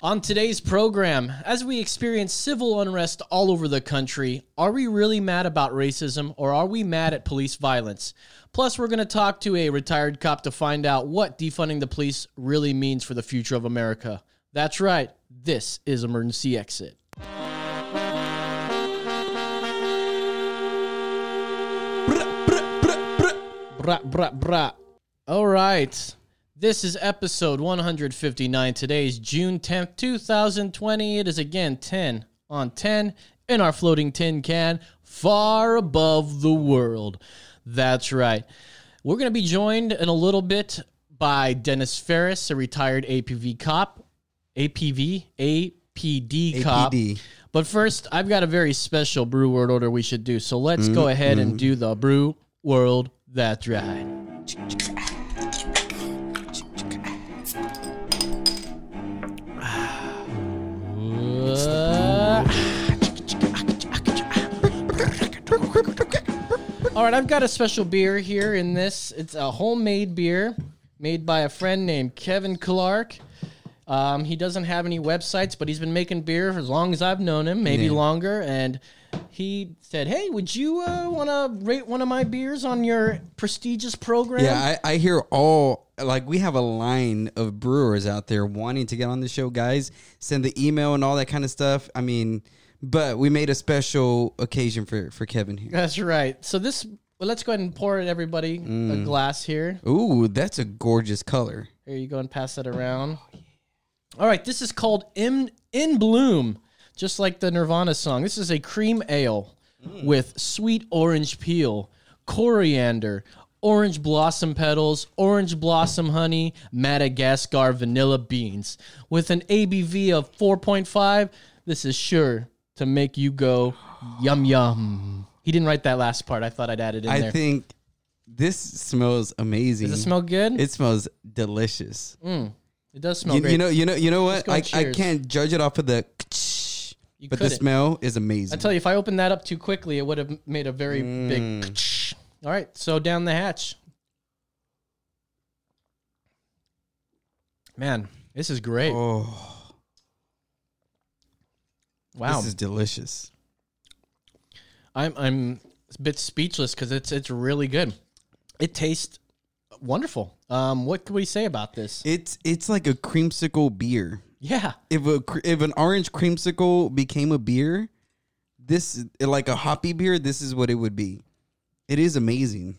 On today's program, as we experience civil unrest all over the country, are we really mad about racism or are we mad at police violence? Plus, we're going to talk to a retired cop to find out what defunding the police really means for the future of America. That's right, this is Emergency Exit. Bra, bra, bra. All right. This is episode 159. Today is June 10th, 2020. It is again 10 on 10 in our floating tin can, far above the world. That's right. We're going to be joined in a little bit by Dennis Ferris, a retired APV cop. APV? APD cop. APD. But first, I've got a very special brew world order we should do. So let's go ahead and do the brew world that's right. All right, I've got a special beer here in this. It's a homemade beer made by a friend named Kevin Clark. Um, he doesn't have any websites, but he's been making beer for as long as I've known him, maybe Yeah. longer. And he said, "Hey, would you uh, want to rate one of my beers on your prestigious program?" Yeah, I, I hear all like we have a line of brewers out there wanting to get on the show. Guys, send the email and all that kind of stuff. I mean, but we made a special occasion for for Kevin here. That's right. So this, well, let's go ahead and pour it, everybody, a Mm. glass here. Ooh, that's a gorgeous color. Here you go and pass that around. All right, this is called In In Bloom, just like the Nirvana song. This is a cream ale with sweet orange peel, coriander, orange blossom petals, orange blossom honey, Madagascar vanilla beans. With an ABV of 4.5, this is sure to make you go yum yum. He didn't write that last part. I thought I'd add it in I there. I think this smells amazing. Does it smell good? It smells delicious. Mm, it does smell You, you know, you know, you know what? I, I can't judge it off of the, You but the couldn't. smell is amazing. I tell you, if I opened that up too quickly, it would have made a very Mm. big. All right, so down the hatch. Man, this is great. oh, wow, this is delicious. I'm I'm a bit speechless because it's it's really good. It tastes wonderful. Um, what can we say about this? It's it's like a creamsicle beer. Yeah, if a if an orange creamsicle became a beer, this like a hoppy beer, this is what it would be. It is amazing.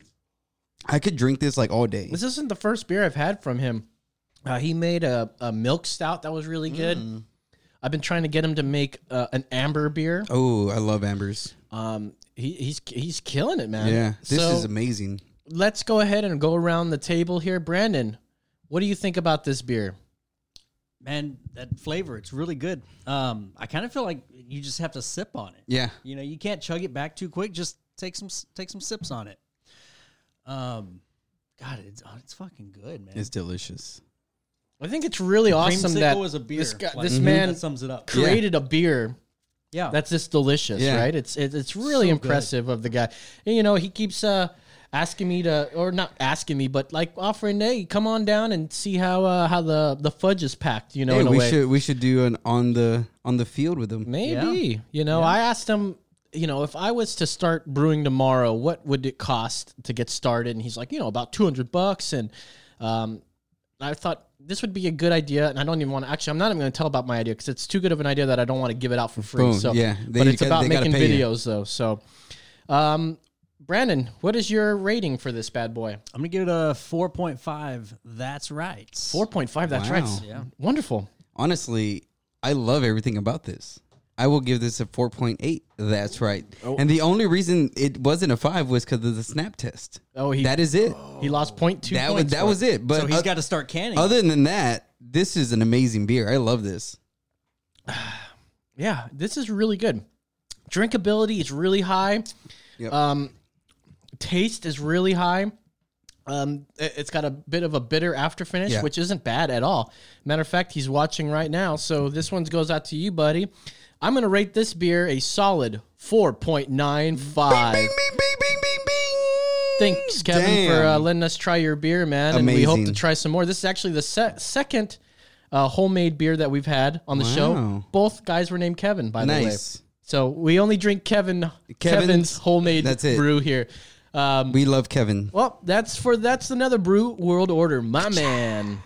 I could drink this like all day. this isn't the first beer I've had from him. Uh, he made a, a milk stout that was really good. Mm. I've been trying to get him to make uh, an amber beer. Oh, I love ambers. Um, he, he's he's killing it, man. Yeah, this So- is amazing. let's go ahead and go around the table here. Brandon, what do you think about this beer? Man, that flavor, it's really good. Um, I kind of feel like you just have to sip on it. Yeah, You know, you can't chug it back too quick. Just take some take some sips on it. Um, God, it's oh, it's fucking good, man. it's delicious. I think it's really awesome Creamsicle that is a beer. this guy, Like, this mhm. man that sums it up. created a beer Yeah, that's this delicious, Yeah. right? It's it, it's really So impressive of the guy. And, you know, he keeps uh asking me to or not asking me, but like offering, hey, come on down and see how uh, how the the fudge is packed. You know, Hey, in a we way. should we should do an on the on the field with them. Maybe. You know, I asked him, you know, if I was to start brewing tomorrow, what would it cost to get started? And he's like, you know, about 200 bucks. And um, I thought this would be a good idea. And I don't even want to, actually, I'm not even going to tell about my idea because it's too good of an idea that I don't want to give it out for free. Boom. So, Yeah. They but it's got- about making pay you. videos though. So, um, Brandon, what is your rating for this bad boy? I'm gonna give it a four point five. That's right. 4.5. That's right. Yeah. Wonderful. Honestly, I love everything about this. I will give this a 4.8. That's right. Oh. And the only reason it wasn't a 5 was because of the snap test. Oh, he, that is it. he lost 0.2 that was points that for was it. But so he's oth- got to start canning. other than that, this is an amazing beer. I love this. Yeah, this is really good. Drinkability is really high. Yep. Um, taste is really high. Um, it- it's got a bit of a bitter after finish, Yeah. which isn't bad at all. Matter of fact, he's watching right now, so this one goes out to you, buddy. I'm gonna rate this beer a solid four point nine five. Bing, bing, bing, bing, bing, bing. Thanks, Kevin, for uh, letting us try your beer, man, and we hope to try some more. This is actually the se- second uh, homemade beer that we've had on the show. Both guys were named Kevin, by the way. Nice. So we only drink Kevin Kevin's, Kevin's- homemade brew here. Um, We love Kevin. well, that's for that's another brew world order, my man.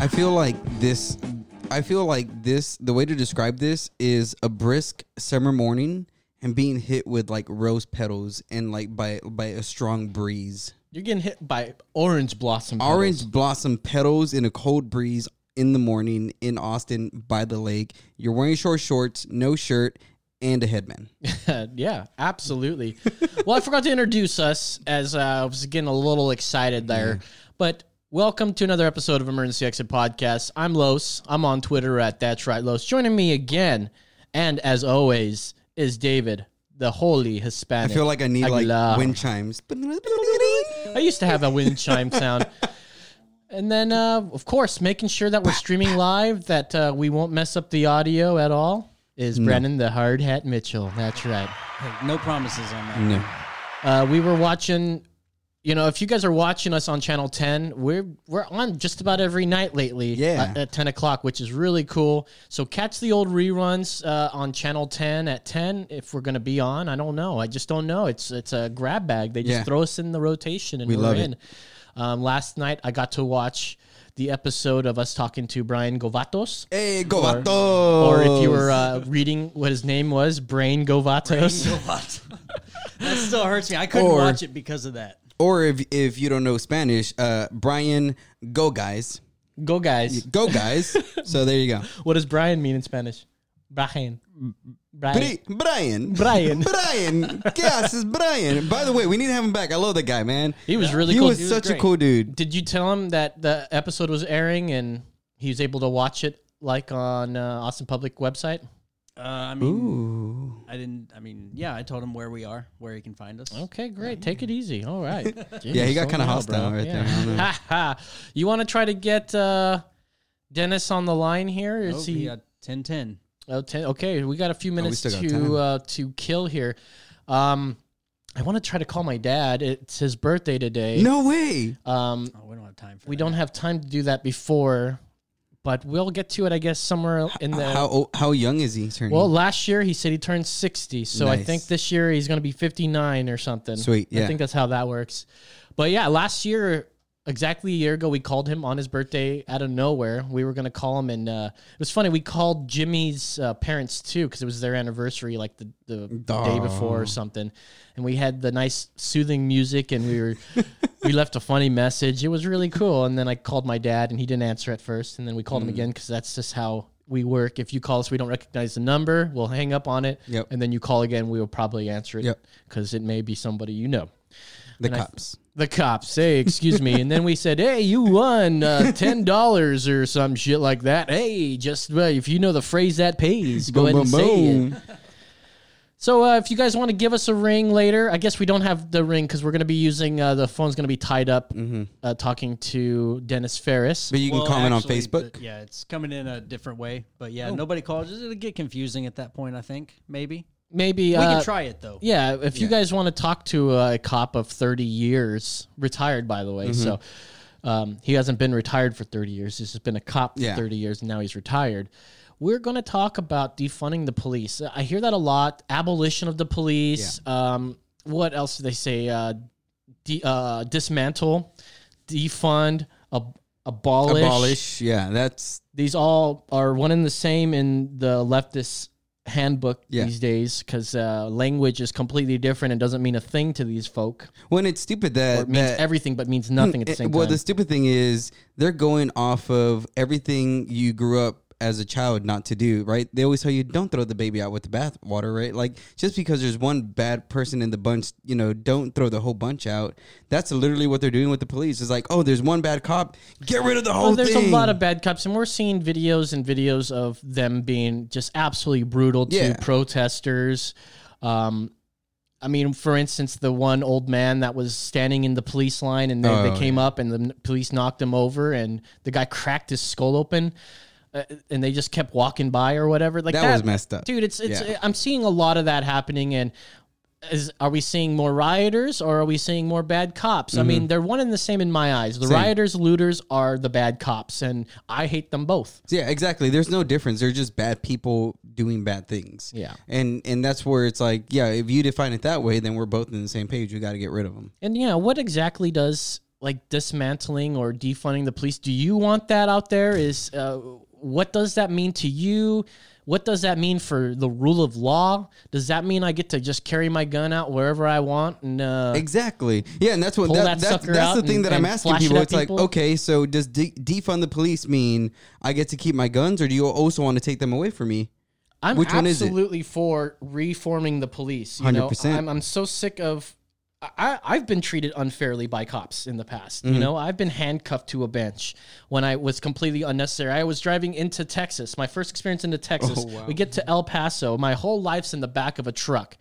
I feel like this. I feel like this. The way to describe this is a brisk summer morning and being hit with like rose petals and like by by a strong breeze. You're getting hit by orange blossom. petals. Orange blossom petals in a cold breeze in the morning in Austin by the lake. You're wearing short shorts, no shirt, and a headband. yeah, absolutely. well, I forgot to introduce us as uh, I was getting a little excited there. But welcome to another episode of Emergency Exit Podcast. I'm Los. I'm on Twitter at That's Right Los. Joining me again, and as always, is David, the holy Hispanic. I Hispanic. feel like I need Aguilar. like wind chimes. I used to have a wind chime sound. And then, uh, of course, making sure that we're streaming live, that uh, we won't mess up the audio at all, is Brennan the Hard Hat Mitchell. That's right. Hey, no promises on that. No. Uh, we were watching. You know, if you guys are watching us on Channel 10, we're we're on just about every night lately. Yeah. At, at 10 o'clock, which is really cool. So catch the old reruns uh, on Channel 10 at 10 if we're going to be on. I don't know. I just don't know. It's it's a grab bag. They just Yeah. throw us in the rotation and We are love it. in. Um, last night, I got to watch the episode of us talking to Brian Govatos. Hey, go Or- Or if you were uh, reading what his name was, Brain Govatos. that still hurts me. I couldn't Or- watch it because of that. Or if if you don't know Spanish, uh, Brian, go guys, Go, guys. go guys. so there you go. What does Brian mean in Spanish? Brian. Brian. Brian, Brian. Brian, ¿qué haces, Brian? By the way, we need to have him back. I love that guy, man. He was really he cool. was He was such a cool dude. Did you tell him that the episode was airing and he was able to watch it like on uh, Austin Public website? Uh, I mean, Ooh, I didn't. I mean, yeah, I told him where we are, where he can find us. Okay, great. Take it easy. All right. Yeah, he got kinda slow hostile down, right bro. there. I don't know. Ha, ha. you want to try to get uh, Dennis on the line here? Oh, he he? got 10 10. Oh, 10 okay, we got a few minutes still got time. to uh, to kill here. Um, I want to try to call my dad. It's his birthday today. no way. Um, Oh, we don't have time for we that. don't have time to do that before, but we'll get to it, I guess, somewhere in the. How how young is he turning? well, last year he said he turned 60, so I think this year he's going to be 59 or something. Sweet, yeah. I think that's how that works. But yeah, last year, exactly a year ago, we called him on his birthday out of nowhere. We were going to call him, and uh, it was funny. We called Jimmy's uh, parents too because it was their anniversary, like the, the day before or something. And we had the nice soothing music, and we were we left a funny message. It was really cool. And then I called my dad, and he didn't answer at first. And then we called Mm. him again because that's just how we work. If you call us, we don't recognize the number. We'll hang up on it, Yep. and then you call again. We will probably answer it Yep. because it may be somebody you know. The and I- cops. The cops, hey, excuse me. And then we said, hey, you won uh, $10 or some shit like that. Hey, just uh, if you know the phrase that pays, go ahead and say it. So uh, if you guys want to give us a ring later, I guess we don't have the ring because we're going to be using uh, the phone's going to be tied up uh, talking to Dennis Ferris. But you can Well, comment actually, on Facebook. the- yeah, it's coming in a different way. But Oh. yeah, nobody calls. It'll get confusing at that point, I think. Maybe. Maybe We uh, can try it, though. Yeah, if you guys want to talk to a cop of 30 years, retired by the way, Mm-hmm. so um, he hasn't been retired for 30 years. He's just been a cop for Yeah. 30 years, and now he's retired. We're going to talk about defunding the police. I hear that a lot. Abolition of the police. Um, what else do they say? Uh, de- uh, dismantle, defund, ab- abolish. Abolish. Yeah, that's These all are one and the same in the leftist handbook Yeah. these days because uh, language is completely different and doesn't mean a thing to these folk. when it's stupid Or that it means that- everything but means nothing at the Eh, same well, time. the stupid thing is they're going off of everything you grew up as a child not to do, right? They always tell you don't throw the baby out with the bathwater, right? Like just because there's one bad person in the bunch, you know, don't throw the whole bunch out. That's literally what they're doing with the police. It's like, oh, there's one bad cop, get rid of the whole Well, there's thing. a lot of bad cops, and we're seeing videos and videos of them being just absolutely brutal to Yeah. protesters. Um, I mean, for instance, the one old man that was standing in the police line, and they, Oh, they came up, and the police knocked him over, and the guy cracked his skull open. Uh, and they just kept walking by or whatever. Like That was messed up. dude. It's it's. Yeah. I'm seeing a lot of that happening, and is are we seeing more rioters or are we seeing more bad cops? I mean, they're one and the same in my eyes. The Mm-hmm. Same. rioters, looters are the bad cops, and I hate them both. Yeah, exactly. There's no difference. They're just bad people doing bad things. Yeah. and and that's where it's like, yeah, if you define it that way, then we're both in the same page. We got to get rid of them. And yeah, what exactly does like dismantling or defunding the police? Do you want that out there? Is uh, what does that mean to you? What does that mean for the rule of law? Does that mean I get to just carry my gun out wherever I want and uh, Exactly. Yeah, and that's what that, that that's, that's the thing and- that I'm asking flash it people. It's like, okay, so does de- defund the police mean I get to keep my guns, or do you also want to take them away from me? I'm Which one is it? absolutely for reforming the police. You know, 100%. I'm, I'm so sick of. I, I've been treated unfairly by cops in the past. Mm-hmm. You know, I've been handcuffed to a bench when I was completely unnecessary. I was driving into Texas. My first experience into Texas. Oh, wow. We get to El Paso. My whole life's in the back of a truck,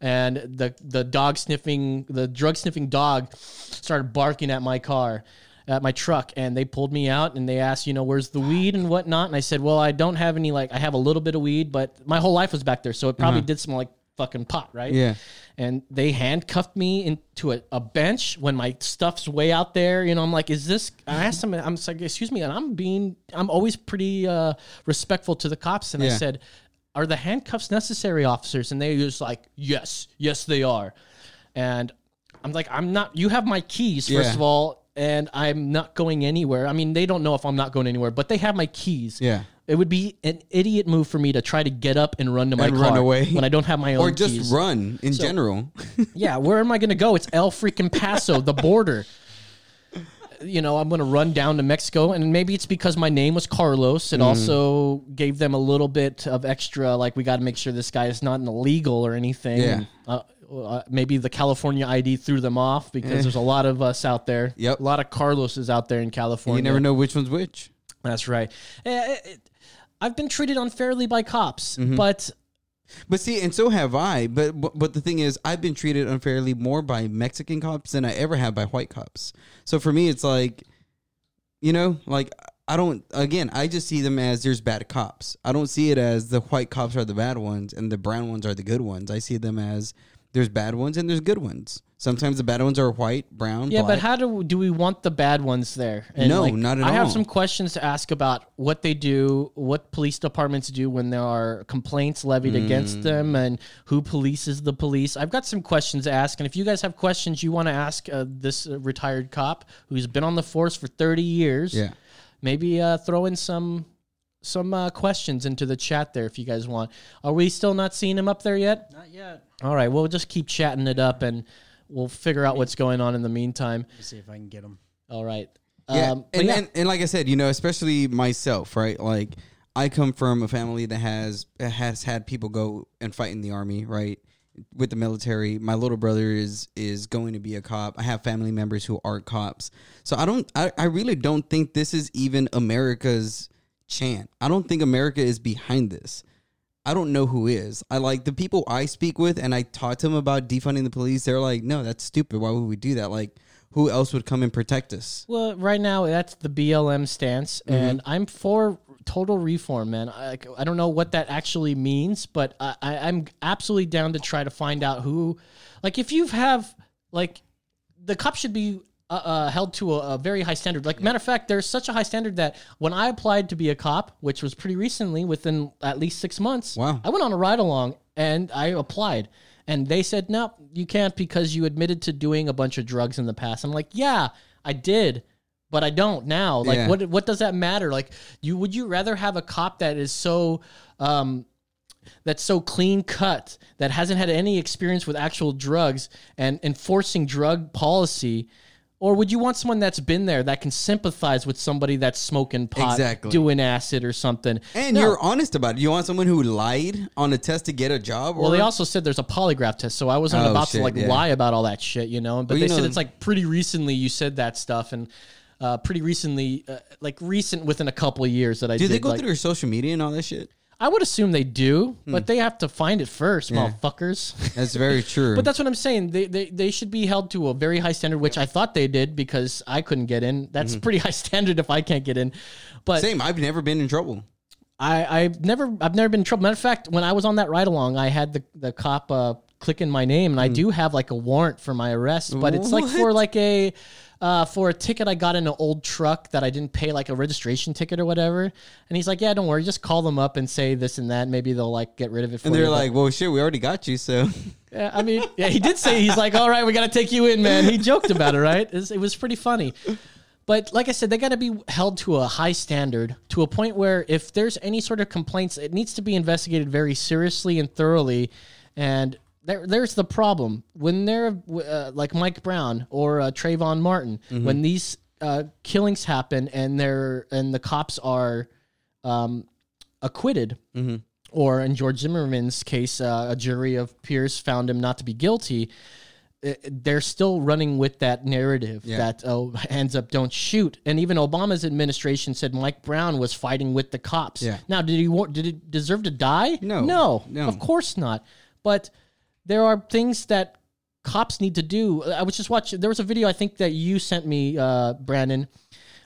and the the dog sniffing, the drug sniffing dog, started barking at my car at my truck and they pulled me out and they asked, you know, where's the weed and whatnot. And I said, well, I don't have any, like, I have a little bit of weed, but my whole life was back there. So it probably did smell like fucking pot, right? Yeah. And they handcuffed me into a, a bench when my stuff's way out there. You know, I'm like, is this, I asked them, I'm like, excuse me. And I'm being, I'm always pretty uh, respectful to the cops. And I said, are the handcuffs necessary, officers? And they was like, yes, yes, they are. And I'm like, I'm not. You have my keys, first Yeah. of all, and I'm not going anywhere. I mean, they don't know if I'm not going anywhere, but they have my keys. Yeah. It would be an idiot move for me to try to get up and run to my And car run away. when I don't have my own Or just keys. run in general. Yeah, where am I going to go? It's El freaking Paso, the border. You know, I'm going to run down to Mexico, and maybe it's because my name was Carlos. Mm-hmm. It also gave them a little bit of extra, like we got to make sure this guy is not an illegal or anything. Yeah. Uh, uh, maybe the California ID threw them off because there's a lot of us out there. Yep. a lot of Carloses out there in California. you never know which one's which. That's right. Eh, eh, eh, I've been treated unfairly by cops, Mm-hmm. but But see, and so have I. But but- but the thing is, I've been treated unfairly more by Mexican cops than I ever have by white cops. So for me, it's like, you know, like I don't. Again, I just see them as there's bad cops. I don't see it as the white cops are the bad ones and the brown ones are the good ones. I see them as there's bad ones and there's good ones. Sometimes the bad ones are white, brown. Yeah, but how do we, do we want the bad ones there? And No, not at I have some questions to ask about what they do, what police departments do when there are complaints levied Mm. against them, and who polices the police. I've got some questions to ask, and if you guys have questions you want to ask uh, this uh, retired cop who's been on the force for thirty years, Yeah. maybe uh, throw in some some uh, questions into the chat there if you guys want. Are we still not seeing him up there yet? Not yet. All right, we'll just keep chatting it up and we'll figure out what's going on in the meantime. Let me see if I can get them. All right. Yeah, Um, and, yeah. and and like I said, you know, especially myself, right? Like I come from a family that has has had people go and fight in the army, right? With the military, my little brother is is going to be a cop. I have family members who are cops, so I don't. I, I really don't think this is even America's chant. I don't think America is behind this. I don't know who is. I like the people I speak with, and I talk to them about defunding the police. They're like, "No, that's stupid. Why would we do that? Like, who else would come and protect us?" Well, right now that's the BLM stance, Mm-hmm. and I'm for total reform, man. I, I don't know what that actually means, but I, I, I'm absolutely down to try to find out who, like, if you have like, the cops should be. Uh, uh, held to a, a very high standard. Like matter of fact, there's such a high standard that when I applied to be a cop, which was pretty recently, within at least six months, Wow. I went on a ride along and I applied, and they said no, you can't because you admitted to doing a bunch of drugs in the past. I'm like, yeah, I did, but I don't now. Like, Yeah. what what does that matter? Like, you would you rather have a cop that is so um that's so clean cut that hasn't had any experience with actual drugs and enforcing drug policy or would you want someone that's been there that can sympathize with somebody that's smoking pot Exactly. doing acid or something And No. you're honest about it. You want someone who lied on a test to get a job? well they also said there's a polygraph test so i wasn't Oh, about shit, to like yeah. lie about all that shit you know but Well, they said know- it's like pretty recently you said that stuff and uh, pretty recently uh, like recent within a couple of years that i Do did they go like, through their social media and all that shit? I would assume they do, but they have to find it first, motherfuckers. That's very true. But that's what I'm saying. They, they they should be held to a very high standard, which I thought they did because I couldn't get in. That's a pretty high standard if I can't get in. But Same. I've never been in trouble. I, I've never I've never been in trouble. Matter of fact, when I was on that ride along, I had the the cop uh, clicking my name, and I do have like a warrant for my arrest, but it's like for like a uh, for a ticket I got in an old truck that I didn't pay like a registration ticket or whatever. And he's like, "Yeah, don't worry, just call them up and say this and that. Maybe they'll like get rid of it for And they're But- like, "Well, shit, we already got you." So yeah, I mean, yeah, he did say he's like, "All right, we got to take you in, man." He joked about it, right? It's- It was pretty funny. But like I said, they got to be held to a high standard to a point where if there's any sort of complaints, it needs to be investigated very seriously and thoroughly. And there, there's the problem when they're uh, like Mike Brown or uh, Trayvon Martin, when these uh, killings happen and they're and the cops are um, acquitted, or in George Zimmerman's case, uh, a jury of peers found him not to be guilty. They're still running with that narrative that oh, hands up, don't shoot. And even Obama's administration said Mike Brown was fighting with the cops. Yeah. Now, did he wa- did he deserve to die? No. no, No. of course not. But there are things that cops need to do. I was just watching. There was a video I think that you sent me, uh, Brandon.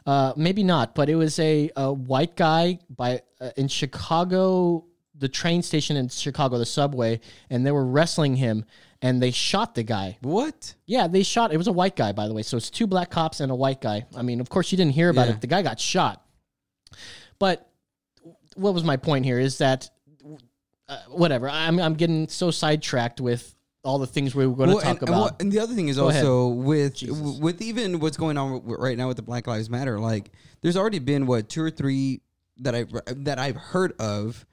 Uh, maybe not, but it was a, a white guy by uh, in Chicago, the train station in Chicago, the subway, and they were wrestling him, and they shot the guy. what? Yeah, they shot. It was a white guy, by the way. So it's two black cops and a white guy. I mean, of course, you didn't hear about Yeah. it. The guy got shot. But what was my point here is that uh, whatever. I'm I'm getting so sidetracked with all the things we were going to talk and, and about. what- and the other thing is Go ahead. also with Jesus. with even what's going on right now with the Black Lives Matter. Like, there's already been what two or three that I that I've heard of.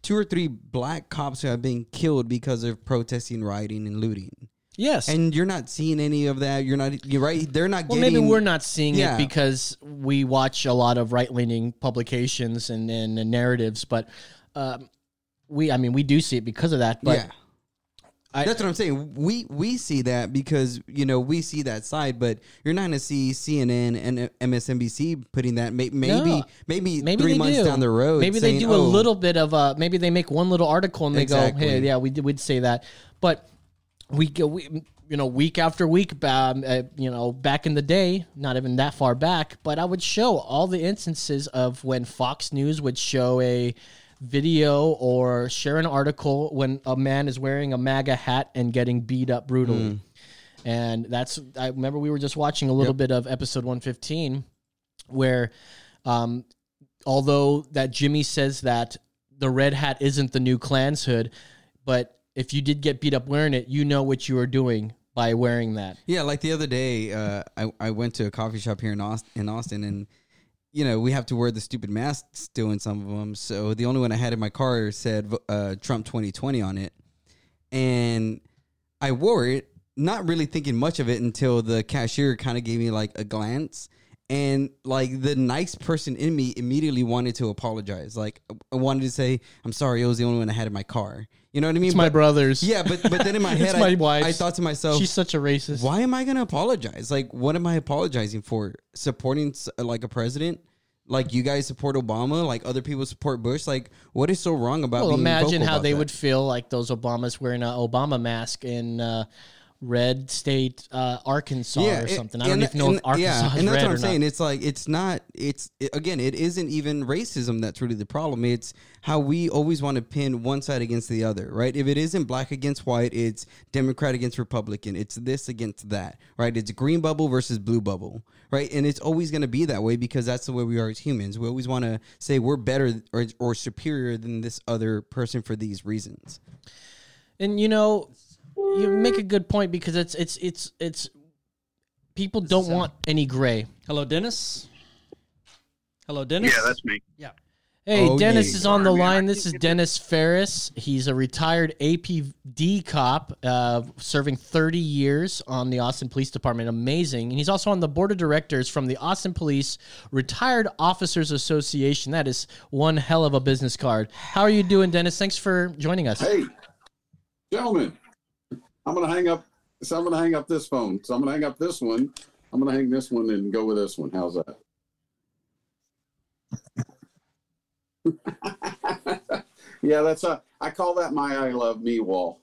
Two or three black cops who have been killed because of protesting, rioting, and looting. yes. And you're not seeing any of that. You're not. You're right. They're not Well, getting. maybe we're not seeing Yeah. it because we watch a lot of right leaning publications and, and, and narratives, but um, we, I mean, we do see it because of that. But yeah. I- That's what I'm saying. We we see that because you know we see that side, but you're not going to see CNN and MSNBC putting that. Maybe No. maybe maybe three months do. down the road. Maybe saying, they do a "Oh, little bit of uh maybe they make one little article and they go, hey, yeah, we we'd say that, but we go, we, you know, week after week, um, uh, you know, back in the day, not even that far back, but I would show all the instances of when Fox News would show a video or share an article when a man is wearing a MAGA hat and getting beat up brutally. And that's I remember we were just watching a little bit of episode 115 where um although that Jimmy says that the red hat isn't the new Klan's hood, but if you did get beat up wearing it, you know what you are doing by wearing that. Yeah, like the other day, uh, I I went to a coffee shop here in Austin, in Austin, and you know we have to wear the stupid masks doing some of them. So the only one I had in my car said uh, Trump 2020 on it, and I wore it, not really thinking much of it until the cashier kind of gave me like a glance. And like the nice person in me immediately wanted to apologize. Like I wanted to say, "I'm sorry, it was the only one I had in my car." You know what I mean? It's my But- brother's. Yeah, but but then in my head, It's my I. I thought to myself, She's such a racist. why am I going to apologize? Like, what am I apologizing for? Supporting like a president? Like you guys support Obama? Like other people support Bush? Like what is so wrong about? Well, imagine how they that? would feel like those Obamas wearing an Obama mask and. uh, red state uh, Arkansas or it- something. I don't even know if and- Arkansas yeah, and that's what I'm saying. not. It's like it's not. It's it- again, it isn't even racism that's really the problem. It's how we always want to pin one side against the other, right? If it isn't black against white, it's Democrat against Republican. It's this against that, right? It's green bubble versus blue bubble, right? And it's always going to be that way because that's the way we are as humans. We always want to say we're better or, or superior than this other person for these reasons. And you know, you make a good point because it's it's it's it's people don't want any gray. Hello, Dennis. Hello, Dennis. Yeah, that's me. yeah. Hey, Oh, Dennis yeah. is on the Sorry, line. This is Dennis Ferris. He's a retired APD cop, uh, serving 30 years on the Austin Police Department. Amazing. And he's also on the board of directors from the Austin Police Retired Officers Association. That is one hell of a business card. How are you doing, Dennis? Thanks for joining us. Hey, gentlemen, I'm gonna hang up. So I'm gonna hang up this phone. So I'm gonna hang up this one. I'm gonna hang this one and go with this one. How's that? Yeah, that's a. I call that my "I love me" wall.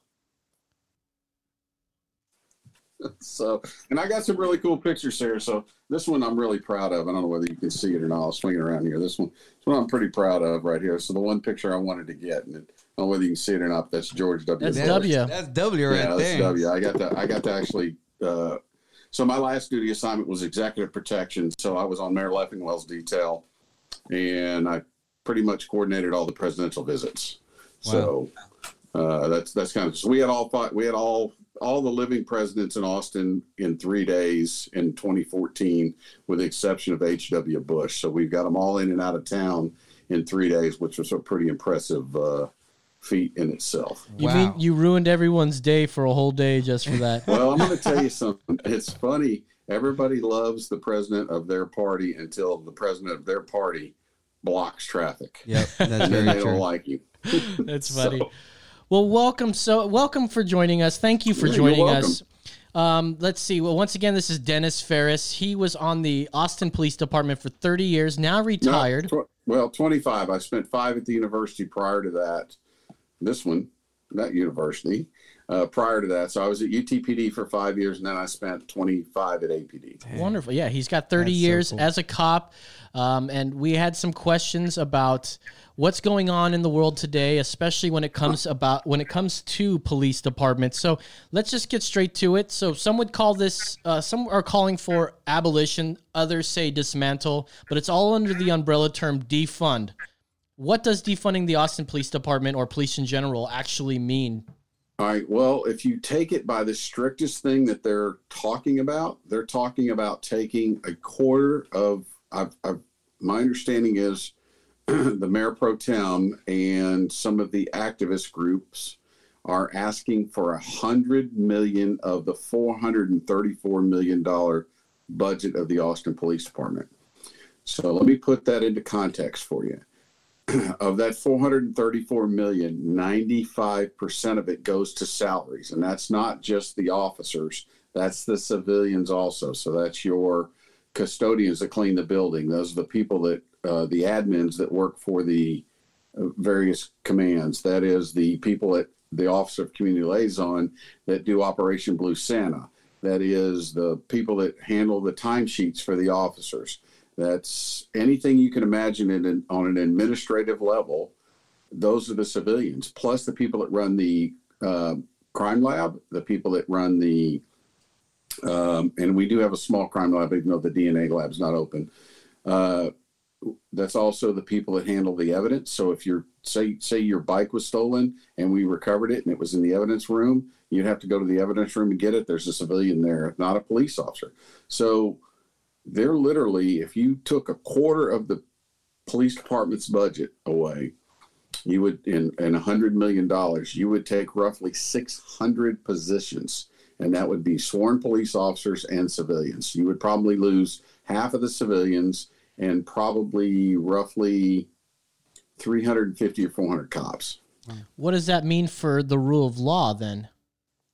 so, and I got some really cool pictures here. So this one I'm really proud of. I don't know whether you can see it or not. I'll swing it around here. This one, this one I'm pretty proud of right here. So the one picture I wanted to get, and I don't know whether you can see it or not. But that's George W. That's Bush. W. That's W right yeah, that's there. W. I got to. I got to actually. Uh, so my last duty assignment was executive protection. So I was on Mayor Leffingwell's detail, and I pretty much coordinated all the presidential visits. So uh, that's that's kind of. So we had all five, we had all all the living presidents in Austin in three days in 2014, with the exception of H.W. Bush. So we've got them all in and out of town in three days, which was a pretty impressive uh, feat in itself. You Wow. mean you ruined everyone's day for a whole day just for that? Well, I'm going to tell you something. It's funny. Everybody loves the president of their party until the president of their party blocks traffic. Yep, that's And then very they don't like you. That's So- funny. Well, welcome. So, welcome for joining us. Thank you for Yeah, joining us. Um, let's see. Well, once again, this is Dennis Ferris. He was on the Austin Police Department for 30 years, now No, retired. tw- well, 25. I spent five at the university prior to that. This one, that university, uh, prior to that. So I was at UTPD for five years, and then I spent 25 at APD. Wonderful. Yeah, he's got 30 That's so years cool. as a cop. Um, and we had some questions about what's going on in the world today, especially when it comes about when it comes to police departments. So let's just get straight to it. So some would call this, uh, some are calling for abolition, others say dismantle, but it's all under the umbrella term defund. What does defunding the Austin Police Department or police in general actually mean? All right. Well, if you take it by the strictest thing that they're talking about, they're talking about taking a quarter of. I've, I've, my understanding is the mayor pro tem and some of the activist groups are asking for a hundred million of the four hundred and thirty-four million dollar budget of the Austin Police Department. So let me put that into context for you. Of that 434 million 95% of it goes to salaries. And that's not just the officers that's the civilians also. So that's your custodians that clean the building. Those are the people that uh, the admins that work for the uh, various commands. That is the people at the office of community liaison that do operation blue santa. That is the people that handle the timesheets for the officers. That's anything you can imagine in an, on an administrative level. Those are the civilians, plus the people that run the uh, crime lab, the people that run the, um, and we do have a small crime lab, even though the DNA lab's not open. Uh, that's also the people that handle the evidence. So if you're say say your bike was stolen and we recovered it and it was in the evidence room, you'd have to go to the evidence room and get it. There's a civilian there, not a police officer. So they're literally if you took a quarter of the police department's budget away you would in in a hundred million dollars you would take roughly 600 positions and that would be sworn police officers and civilians you would probably lose half of the civilians and probably roughly 350 or 400 cops What does that mean for the rule of law then?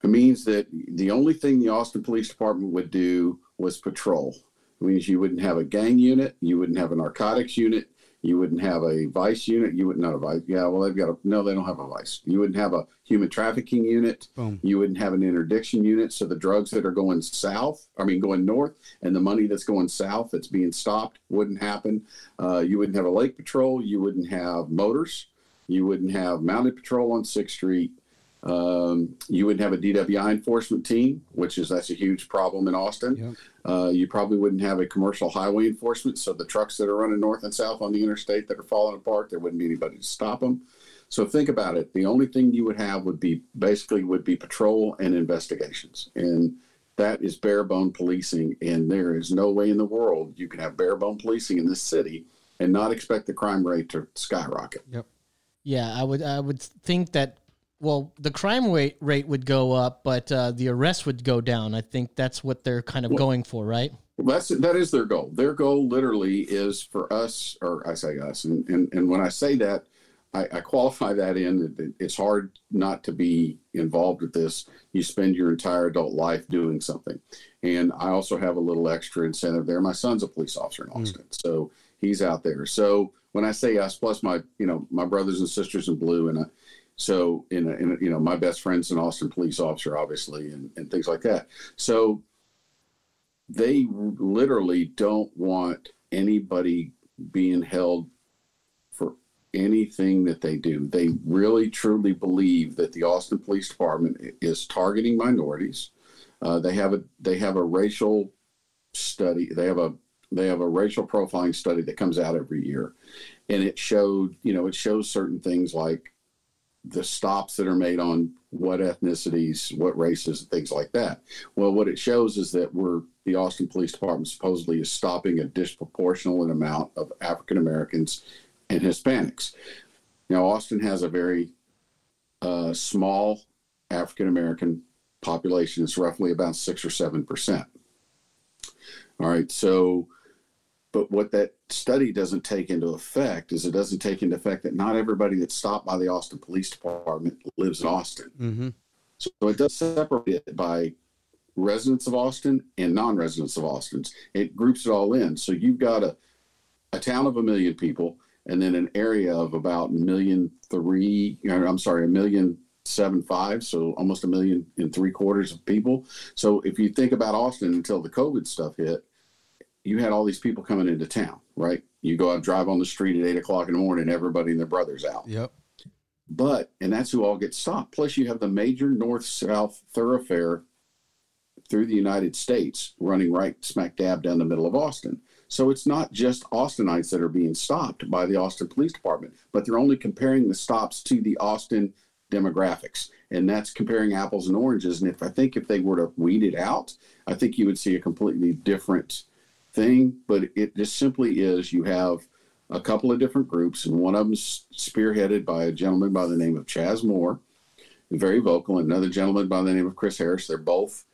It means that the only thing the Austin Police Department would do was patrol. It means you wouldn't have a gang unit, you wouldn't have a narcotics unit, you wouldn't have a vice unit, you wouldn't have a vice. Yeah, well, they've got a no, they don't have a vice. You wouldn't have a human trafficking unit. Boom. You wouldn't have an interdiction unit. So the drugs that are going south, I mean, going north, and the money that's going south that's being stopped wouldn't happen. Uh, you wouldn't have a lake patrol. You wouldn't have motors. You wouldn't have mounted patrol on Sixth Street. Um, you wouldn't have a DWI enforcement team, which is that's a huge problem in Austin. Yep. Uh, you probably wouldn't have a commercial highway enforcement. So the trucks that are running north and south on the interstate that are falling apart, there wouldn't be anybody to stop them. So think about it. The only thing you would have would be basically would be patrol and investigations, and that is bare bone policing. And there is no way in the world you can have bare bone policing in this city and not expect the crime rate to skyrocket. Yep. Yeah, I would I would think that well, the crime rate rate would go up, but uh, the arrest would go down. I think that's what they're kind of going for, right? That's that is their goal. Their goal literally is for us, or I say us, and and, and when I say that, I, I qualify that in. that It's hard not to be involved with this. You spend your entire adult life doing something, and I also have a little extra incentive there. My son's a police officer in Austin, so he's out there. So when I say us, plus my you know my brothers and sisters in blue, and a, so in a, in a, you know my best friend's an Austin police officer, obviously, and, and things like that. So they literally don't want anybody being held for anything that they do. They really truly believe that the Austin Police Department is targeting minorities. Uh, they have a they have a racial study. They have a they have a racial profiling study that comes out every year, and it showed you know it shows certain things like the stops that are made on what ethnicities, what races, things like that. Well, what it shows is that we're the Austin Police Department supposedly is stopping a disproportionate amount of African Americans and Hispanics. Now, Austin has a very uh, small African American population. It's roughly about six or seven percent. All right, so but what that study doesn't take into effect is it doesn't take into effect that not everybody that's stopped by the Austin Police Department lives in Austin. Mm-hmm. So it does separate it by residents of Austin and non-residents of Austin. It groups it all in. So you've got a a town of a million people and then an area of about a million three. I'm sorry, a million seven five. So almost a million and three quarters of people. So if you think about Austin until the COVID stuff hit, you had all these people coming into town, right? You go out, drive on the street at eight o'clock in the morning, everybody and their brothers out. Yep. But, and that's who all gets stopped. Plus, you have the major north south thoroughfare through the United States running right smack dab down the middle of Austin. So it's not just Austinites that are being stopped by the Austin Police Department, but they're only comparing the stops to the Austin demographics. And that's comparing apples and oranges. And if I think if they were to weed it out, I think you would see a completely different thing, but it just simply is you have a couple of different groups, and one of them's spearheaded by a gentleman by the name of Chaz Moore, very vocal, and another gentleman by the name of Chris Harris. They're both,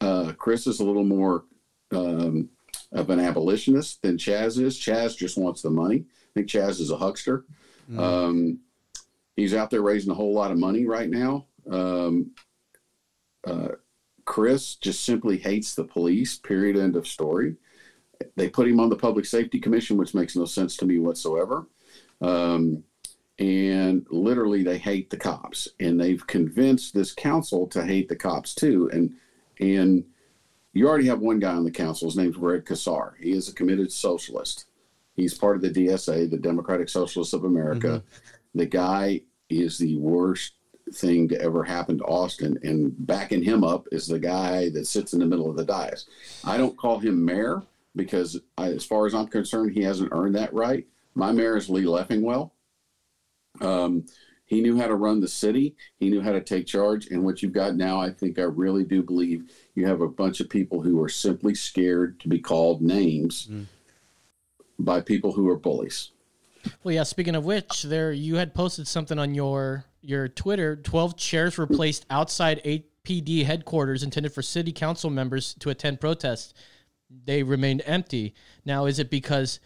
uh, Chris is a little more um, of an abolitionist than Chaz is. Chaz just wants the money. I think Chaz is a huckster. Mm. Um, he's out there raising a whole lot of money right now. Um, uh, Chris just simply hates the police, period, end of story. They put him on the Public Safety Commission, which makes no sense to me whatsoever. Um, and literally, they hate the cops, and they've convinced this council to hate the cops too. And and you already have one guy on the council. His name's Greg Casar. He is a committed socialist. He's part of the DSA, the Democratic Socialists of America. Mm-hmm. The guy is the worst thing to ever happen to Austin. And backing him up is the guy that sits in the middle of the dais. I don't call him mayor because I, as far as I'm concerned, he hasn't earned that right. My mayor is Lee Leffingwell. Um, he knew how to run the city. He knew how to take charge. And what you've got now, I think I really do believe you have a bunch of people who are simply scared to be called names mm. by people who are bullies. Well, yeah. Speaking of which, there you had posted something on your your Twitter. Twelve chairs were placed outside APD headquarters intended for city council members to attend protests they remained empty. Now, is it because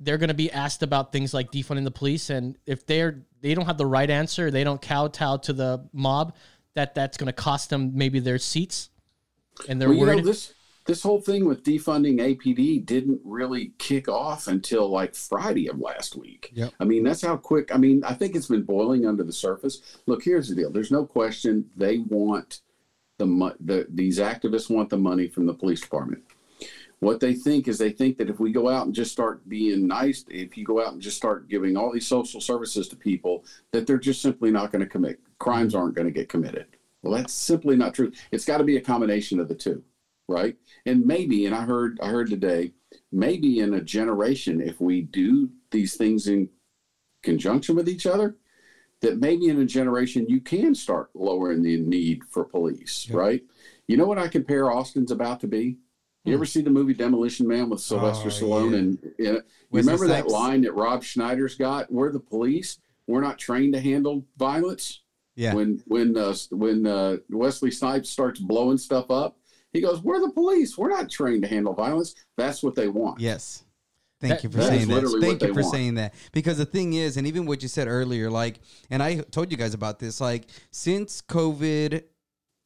they're going to be asked about things like defunding the police, and if they're they don't have the right answer, they don't kowtow to the mob, that that's going to cost them maybe their seats, and they're well, worried. Know, this this whole thing with defunding APD didn't really kick off until like Friday of last week. Yep. I mean, that's how quick. I mean, I think it's been boiling under the surface. Look, here's the deal. There's no question they want the the these activists want the money from the police department what they think is they think that if we go out and just start being nice, if you go out and just start giving all these social services to people, that they're just simply not going to commit crimes aren't going to get committed. Well, that's simply not true. It's got to be a combination of the two, right? And maybe, and I heard I heard today, maybe in a generation, if we do these things in conjunction with each other, that maybe in a generation you can start lowering the need for police, yep. right? You know what I compare Austin's about to be? You ever see the movie Demolition Man with Sylvester oh, Stallone? Yeah. And you remember that line that Rob Schneider's got? We're the police. We're not trained to handle violence. Yeah. When when uh, when uh, Wesley Snipes starts blowing stuff up, he goes, "We're the police. We're not trained to handle violence." That's what they want. Yes. Thank that, you for saying that. Thank you for want. saying that. Because the thing is, and even what you said earlier, like, and I told you guys about this, like, since COVID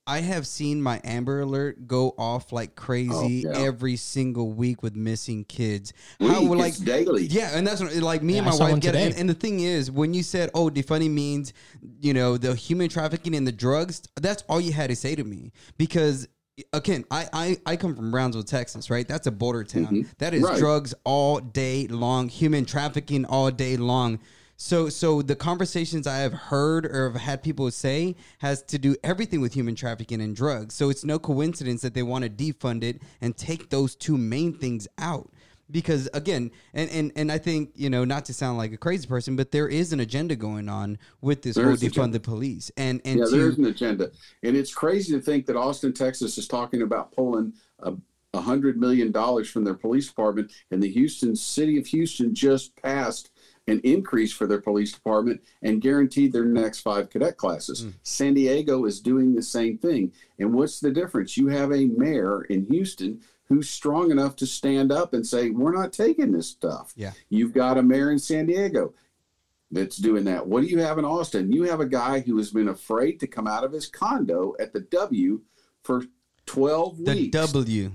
I have seen my Amber Alert go off like crazy Oh, yeah. every single week with missing kids. Week, like daily. Yeah, and that's what, like me Yeah, and my saw wife get it. And, and the thing is, when you said, "Oh, defunding means," you know, the human trafficking and the drugs, that's all you had to say to me because. Again, I, I I come from Brownsville, Texas, right? That's a border town. That is Mm-hmm. Right. drugs all day long, human trafficking all day long. So so the conversations I have heard or have had people say has to do everything with human trafficking and drugs. So it's no coincidence that they want to defund it and take those two main things out. Because again, and, and, and I think, you know, not to sound like a crazy person, but there is an agenda going on with this There whole defund the police. And and yeah, to, there is an agenda, and it's crazy to think that Austin, Texas, is talking about pulling a hundred million dollars from their police department, and the Houston city of Houston just passed an increase for their police department and guaranteed their next five cadet classes. Hmm. San Diego is doing the same thing, and what's the difference? You have a mayor in Houston who's strong enough to stand up and say, "We're not taking this stuff." Yeah. You've got a mayor in San Diego that's doing that. What do you have in Austin? You have a guy who has been afraid to come out of his condo at the W for 12 the weeks. The W.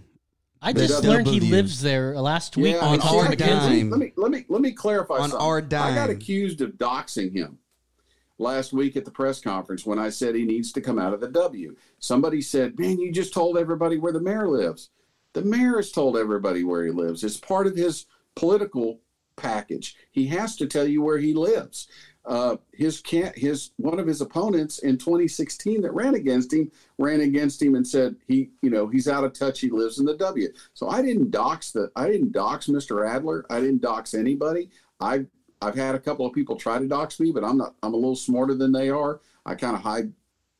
I just learned he W. lives there last week Yeah, on our to dime. Let me let me let me clarify On something. our I got accused of doxing him last week at the press conference when I said he needs to come out of the W. Somebody said, "Man, you just told everybody where the mayor lives." The mayor has told everybody where he lives. It's part of his political package. He has to tell you where he lives. Uh, his can his one of his opponents in 2016 that ran against him ran against him and said he you know he's out of touch. He lives in the W. So I didn't dox the I didn't dox Mr. Adler. I didn't dox anybody. I I've had a couple of people try to dox me, but I'm not. I'm a little smarter than they are. I kind of hide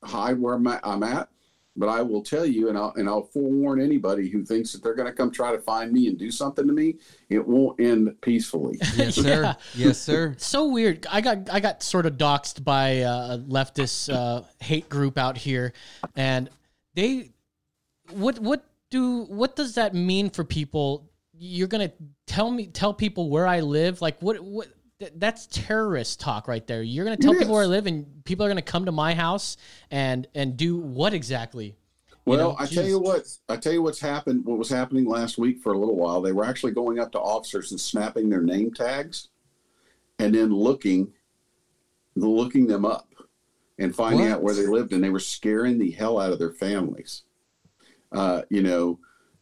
hide where I'm at, I'm at. But I will tell you, and I'll and I'll forewarn anybody who thinks that they're going to come try to find me and do something to me. It won't end peacefully. Yes, sir. Yeah. Yes, sir. so weird. I got I got sort of doxxed by uh, a leftist uh, hate group out here, and they what what do what does that mean for people? You're gonna tell me tell people where I live? Like what what? Th- That's terrorist talk right there. You're gonna tell It people where I live, and people are gonna come to my house and and do what exactly? Well, know, I tell you what, I tell you what's happened. What was happening last week for a little while? They were actually going up to officers and snapping their name tags, and then looking, looking them up, and finding out where they lived, and they were scaring the hell out of their families. Uh, you know,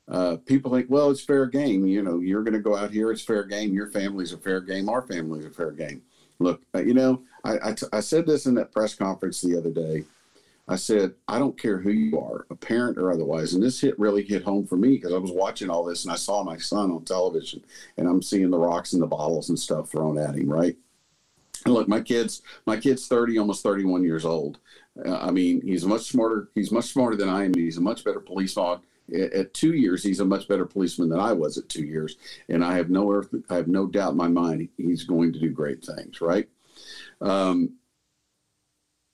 uh, people think, well, it's fair game. You know, you're going to go out here, it's fair game. Your family's a fair game. Our family's a fair game. Look, uh, you know, I, I, t- I said this in that press conference the other day. I said, I don't care who you are, a parent or otherwise. And this hit really hit home for me because I was watching all this and I saw my son on television and I'm seeing the rocks and the bottles and stuff thrown at him, right? And look, my kid's my kid's 30, almost 31 years old. Uh, I mean, he's much smarter. He's much smarter than I am. He's a much better policeman. At, at two years, he's a much better policeman than I was at two years. And I have no earth, I have no doubt in my mind he's going to do great things, right? Um,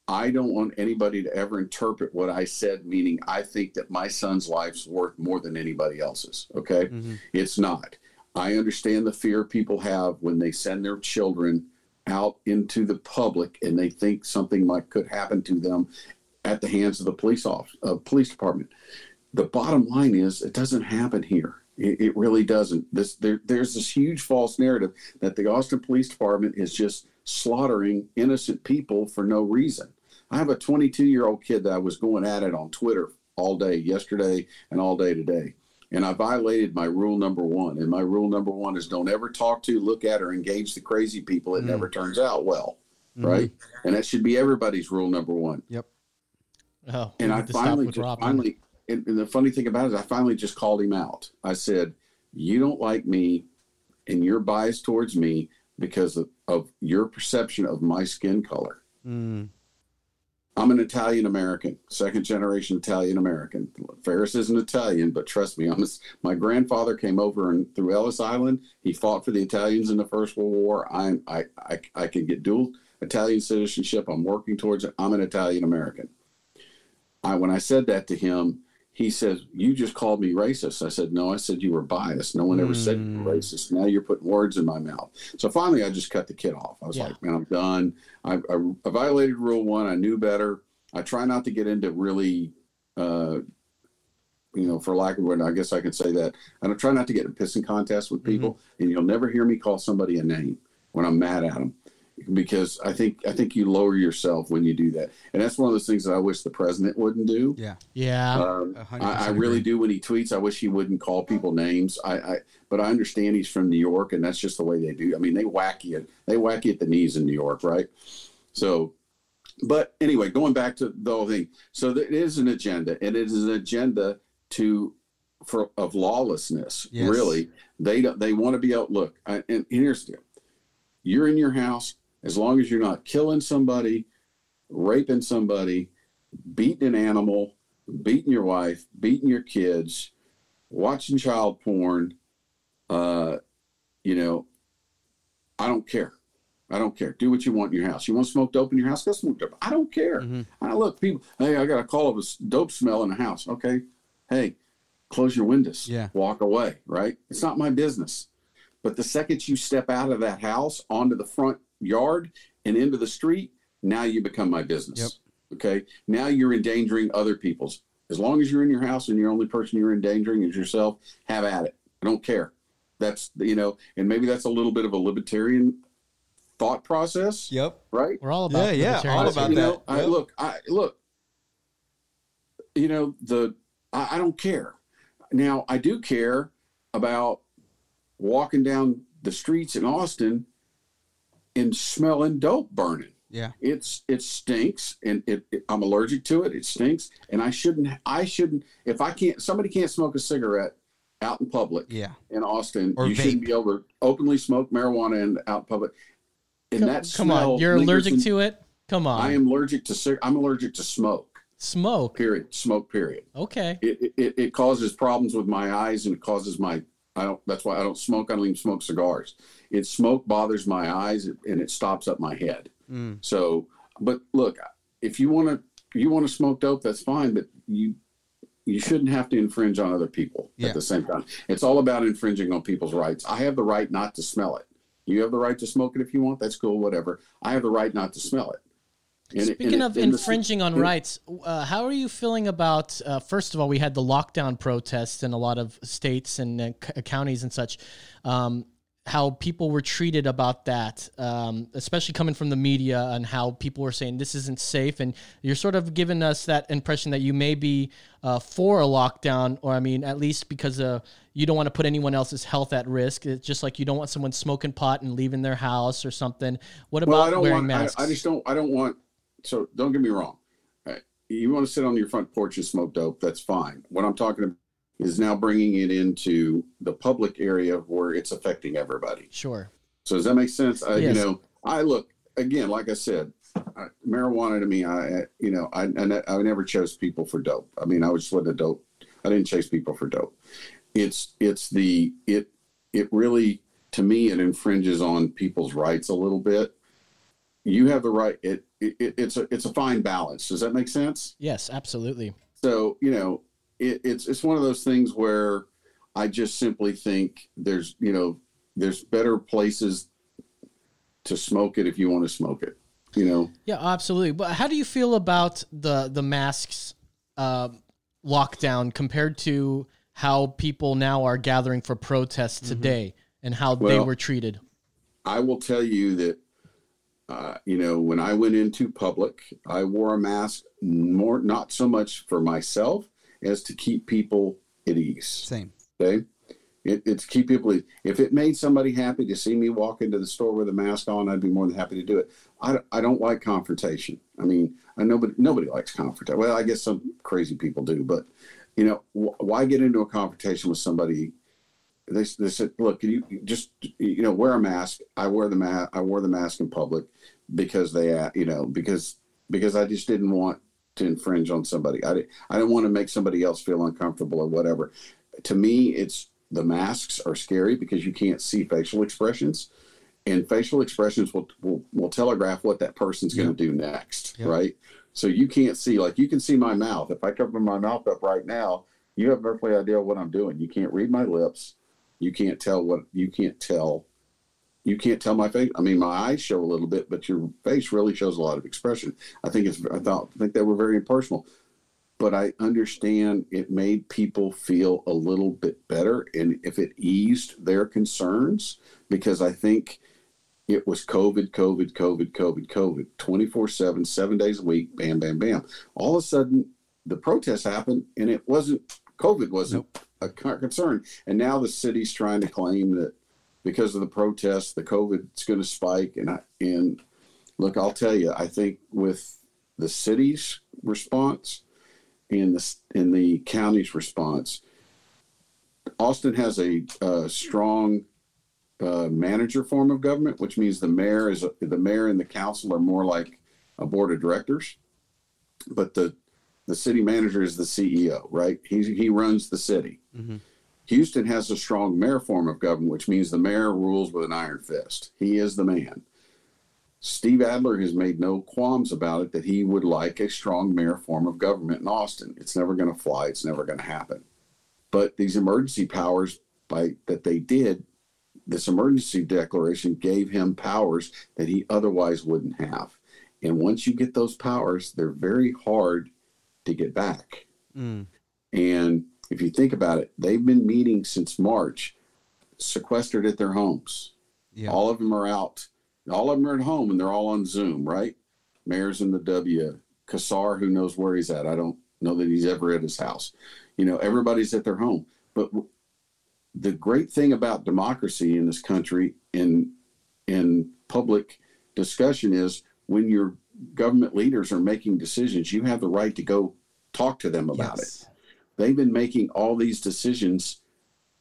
I don't want anybody to ever interpret what I said, meaning I think that my son's life's worth more than anybody else's. Okay. Mhm. It's not. I understand the fear people have when they send their children out into the public and they think something might could happen to them at the hands of the police off uh, police department. The bottom line is it doesn't happen here. It, it really doesn't. This there, there's this huge false narrative that the Austin Police Department is just slaughtering innocent people for no reason. I have a 22 year old kid that I was going at it on Twitter all day yesterday and all day today. And I violated my rule number one. And my rule number one is don't ever talk to, look at, or engage the crazy people. It Mm. never turns out well. Mhm. Right. And that should be everybody's rule number one. Yep. Oh, And I need to stop finally, with just, Rob. finally, and, and the funny thing about it is, I finally just called him out. I said, "You don't like me, and you're biased towards me because of, of your perception of my skin color. Mm. I'm an Italian American, second generation Italian American. Ferris isn't Italian, but trust me, I'm a, my grandfather came over and through Ellis Island. He fought for the Italians in the First World War. I'm I I, I can get dual Italian citizenship. I'm working towards it. I'm an Italian American. I when I said that to him, he says, "You just called me racist." I said, "No, I said you were biased. No one ever said you were Mm. racist. Now you're putting words in my mouth." So finally, I just cut the kid off. I was Yeah. like, "Man, I'm done. I, I, I violated rule one. I knew better. I try not to get into really uh, you know, for lack of a word, I guess I can say that. And I try not to get in pissing contests with people, and you'll never hear me call somebody a name when I'm mad at them, because I think I think you lower yourself when you do that, and that's one of those things that I wish the president wouldn't do. Yeah. Yeah. Um, I, I really do when he tweets. I wish he wouldn't call people names. I, I, but I understand he's from New York, and that's just the way they do. I mean, they whack you. They whack you at the knees in New York, right? So, but anyway, going back to the whole thing. So there is an agenda, and it is an agenda to for of lawlessness. Yes. Really, they don't. They want to be out. Look, I, and here's the deal: you're in your house as long as you're not killing somebody, raping somebody, beating an animal, beating your wife, beating your kids, watching child porn. Uh, you know, I don't care. I don't care. Do what you want in your house. You want smoke dope in your house? Go smoke dope. I don't care. Mhm. I look, people. Hey, I got a call of a dope smell in the house. Okay, hey, close your windows. Yeah. walk away. Right? It's not my business. But the second you step out of that house onto the front yard and into the street, now you become my business. Yep. Okay. Now you're endangering other people's. As long as you're in your house and the only person you're endangering is yourself, have at it. I don't care. That's you know, and maybe that's a little bit of a libertarian thought process, Yep. right? We're all about Yeah, yeah, all about you that. know, I, look, I look. You know the I, I don't care. Now I do care about walking down the streets in Austin and smelling dope burning. Yeah. It's it stinks, and it, it- I'm allergic to it. It stinks, and I shouldn't. I shouldn't. If I can't, somebody can't smoke a cigarette out in public Yeah. in Austin. Or you shouldn't be able to openly smoke marijuana in out in public. And Come, that come on, you're allergic in- to it. Come on, I am allergic to I'm allergic to smoke. smoke. Period. Smoke. Period. Okay, It, it it causes problems with my eyes and it causes my I don't. That's why I don't smoke. I don't even smoke cigars. It smoke bothers my eyes and it stops up my head. Mm. So, but look, if you want to you want to smoke dope, that's fine. But you you shouldn't have to infringe on other people Yeah. at the same time. It's all about infringing on people's rights. I have the right not to smell it. You have the right to smoke it if you want. That's cool. Whatever. I have the right not to smell it. And Speaking and of and the- infringing on rights, uh, how are you feeling about? Uh, first of all, we had the lockdown protests in a lot of states and uh, c- counties and such. Um, how people were treated about that, um, especially coming from the media, and how people were saying this isn't safe, and you're sort of giving us that impression that you may be uh, for a lockdown, or I mean, at least because uh, you don't want to put anyone else's health at risk. It's just like you don't want someone smoking pot and leaving their house or something. What about well, I don't wearing want. I, masks? I just don't. I don't want. So don't get me wrong. Uh, You want to sit on your front porch and smoke dope? That's fine. What I'm talking about is now bringing it into the public area where it's affecting everybody. sure. So does that make sense? I, Yes. You know, I look again. Like I said, I, marijuana to me, I you know, I, I I never chose people for dope. I mean, I was just with a dope. I didn't chase people for dope. It's it's the it it really to me it infringes on people's rights a little bit. You have the right. It, it it's a it's a fine balance. Does that make sense? Yes, absolutely. So you know, it, it's it's one of those things where I just simply think there's you know there's better places to smoke it if you want to smoke it. You know, Yeah, absolutely. But how do you feel about the the masks uh, lockdown compared to how people now are gathering for protests today and how they were treated? I will tell you that. Uh, you know, when I went into public, I wore a mask more not so much for myself as to keep people at ease. Same. Okay. It, it's keep people. If it made somebody happy to see me walk into the store with a mask on, I'd be more than happy to do it. I, don't- I don't like confrontation. I mean, I nobody nobody likes confrontation. Well, I guess some crazy people do, but you know, wh- why get into a confrontation with somebody? They, they said, "Look, can you just you know wear a mask? I wear the mask. I wore the mask in public because they, you know, because because I just didn't want to infringe on somebody. I didn't, I didn't want to make somebody else feel uncomfortable or whatever. To me, it's the masks are scary because you can't see facial expressions, and facial expressions will will, will telegraph what that person's going to do next, Yep. right? So you can't see like you can see my mouth. If I cover my mouth up right now, you have no idea what I'm doing. You can't read my lips. You can't tell what you can't tell. You can't tell my face. I mean, my eyes show a little bit, but your face really shows a lot of expression. I think it's. I thought. I think they were very impersonal. but I understand it made people feel a little bit better. And if it eased their concerns, because I think it was COVID, COVID, COVID, COVID, COVID, 24 7, seven days a week, bam, bam, bam. All of a sudden, the protests happened and it wasn't, COVID wasn't a concern. And now the city's trying to claim that because of the protests, the COVID is going to spike. And I, and look, I'll tell you, I think with the city's response and the and the county's response, Austin has a, uh strong uh, manager form of government, which means the mayor is the mayor and the council are more like a board of directors, but the the city manager is the CEO, right? He he runs the city. Mhm. Houston has a strong mayor form of government, which means the mayor rules with an iron fist. He is the man. Steve Adler has made no qualms about it that he would like a strong mayor form of government in Austin. It's never going to fly. It's never going to happen. But these emergency powers by that they did, this emergency declaration gave him powers that he otherwise wouldn't have. And once you get those powers, they're very hard to get back. Mm. And if you think about it, they've been meeting since March, sequestered at their homes. Yeah. All of them are out. All of them are at home and they're all on Zoom, right? Mayor's in the W. Casar, who knows where he's at? I don't know that he's ever at his house. You know, everybody's at their home. But w- the great thing about democracy in this country in in public discussion is when your government leaders are making decisions, you have the right to go talk to them about it. They've been making all these decisions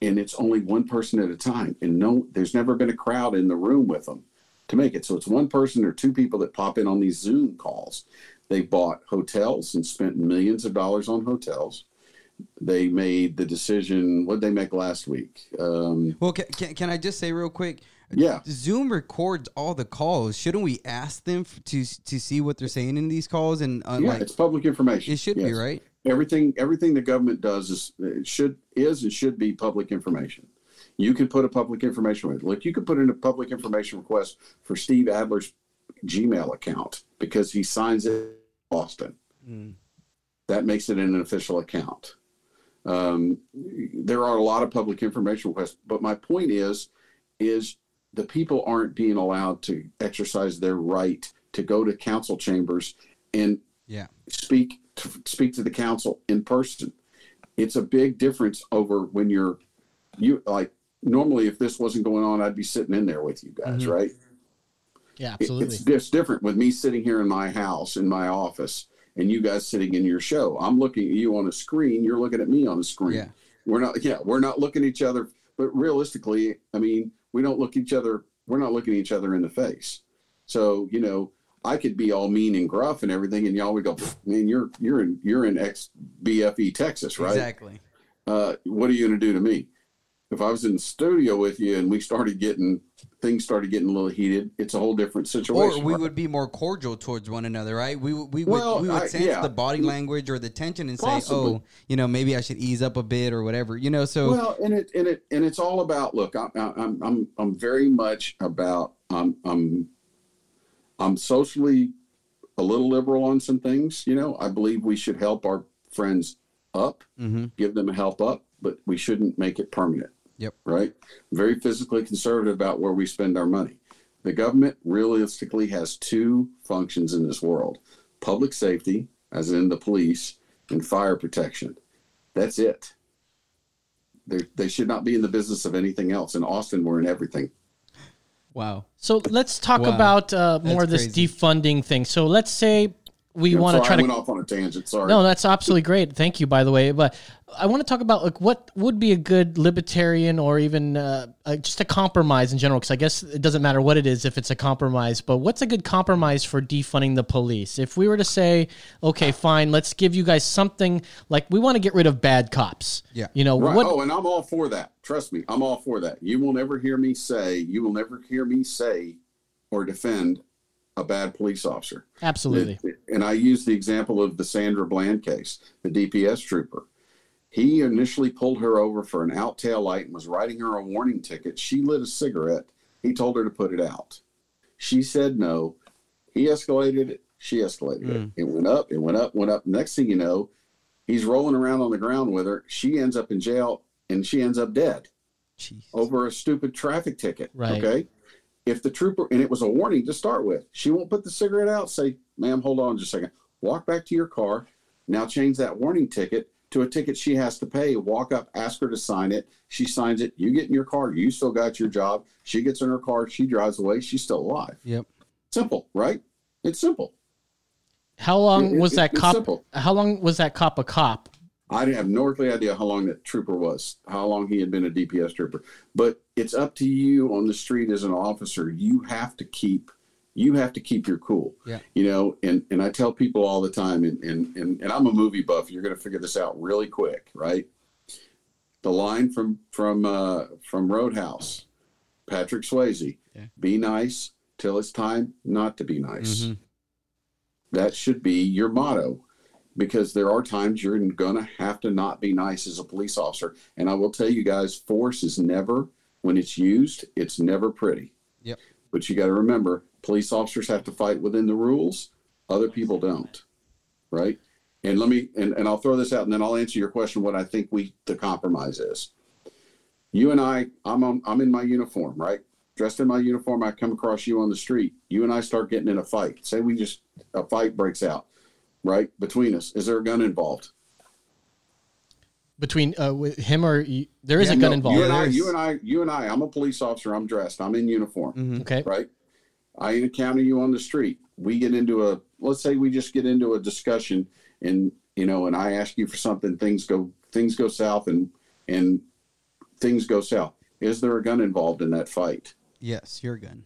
and it's only one person at a time and no there's never been a crowd in the room with them to make it. So it's one person or two people that pop in on these zoom calls. They bought hotels and spent millions of dollars on hotels. They made the decision what did they make last week? Um, Well, can, can, can I just say real quick? Yeah Zoom records all the calls. Shouldn't we ask them f- to to see what they're saying in these calls? And uh, yeah like, it's public information it should be right. everything everything the government does is it should is and should be public information. You can put a public information with look. You could put in a public information request for Steve Adler's Gmail account because he signs it in Boston. Mm. That makes it an official account. Um, there are a lot of public information requests, but my point is, is the people aren't being allowed to exercise their right to go to council chambers and Yeah. speak to speak to the council in person. It's a big difference over when you're you like normally if this wasn't going on, I'd be sitting in there with you guys, Mhm. right? Yeah, absolutely. It's just different with me sitting here in my house, in my office, and you guys sitting in your show. I'm looking at you on a screen, you're looking at me on a screen. Yeah. We're not yeah, we're not looking at each other, but realistically, I mean, we don't look each other, we're not looking each other in the face. So, you know, I could be all mean and gruff and everything, and y'all would go, man, you're you're in you're in ex BFE Texas, right? Exactly. uh, what are you going to do to me? If I was in the studio with you and we started getting things started getting a little heated, it's a whole different situation. Or we right? would be more cordial towards one another, right? We would- we would Well, we would I- sense yeah. the body language or the tension and say, "Oh, you know, maybe I should ease up a bit or whatever." You know, so well, and it and it and it's all about. Look, I'm I'm I'm I'm very much about. I'm I'm I'm socially a little liberal on some things. You know, I believe we should help our friends up, Mhm. give them a help up, but we shouldn't make it permanent. Yep. Right. Very physically conservative about where we spend our money. The government realistically has two functions in this world: public safety, as in the police, and fire protection. That's it. They they should not be in the business of anything else. In Austin, we're in everything. wow. So let's talk Wow. about uh, more of this crazy. defunding thing. So let's say we I'm want to sorry, try I to went off on a tangent. Sorry. No, that's absolutely great. Thank you, by the way. But I want to talk about like what would be a good libertarian or even uh, uh, just a compromise in general. Because I guess it doesn't matter what it is if it's a compromise. But what's a good compromise for defunding the police? If we were to say, okay, fine, let's give you guys something like we want to get rid of bad cops. Yeah. You know Right. what? Oh, and I'm all for that. Trust me, I'm all for that. You will never hear me say, you will never hear me say or defend a bad police officer. absolutely. And I use the example of the Sandra Bland case, the DPS trooper. He initially pulled her over for an out tail light and was writing her a warning ticket. She lit a cigarette. He told her to put it out. She said no. He escalated it. She escalated it. Hmm. It went up, it went up, went up. Next thing you know, He's rolling around on the ground with her. She ends up in jail and she ends up dead Jeez. over a stupid traffic ticket. Right. Okay. If the trooper, and it was a warning to start with, she won't put the cigarette out, say, ma'am, hold on just a second. Walk back to your car. Now change that warning ticket to a ticket she has to pay. Walk up, ask her to sign it. She signs it. You get in your car. You still got your job. She gets in her car. She drives away. She's still alive. Yep. Simple, right? It's simple. How long It- was it- that cop? simple. How long was that cop a cop? I didn't have no earthly idea how long that trooper was, how long he had been a DPS trooper. But it's up to you on the street as an officer. You have to keep you have to keep your cool. Yeah. You know, and, and I tell people all the time, and, and, and, and I'm a movie buff, you're gonna figure this out really quick, right? The line from from uh from Roadhouse, Patrick Swayze, Yeah. be nice till it's time not to be nice. Mhm. That should be your motto because there are times you're going to have to not be nice as a police officer. And I will tell you guys, force is never, when it's used, it's never pretty. Yep. But you got to remember, police officers have to fight within the rules, other people don't. Right. And let me, and, and I'll throw this out and then I'll answer your question what I think we, the compromise is. You and I, I'm on, I'm in my uniform, right? Dressed in my uniform, I come across you on the street. You and I start getting in a fight. Say we just a fight breaks out, right between us. Is there a gun involved? Between uh, with him or you, there is Yeah, a gun No, involved. You and I, you and I, you and I. I'm a police officer. I'm dressed. I'm in uniform, Mhm. okay. right? I encounter you on the street. We get into a let's say we just get into a discussion, and you know, and I ask you for something. Things go things go south, and and things go south. Is there a gun involved in that fight? Yes, your gun.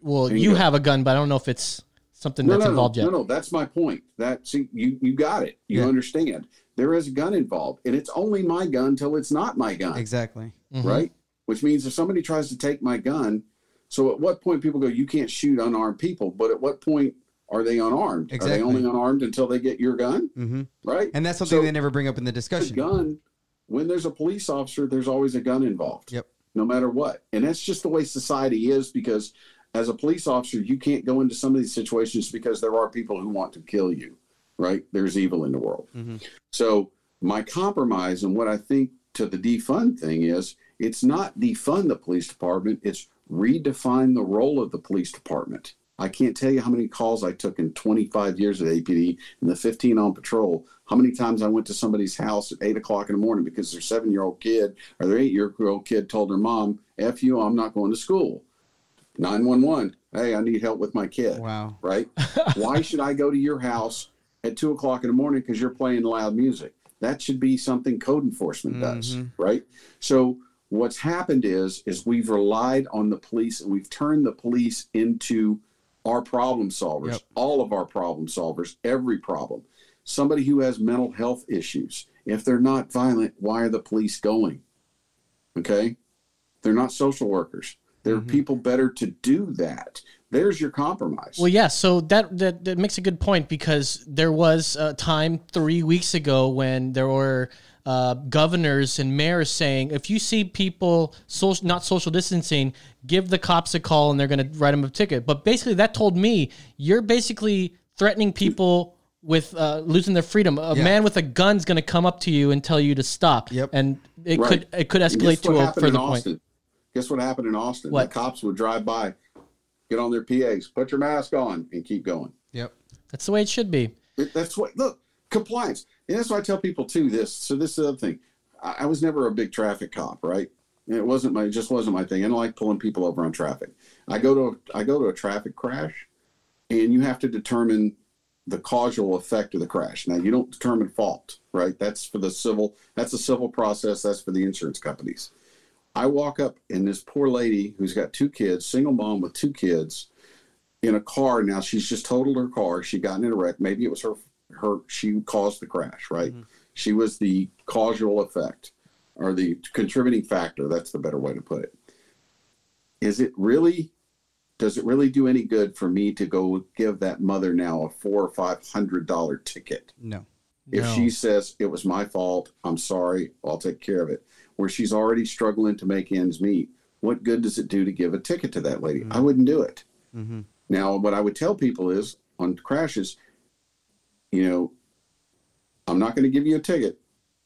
Well, There you, you go. have a gun, but I don't know if it's something No, that's no, involved no, yet. no, no. That's my point. That see, you you got it. You Yeah. understand. There is a gun involved, and it's only my gun till it's not my gun. Exactly. Mhm. right? Which means if somebody tries to take my gun, so at what point people go, you can't shoot unarmed people, but at what point are they unarmed? Are they only unarmed until they get your gun, hmm right? And that's something So- they never bring up in the The discussion. gun, when there's a police officer, there's always a gun involved. Yep. No matter what, and that's just the way society is because. As a police officer, you can't go into some of these situations because there are people who want to kill you, right? There's evil in the world. Mhm. So my compromise and what I think to the defund thing is it's not defund the police department, it's redefine the role of the police department. I can't tell you how many calls I took in 25 years of APD and the 15 on patrol. How many times I went to somebody's house at eight o'clock in the morning because their seven year old kid or their eight year old kid told their mom, F you, I'm not going to school. 911, hey, I need help with my kid Wow. right? Why should I go to your house at two o'clock in the morning because you're playing loud music? That should be something code enforcement does, Mhm. right? So what's happened is is we've relied on the police and we've turned the police into our problem solvers, Yep. all of our problem solvers, every problem. Somebody who has mental health issues, if they're not violent, why are the police going? Okay? They're not social workers. There are Mhm. people better to do that. There's your compromise. Well, yeah. So that, that that makes a good point because there was a time three weeks ago when there were uh, governors and mayors saying if you see people social, not social distancing, give the cops a call and they're going to write them a ticket. But basically, that told me you're basically threatening people with uh, losing their freedom. A Yeah. man with a gun's going to come up to you and tell you to stop. Yep. And it Right. could it could escalate to a further point. Guess what happened in Austin? What? The cops would drive by, get on their PAs, put your mask on, and keep going. Yep. That's the way it should be. That's what. Look, compliance, and that's why I tell people too. This. So this is the other thing. I, I was never a big traffic cop, right? It wasn't my. It just wasn't my thing. I don't like pulling people over on traffic. I go to. I go to a traffic crash, and you have to determine the causal effect of the crash. Now you don't determine fault, right? That's for the civil. That's a civil process. That's for the insurance companies. I walk up and this poor lady who's got two kids, single mom with two kids, in a car. Now she's just totaled her car. She got in a wreck. Maybe it was her. Her. She caused the crash, right? Mm-hmm. She was the causal effect, or the contributing factor. That's the better way to put it. Is it really? Does it really do any good for me to go give that mother now a four or five hundred dollar ticket? No. If No. she says it was my fault, I'm sorry, I'll take care of it. Where she's already struggling to make ends meet, what good does it do to give a ticket to that lady? I wouldn't do it. hmm Now, what I would tell people is on crashes, you know, I'm not going to give you a ticket,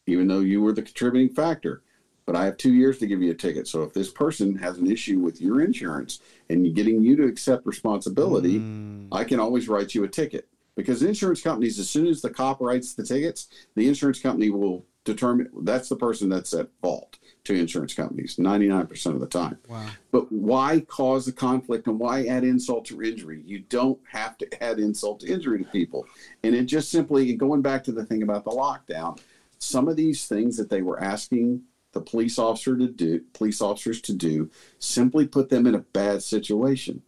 even though you were the contributing factor. But I have two years to give you a ticket. So if this person has an issue with your insurance and getting you to accept responsibility, Mm. I can always write you a ticket. Because insurance companies, as soon as the cop writes the tickets, the insurance company will determine that's the person that's at fault to insurance companies 99% of the time. Wow. But why cause the conflict and why add insult to injury? You don't have to add insult to injury to people. And it just simply, going back to the thing about the lockdown, some of these things that they were asking the police officer to do, police officers to do, simply put them in a bad situation.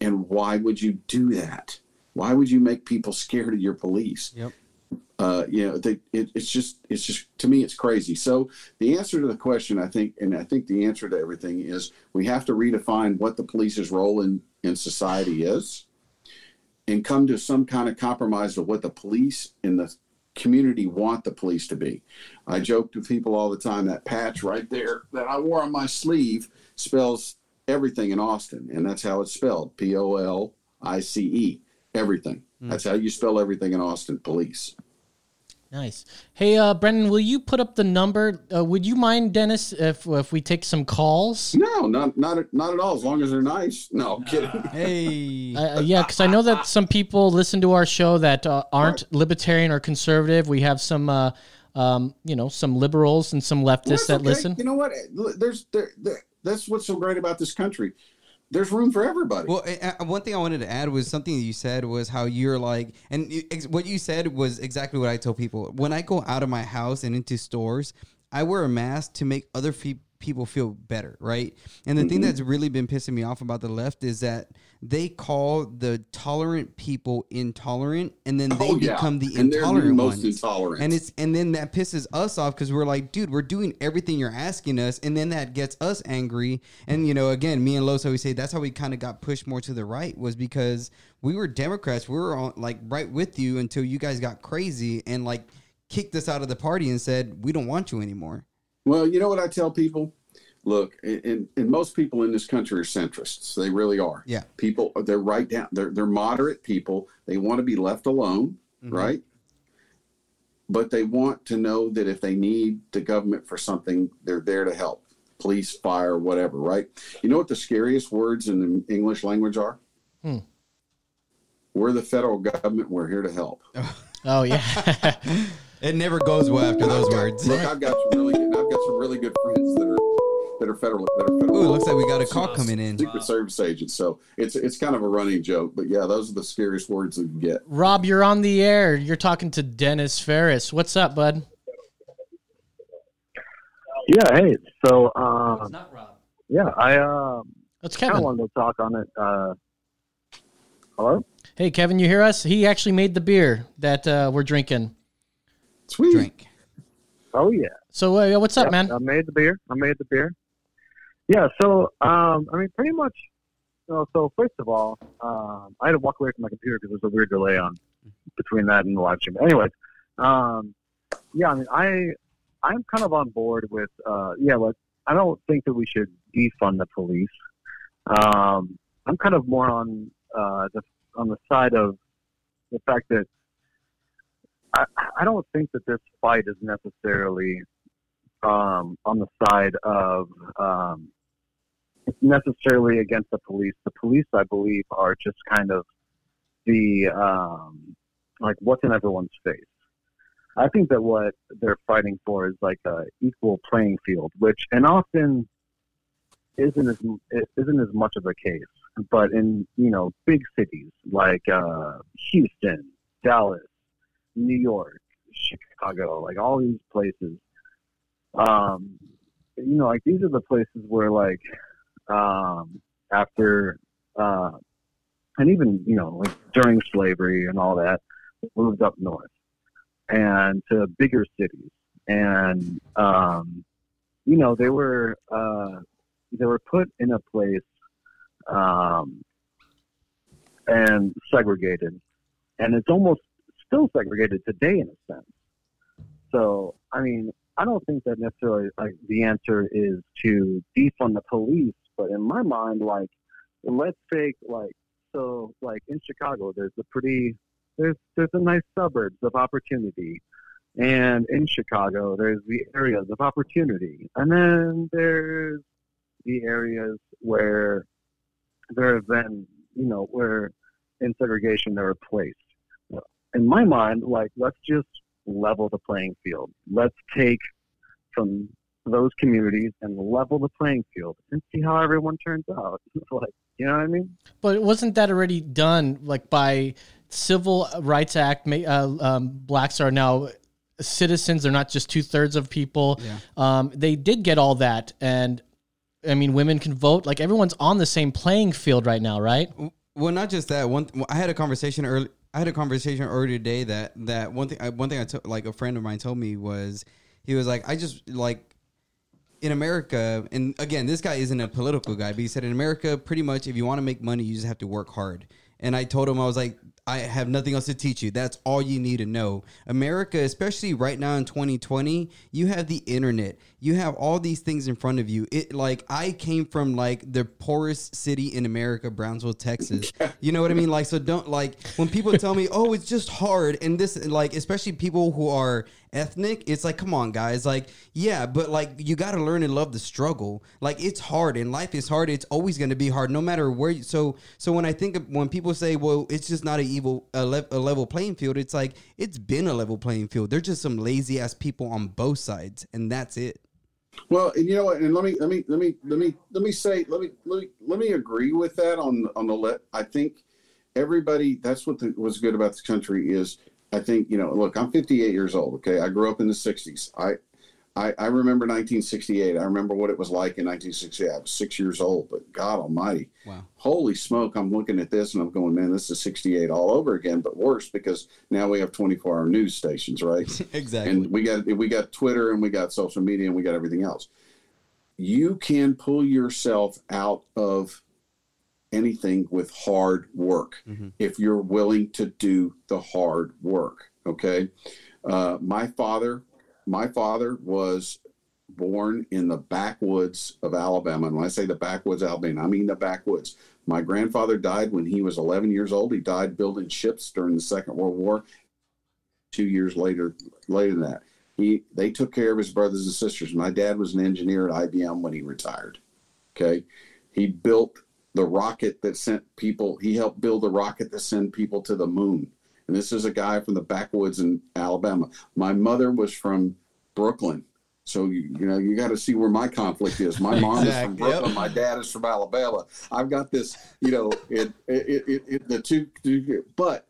And why would you do that? Why would you make people scared of your police? Yep. Uh, you know, they, it, it's just, it's just to me, it's crazy. So the answer to the question, I think, and I think the answer to everything is we have to redefine what the police's role in in society is, and come to some kind of compromise of what the police in the community want the police to be. I joked with people all the time that patch right there that I wore on my sleeve spells everything in Austin, and that's how it's spelled: P O L I C E. Everything. That's how you spell everything in Austin. Police. Nice. Hey, uh, Brendan, will you put up the number? Uh, would you mind, Dennis, if if we take some calls? No, not not not at all. As long as they're nice. No, I'm kidding. Hey. Uh, yeah, because I know that some people listen to our show that uh, aren't libertarian or conservative. We have some, uh, um, you know, some liberals and some leftists That's that okay. listen. You know what? There's there, there, that's what's so great about this country. There's room for everybody. Well, one thing I wanted to add was something that you said was how you're like, and what you said was exactly what I tell people. When I go out of my house and into stores, I wear a mask to make other people feel better, right? And the thing Mm-hmm. that's really been pissing me off about the left is that they call the tolerant people intolerant, and then oh, they Oh, yeah. become the And they're the intolerant most ones. intolerant. And it's and then that pisses us off because we're like, dude, we're doing everything you're asking us, and then that gets us angry. And you know, again, me and Los always say that's how we kind of got pushed more to the right was because we were Democrats. We were on like right with you until you guys got crazy and like kicked us out of the party and said we don't want you anymore. Well, you know what I tell people? Look, and, and most people in this country are centrists. They really are. Yeah. People, they're right down. They're they're moderate people. They want to be left alone, Mhm. right? But they want to know that if they need the government for something, they're there to help. Police, fire, whatever, right? You know what the scariest words in the English language are? Hmm. We're the federal government. We're here to help. Oh yeah. It never goes well after those words. Look, I've got some really good. I've got some really good friends that are that are federal. That are federal Ooh, it looks like we got a call coming in. Secret Service agents. So it's it's kind of a running joke, but yeah, those are the scariest words that you get. Rob, you're on the air. You're talking to Dennis Ferris. What's up, bud? Yeah, hey. So, um, not Rob. yeah, I um, That's kind of Kevin. wanted to talk on it. Uh, hello. Hey, Kevin, you hear us? He actually made the beer that uh, we're drinking. Sweet. Drink. Oh yeah. So, uh, what's up, Yep, man? I made the beer. I made the beer. Yeah. So, um, I mean, pretty much. You know, so first of all, um, I had to walk away from my computer because there's a weird delay on between that and the live stream. Anyways, um, yeah, I mean, I I'm kind of on board with. Uh, yeah, I don't think that we should defund the police. Um, I'm kind of more on uh, the on the side of the fact that I, I don't think that this fight is necessarily um, on the side of um, necessarily against the police. The police, I believe, are just kind of the um, like what's in everyone's face. I think that what they're fighting for is like a equal playing field, which and often isn't as isn't as much of a case. But in you know big cities like uh, Houston, Dallas, New York, Chicago, like all these places, um, you know, like these are the places where like um, after uh, and even you know like during slavery and all that moved up north and to bigger cities. And um, you know they were uh, they were put in a place um, and segregated. And it's almost still segregated today in a sense. So i mean i don't think that necessarily like the answer is to defund the police but in my mind like let's take like so like in chicago there's a pretty there's there's a nice suburbs of opportunity And in Chicago, there's the areas of opportunity, and then there's the areas where there have been, you know, where in segregation they're placed. In my mind, like let's just level the playing field. Let's take from those communities and level the playing field and see how everyone turns out. like, you know what I mean? But wasn't that already done like by Civil Rights Act? Uh, um, blacks are now citizens. They're not just two thirds of people. Yeah. Um, they did get all that, and I mean, women can vote. Like everyone's on the same playing field right now, right? Well, not just that. One, I had a conversation early. I had a conversation earlier today that that one thing. I- One thing I took, like a friend of mine told me was he was like, I just like in America, and again, this guy isn't a political guy, but he said in America, pretty much, if you want to make money, you just have to work hard. And I told him, I was like, I have nothing else to teach you. That's all you need to know. America, especially right now in 2020, you have the internet. You have all these things in front of you. It like I came from like the poorest city in America, Brownsville, Texas. You know what I mean? Like so don't like when people tell me, "Oh, it's just hard." And this like especially people who are ethnic, it's like, "Come on, guys." Like, yeah, but like you got to learn and love the struggle. Like it's hard and life is hard. It's always going to be hard no matter where you, so so when I think of when people say, "Well, it's just not a evil a, le- a level playing field." It's like it's been a level playing field. There's just some lazy ass people on both sides and that's it. Well, and you know what? And let me let me let me let me let me say let me let me let me agree with that on on the let. I think everybody. That's what the, was good about this country is. I think you know. Look, I'm 58 years old. Okay, I grew up in the 60s. I I, I remember 1968. I remember what it was like in 1968. I was six years old, but God Almighty, Wow. holy smoke! I'm looking at this and I'm going, man, this is 68 all over again, but worse because now we have 24-hour news stations, right? exactly. and we got we got Twitter and we got social media and we got everything else. You can pull yourself out of anything with hard work Mhm. if you're willing to do the hard work. Okay, uh, my father, my father was born in the backwoods of Alabama, and when I say the backwoods Alabama, I mean the backwoods. My grandfather died when he was 11 years old. He died building ships during the Second World War. Two years later, later than that, he they took care of his brothers and sisters. My dad was an engineer at IBM when he retired. Okay, he built the rocket that sent people. He helped build the rocket that sent people to the moon. And this is a guy from the backwoods in Alabama. My mother was from Brooklyn. So you, you know you got to see where my conflict is. My mom is from Brooklyn. yep. My dad is from Alabama. I've got this, you know, it, it, it, it, the two, two, but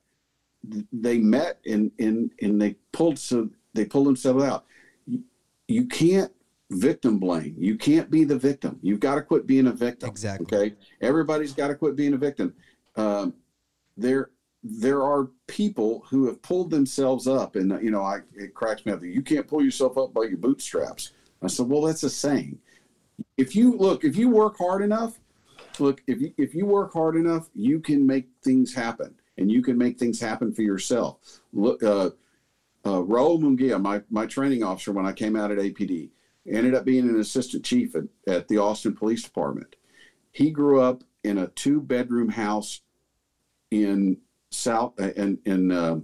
they met and and and they pulled so they pulled themselves out. You, you can't victim blame. You can't be the victim. You've got to quit being a victim. Exactly. Okay. Everybody's got to quit being a victim. Um, there there are people who have pulled themselves up, and you know, I it cracks me up. You can't pull yourself up by your bootstraps. I said, well, that's a saying. If you look, if you work hard enough, look, if you if you work hard enough, you can make things happen, and you can make things happen for yourself. Look, uh, uh, Raul Munguia, my my training officer when I came out at APD, ended up being an assistant chief at, at the Austin Police Department. He grew up in a two bedroom house in South in in uh,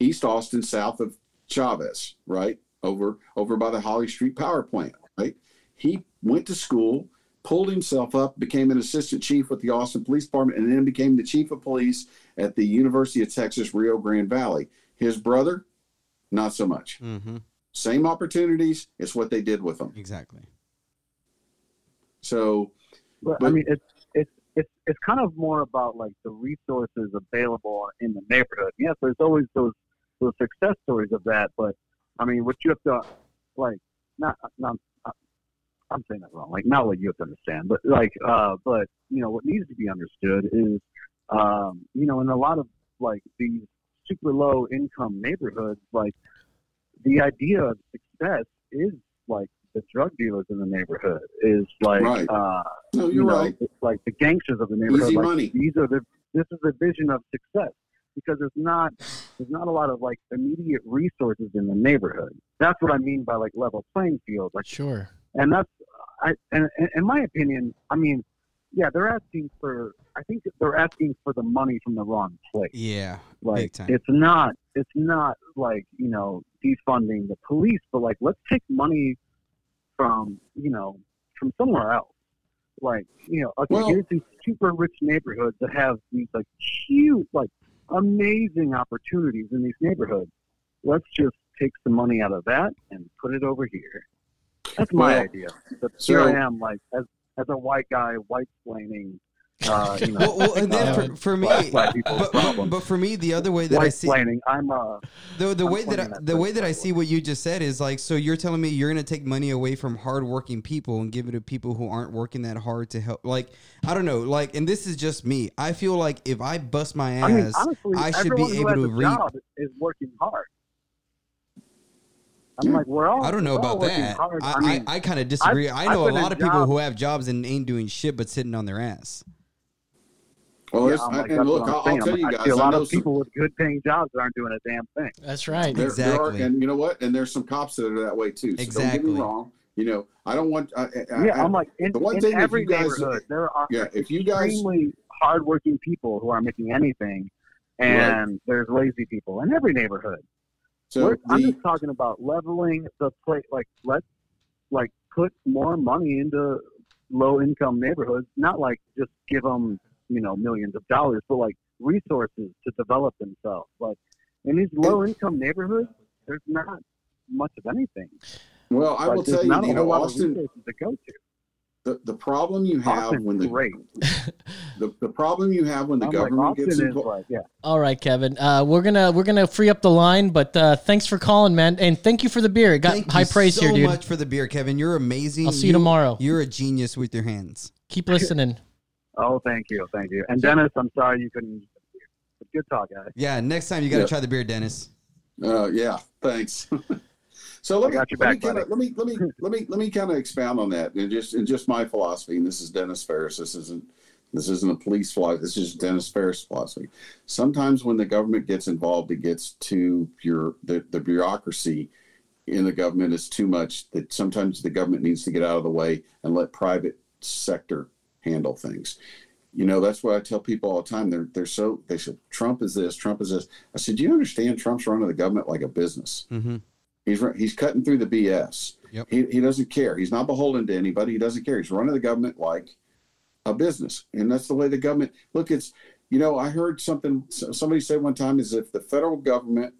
East Austin, south of Chavez, right over over by the Holly Street Power Plant. Right, he went to school, pulled himself up, became an assistant chief with the Austin Police Department, and then became the chief of police at the University of Texas Rio Grande Valley. His brother, not so much. Mm-hmm. Same opportunities. It's what they did with them. Exactly. So But, I mean, it's it's it's kind of more about like the resources available in the neighborhood. Yes, there's always those those success stories of that, but I mean, what you have to like not not. I'm saying that wrong. Like not what you have to understand, but like, uh, but you know, what needs to be understood is, um, you know, in a lot of like these super low income neighborhoods, like the idea of success is like the drug dealers in the neighborhood is like, Right. uh, no, you you're know, right. it's like the gangsters of the neighborhood. Easy like, money. These are the this is the vision of success because there's not there's not a lot of like immediate resources in the neighborhood. That's what I mean by like level playing field. Like, Sure. and that's I and, and in my opinion, I mean, yeah, they're asking for. I think they're asking for the money from the wrong place. Yeah. Like Big time. it's not it's not like you know defunding the police, but like let's take money from you know from somewhere else. Like you know, okay, Well- here's these super rich neighborhoods that have these like huge, like amazing opportunities in these neighborhoods. Let's just take some money out of that and put it over here. That's my Well, idea. But so- here I am, like as as a white guy, white explaining. Uh, you know, Well, well, and then uh, for, for me, black- black but, but, but for me, the other way that I see explaining. I'm uh, the the I'm way that I, the way that I see what you just said is like, so you're telling me you're gonna take money away from hardworking people and give it to people who aren't working that hard to help. Like, I don't know, like, and this is just me. I feel like if I bust my ass, I mean, honestly, I should be able to reap. job is working hard. I'm like, we're all. I don't know about that. I, I mean, I, I kind of disagree. I've- I know a lot of people who have jobs and ain't doing shit but sitting on their ass. Well, yeah, there's- I'm like, and look, I'm I'll. I'll tell you guys. I see a I lot know of some- people with good paying jobs that aren't doing a damn thing. That's right. There, there are, Exactly. and you know what? And there's some cops that are that way too. So Don't Exactly. get me wrong. You know, I don't want. I, I, Yeah, I, I'm like, in, the one in thing, if every you guys- neighborhood, there are yeah. If you guys, extremely hardworking people who aren't making anything, and there's lazy people in every neighborhood. so We're, I'm just talking about leveling the plate. Like, let's like put more money into low income neighborhoods. Not like just give them you know millions of dollars, but like resources to develop themselves. Like in these low income neighborhoods, there's not much of anything. well, I Like, will tell you, not a you whole know, lot Austin. of resources to go to. The, the problem you have Austin's when the, great. the the problem you have when the I'm government Austin gets involved. like, yeah. All right, Kevin. Uh, we're gonna we're gonna free up the line, but uh, thanks for calling, man, and thank you for the beer. It got Thank high you praise so here, dude. much for the beer, Kevin. You're amazing. I'll see you tomorrow. You're a genius with your hands. Keep listening. Oh, thank you, thank you. And Dennis, I'm sorry you couldn't. use the. But Good talk, guys. Yeah, next time you got to Yeah. try the beer, Dennis. Uh, yeah, thanks. so let me, got your let, me kinda, let me let me let me let me kind of expound on that and just and just my philosophy. And this is Dennis Ferris. This isn't this isn't a police philosophy. This is Dennis Ferris philosophy. Sometimes when the government gets involved, it gets too pure. The the bureaucracy in the government is too much. That sometimes the government needs to get out of the way and let private sector handle things. You know, that's what I tell people all the time. They're they're so they said Trump is this, Trump is this. I said, do you understand Trump's running the government like a business. Mm-hmm. He's he's cutting through the BS. Yep. He he doesn't care. He's not beholden to anybody. He doesn't care. He's running the government like a business, and that's the way the government. Look, it's you know I heard something somebody said one time is if the federal government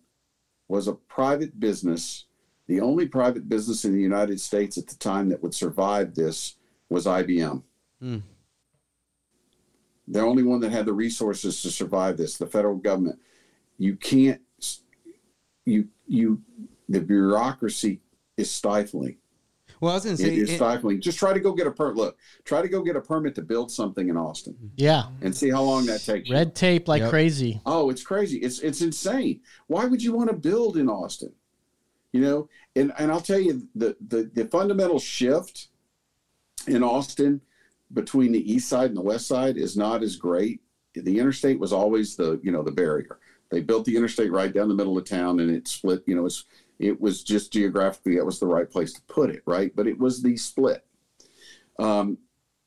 was a private business, the only private business in the United States at the time that would survive this was IBM. Hmm. The only one that had the resources to survive this, the federal government. You can't. You you the bureaucracy is stifling. Well, I was going to say, is it- stifling. Just try to go get a permit. Look, try to go get a permit to build something in Austin Yeah, and see how long that takes. you. red tape like Yep. crazy. Oh, it's crazy. It's it's insane. Why would you want to build in Austin? You know, and and I'll tell you the the, the fundamental shift in Austin between the east side and the west side is not as great. The interstate was always the you know the barrier. They built the interstate right down the middle of town, and it split. You know, it's it was just geographically that was the right place to put it, right? But it was the split. Um,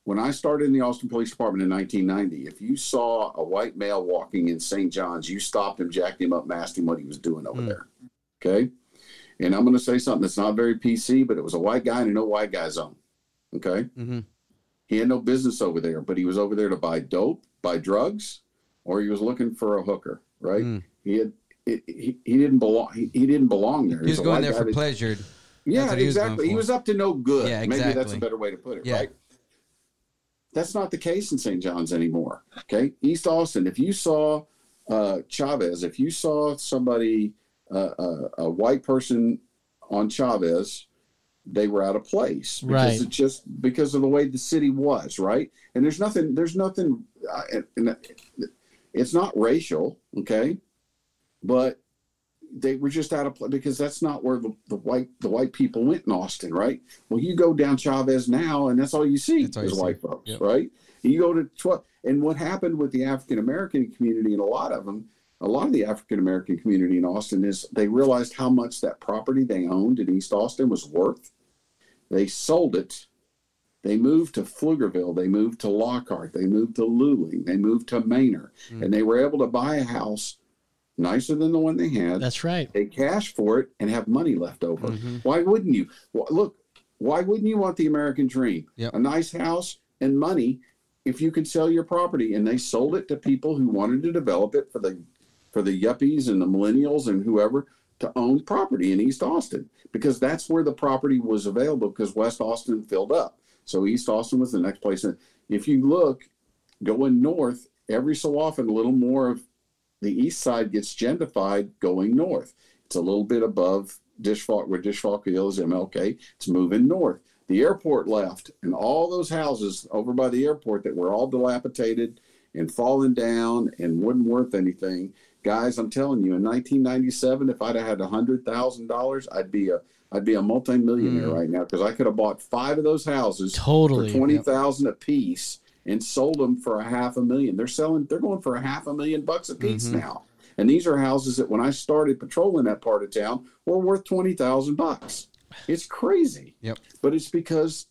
when I started in the Austin Police Department in 1990, if you saw a white male walking in St. John's, you stopped him, jacked him up, and asked him what he was doing over Hmm. there. Okay. And I'm going to say something that's not very PC, but it was a white guy in a no white guy zone. Okay. Mhm. He had no business over there, but he was over there to buy dope, buy drugs, or he was looking for a hooker, right? Mm. He had. It, he, he didn't belong. He, he didn't belong there. he was going there for pleasure. yeah, he was exactly. He was up to no good. Yeah, Maybe that's a better way to put it, Yeah. right? That's not the case in St. John's anymore. Okay, East Austin. If you saw uh, Chavez, if you saw somebody, uh, uh, a white person on Chavez, they were out of place because Right. it just because of the way the city was, right? And there's nothing. There's nothing. Uh, and it's not racial, okay, but they were just out of place because that's not where the, the white the white people went in Austin, right? Well, you go down Chavez now, and that's all you see all you is see. white folks, Yep. right? You go to twelve, and what happened with the African American community, and a lot of them, a lot of the African American community in Austin is they realized how much that property they owned in East Austin was worth. They sold it. They moved to Pflugerville. They moved to Lockhart. They moved to Luling. They moved to Manor, Mm. and they were able to buy a house nicer than the one they had. That's right. They cash for it and have money left over. Mhm. Why wouldn't you? Well, look, why wouldn't you want the American dream? Yep. A nice house and money if you could sell your property. And they sold it to people who wanted to develop it for the for the yuppies and the millennials and whoever to own property in East Austin because that's where the property was available because West Austin filled up. So East Austin was the next place. And if you look going north, every so often a little more of the east side gets gentrified going north. It's a little bit above Dishfalk where Dishfalk Hill is MLK. It's moving north. The airport left, and all those houses over by the airport that were all dilapidated and falling down and wasn't worth anything. Guys, I'm telling you, in 1997, if I'd have had hundred thousand dollars, I'd be a I'd be a multimillionaire right now because I could have bought five of those houses Totally. for twenty thousand a piece and sold them for a half a million. They're selling. They're going for a half a million bucks a piece Mhm. now. And these are houses that when I started patrolling that part of town were worth twenty thousand bucks. It's crazy. Yep. But it's because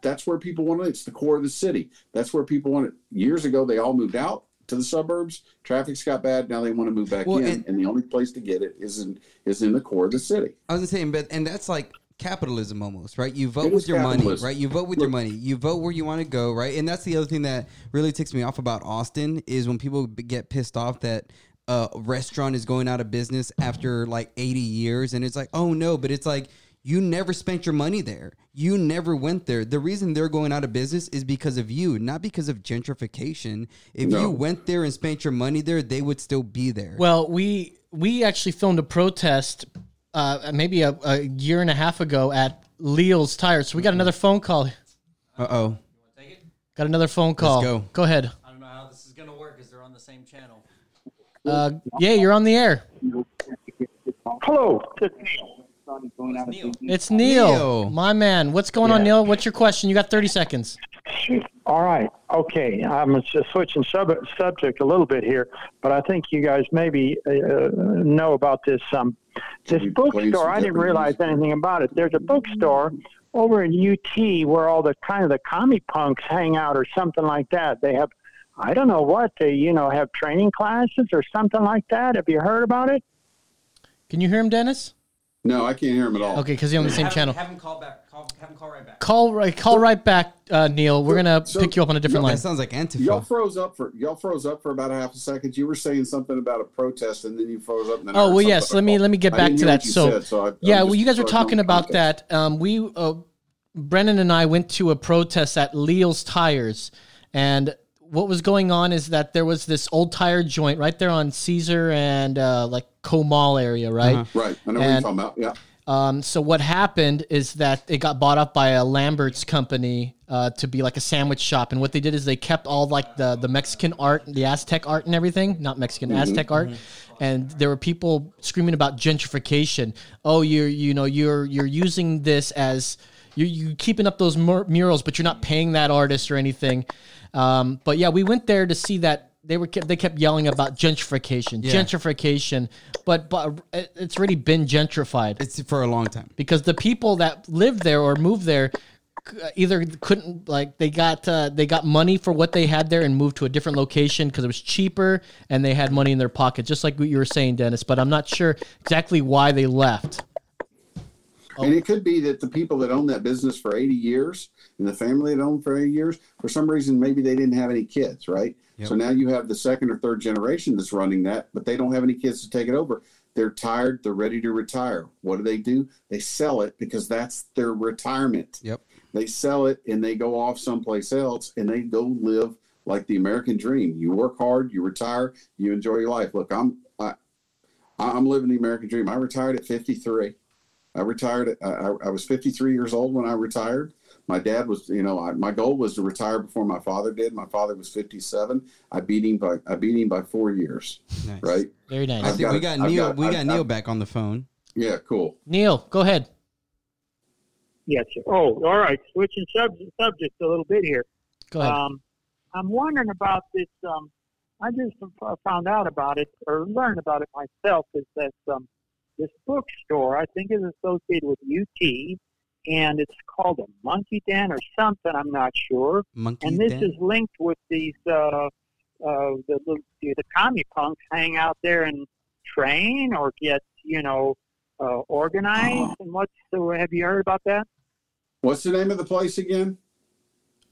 that's where people want it. It's the core of the city. That's where people want it. Years ago, they all moved out to the suburbs. Traffic's got bad. Now they want to move back Well, in, and- and, the only place to get it is in is in the core of the city. I was saying, but and that's like capitalism almost, right? You vote It with your money, right? You vote with your money. You vote where you want to go, right? And that's the other thing that really ticks me off about Austin is when people get pissed off that a restaurant is going out of business after like 80 years and it's like, "Oh no," but it's like you never spent your money there. You never went there. The reason they're going out of business is because of you, not because of gentrification. If No. you went there and spent your money there, they would still be there. Well, we we actually filmed a protest uh, maybe a, a year and a half ago at Leal's Tires. So we got another phone call. Uh oh. Got another phone call. go. Go ahead. I don't know how this is gonna work because they're on the same channel. Uh, yeah, you're on the air. Hello. Neil. It's Neil, Neil. my man. What's going on, Neil? What's your question? You got 30 seconds. All right. Okay. I'm just switching sub- subject a little bit here, but I think you guys maybe uh, know about this. Um, this bookstore, I didn't realize anything about it. There's a bookstore over in UT where all the kind of the commie punks hang out or something like that. They have, I don't know what, they, you know, have training classes or something like that. Have you heard about it? Can you hear him, Dennis? No, I can't hear him at all. Okay, because he's on the same have, channel. Have him call back. Call, have him call right back. Call right, call right back, uh, Neil. We're gonna So- pick you up on a different No, line. That sounds like Antifa. Y'all froze up for y'all froze up for about a half a second. You were saying something about a protest, and then you froze up. And Oh well, yes. Let me let me get back to that. So, said, so I- yeah, well, you guys were talking about context. that. Um, we, uh, Brennan and I went to a protest at Leal's Tires, and what was going on is that there was this old tire joint right there on Cesar and uh, like Comal area, right? Uh-huh. Right, I know what you're talking about. Yeah, Um, so what happened is that it got bought up by a Lambert's company uh, to be like a sandwich shop, and what they did is they kept all like the the Mexican art, the Aztec art, and everything. Not Mexican, Aztec art. And there were people screaming about gentrification. Oh, you're you know you're you're using this as you you keeping up those mur- murals, but you're not paying that artist or anything. Um, but yeah, we went there to see that they were kept, they kept yelling about gentrification, Yeah. gentrification, but but it's already been gentrified It's for a long time. because the people that lived there or moved there either couldn't like they got uh, they got money for what they had there and moved to a different location because it was cheaper and they had money in their pocket just like what you were saying dennis but i'm not sure exactly why they left and it could be that the people that own that business for 80 years and the family that owned for 80 years, for some reason, maybe they didn't have any kids, right? Yep. So now you have the second or third generation that's running that, but they don't have any kids to take it over. They're tired. They're ready to retire. What do they do? They sell it because that's their retirement. Yep. They sell it and they go off someplace else and they go live like the American dream. You work hard, you retire, you enjoy your life. Look, I'm I, I'm living the American dream. I retired at 53. I retired. At, I, I was 53 years old when I retired. My dad was, you know, I, my goal was to retire before my father did. My father was 57. I beat him by I beat him by four years. Nice. Right? very nice I've think got we got I've Neil. got- we I've- got Neil I've- back on the phone. Yeah, cool. neil go ahead Yes. Sir. Oh, all right. Switching sub- subject a little bit here. go ahead Um, I'm wondering about this. Um, I just found out about it or learned about it myself. Is that um, this bookstore I think is associated with UT, and it's called a Monkey Den or something. I'm not sure. Monkey And this Den? is linked with these uh, uh, the, the the commie punks hang out there and train or get you know uh, organized. And what's so have you heard about that? What's the name of the place again?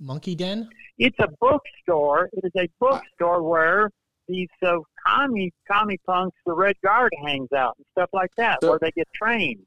Monkey Den. It's a bookstore. It is a bookstore where these uh, commie commie punks, the Red Guard, hangs out and stuff like that, So- where they get trained.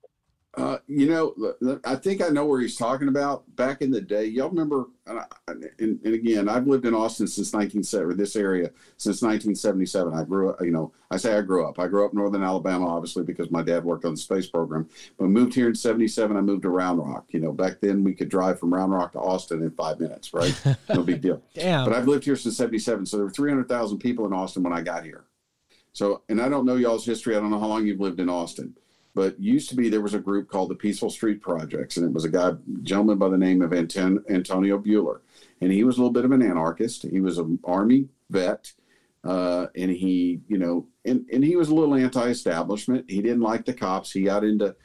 Uh, you know, I think I know where he's talking about. Back in the day, y'all remember? And, I- and, and again, I've lived in Austin since 1970, this area since 1977. I grew up. You know, I say I grew up. I grew up in northern Alabama, obviously, because my dad worked on the space program. But moved here in '77. I moved to Round Rock. You know, back then we could drive from Round Rock to Austin in five minutes. Right? No big deal. Damn. But I've lived here since '77, so there were 300,000 people in Austin when I got here. So, and I don't know y'all's history. I don't know how long you've lived in Austin, but used to be there was a group called the Peaceful Street Projects, and it was a guy, gentleman by the name of Anton, Antonio Buehler, and he was a little bit of an anarchist. He was an army vet, uh, and he, you know, and and he was a little anti-establishment. He didn't like the cops. He got into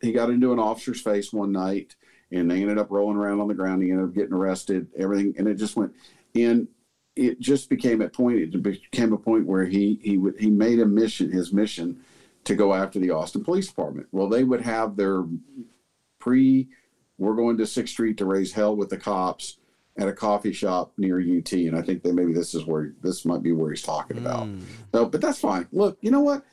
he got into an officer's face one night, and they ended up rolling around on the ground. He ended up getting arrested. Everything, and it just went. And it just became a point. It became a point where he he would he made a mission his mission to go after the Austin Police Department. Well, they would have their pre. We're going to Sixth Street to raise hell with the cops at a coffee shop near UT, and I think that maybe this is where this might be where he's talking about. Hmm. No, but that's fine. Look, you know what?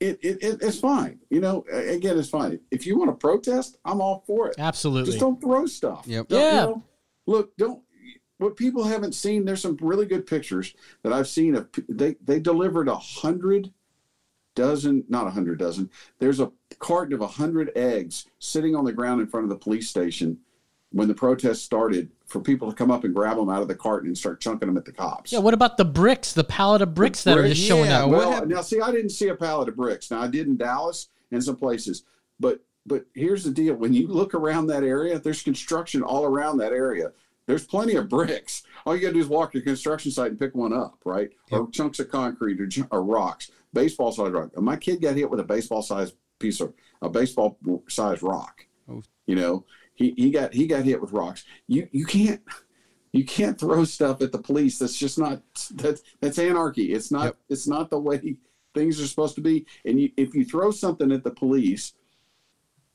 It, it, it it's fine. You know, again, it's fine. If you want to protest, I'm all for it. Absolutely. Just don't throw stuff. Yep. Don't, you Yeah. know, look, don't. What people haven't seen, there's some really good pictures that I've seen of. They they delivered a hundred dozen, not a hundred dozen. There's a carton of a hundred eggs sitting on the ground in front of the police station when the protest started for people to come up and grab them out of the carton and start chunking them at the cops. Yeah. What about the bricks? The pallet of bricks that are bricks, just showing yeah, up. Well, happened- now see, I didn't see a pallet of bricks. Now I did in Dallas and some places, but but here's the deal: when you look around that area, there's construction all around that area. There's plenty of bricks. All you got to do is walk to a construction site and pick one up, right? Or chunks of concrete or, or rocks, baseball sized rock. My kid got hit with a baseball sized piece of a baseball sized rock. Oh. You know, he, he got he got hit with rocks. You you can't you can't throw stuff at the police. That's just not that's that's anarchy. It's not Yep. it's not the way things are supposed to be. And you, if you throw something at the police,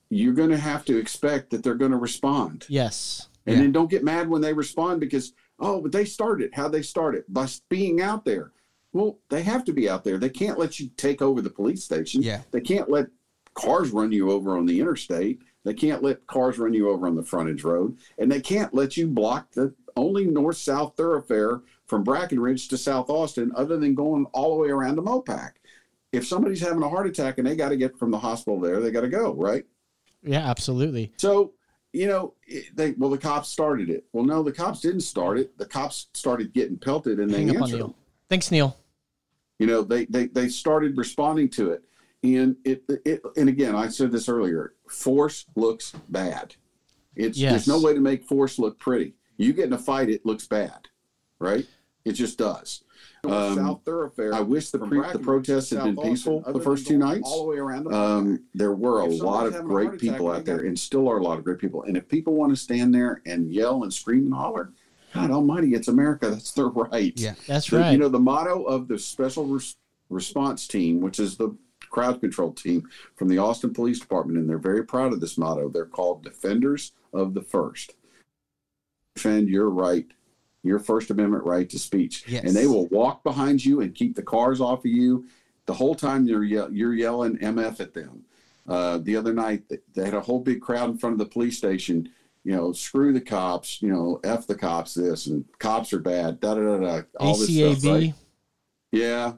you're going to have to expect that they're going to respond. Yes. And Yeah. then don't get mad when they respond because oh, but they started. How they started by being out there. Well, they have to be out there. They can't let you take over the police station. Yeah. They can't let cars run you over on the interstate. They can't let cars run you over on the frontage road, and they can't let you block the only north-south thoroughfare from Brackenridge to South Austin, other than going all the way around to Mopac. If somebody's having a heart attack and they got to get from the hospital there, they got to go right. Yeah. Absolutely. So, you know, they well, the cops started it. Well, no, the cops didn't start it. The cops started getting pelted, and they Hang on answered. Neil. Thanks, Neil. You know, they they they started responding to it, and it it and again, I said this earlier. Force looks bad. It's Yes. there's no way to make force look pretty. You get in a fight, it looks bad, right? It just does. Um, South thoroughfare. I wish the pre, the protests had been South Austin, peaceful other the first two nights. all the way around the Um, there were a lot of great heart attack, people out there, and still are a lot of great people. And if people want to stand there and yell and scream and holler, God Almighty, it's America. That's their right. Yeah. That's The- right. You know, the motto of the special res- response team, which is the crowd control team from the Austin Police Department, and they're very proud of this motto. They're called Defenders of the First. Defend your right, your First Amendment right to speech, Yes. and they will walk behind you and keep the cars off of you the whole time you're ye- you're yelling MF at them. Uh, the other night, they had a whole big crowd in front of the police station. You know, screw the cops. You know, f the cops. This and cops are bad. Da da da da. All this stuff, ACAB. right? Yeah.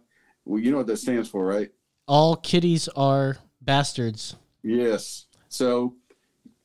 Well, you know what that stands for, right? All kitties are bastards. Yes. So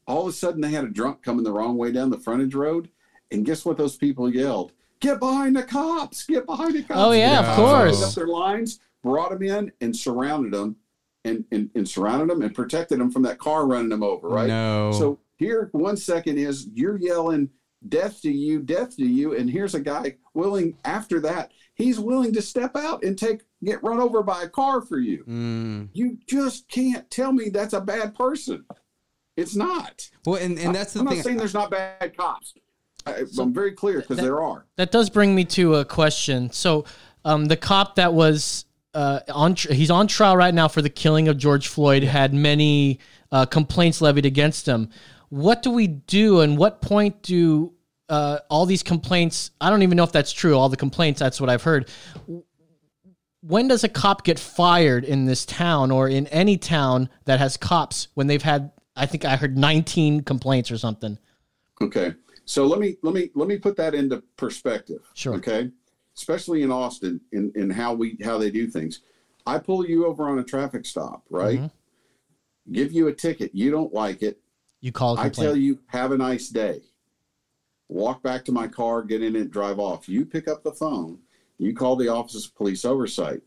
all of a sudden they had a drunk coming the wrong way down the frontage road. And guess what those people yelled? Get behind the cops! Get behind the cops! Oh, yeah, of course. opened Up their lines, brought them in, and surrounded them, and, and and surrounded them and protected them from that car running them over. Right. No. So here, one second is you're yelling death to you, death to you, and here's a guy willing. After that, he's willing to step out and take get run over by a car for you. Mm. You just can't tell me that's a bad person. It's not. Well, and, and that's the I'm thing. not saying there's not bad cops. I, I'm very clear because there are. That does bring me to a question. So, um, the cop that was uh, on tr- he's on trial right now for the killing of George Floyd had many uh, complaints levied against him. What do we do, and what point do uh, all these complaints? I don't even know if that's true. All the complaints. That's what I've heard. When does a cop get fired in this town or in any town that has cops when they've had? I think I heard 19 complaints or something. Okay. So let me let me let me put that into perspective. Sure. Okay. Especially in Austin, in, in how we how they do things. I pull you over on a traffic stop, right? Mhm. Give you a ticket. You don't like it. You call I tell you, have a nice day. Walk back to my car, get in it, drive off. You pick up the phone. You call the Office of Police Oversight.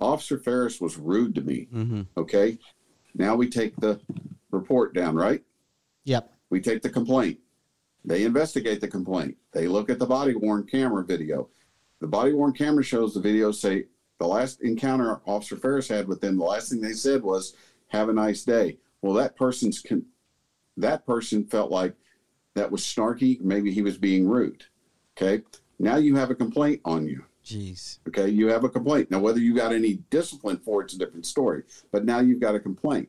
Officer Ferris was rude to me. Mm-hmm. Okay. Now we take the report down, right? Yep. We take the complaint. They investigate the complaint. They look at the body worn camera video. The body worn camera shows the video say the last encounter Officer Ferris had with them, the last thing they said was, have a nice day. Well, that person's con- that person felt like that was snarky. Maybe he was being rude. Okay. Now you have a complaint on you. Jeez. Okay. You have a complaint. Now, whether you got any discipline for it's a different story, but now you've got a complaint.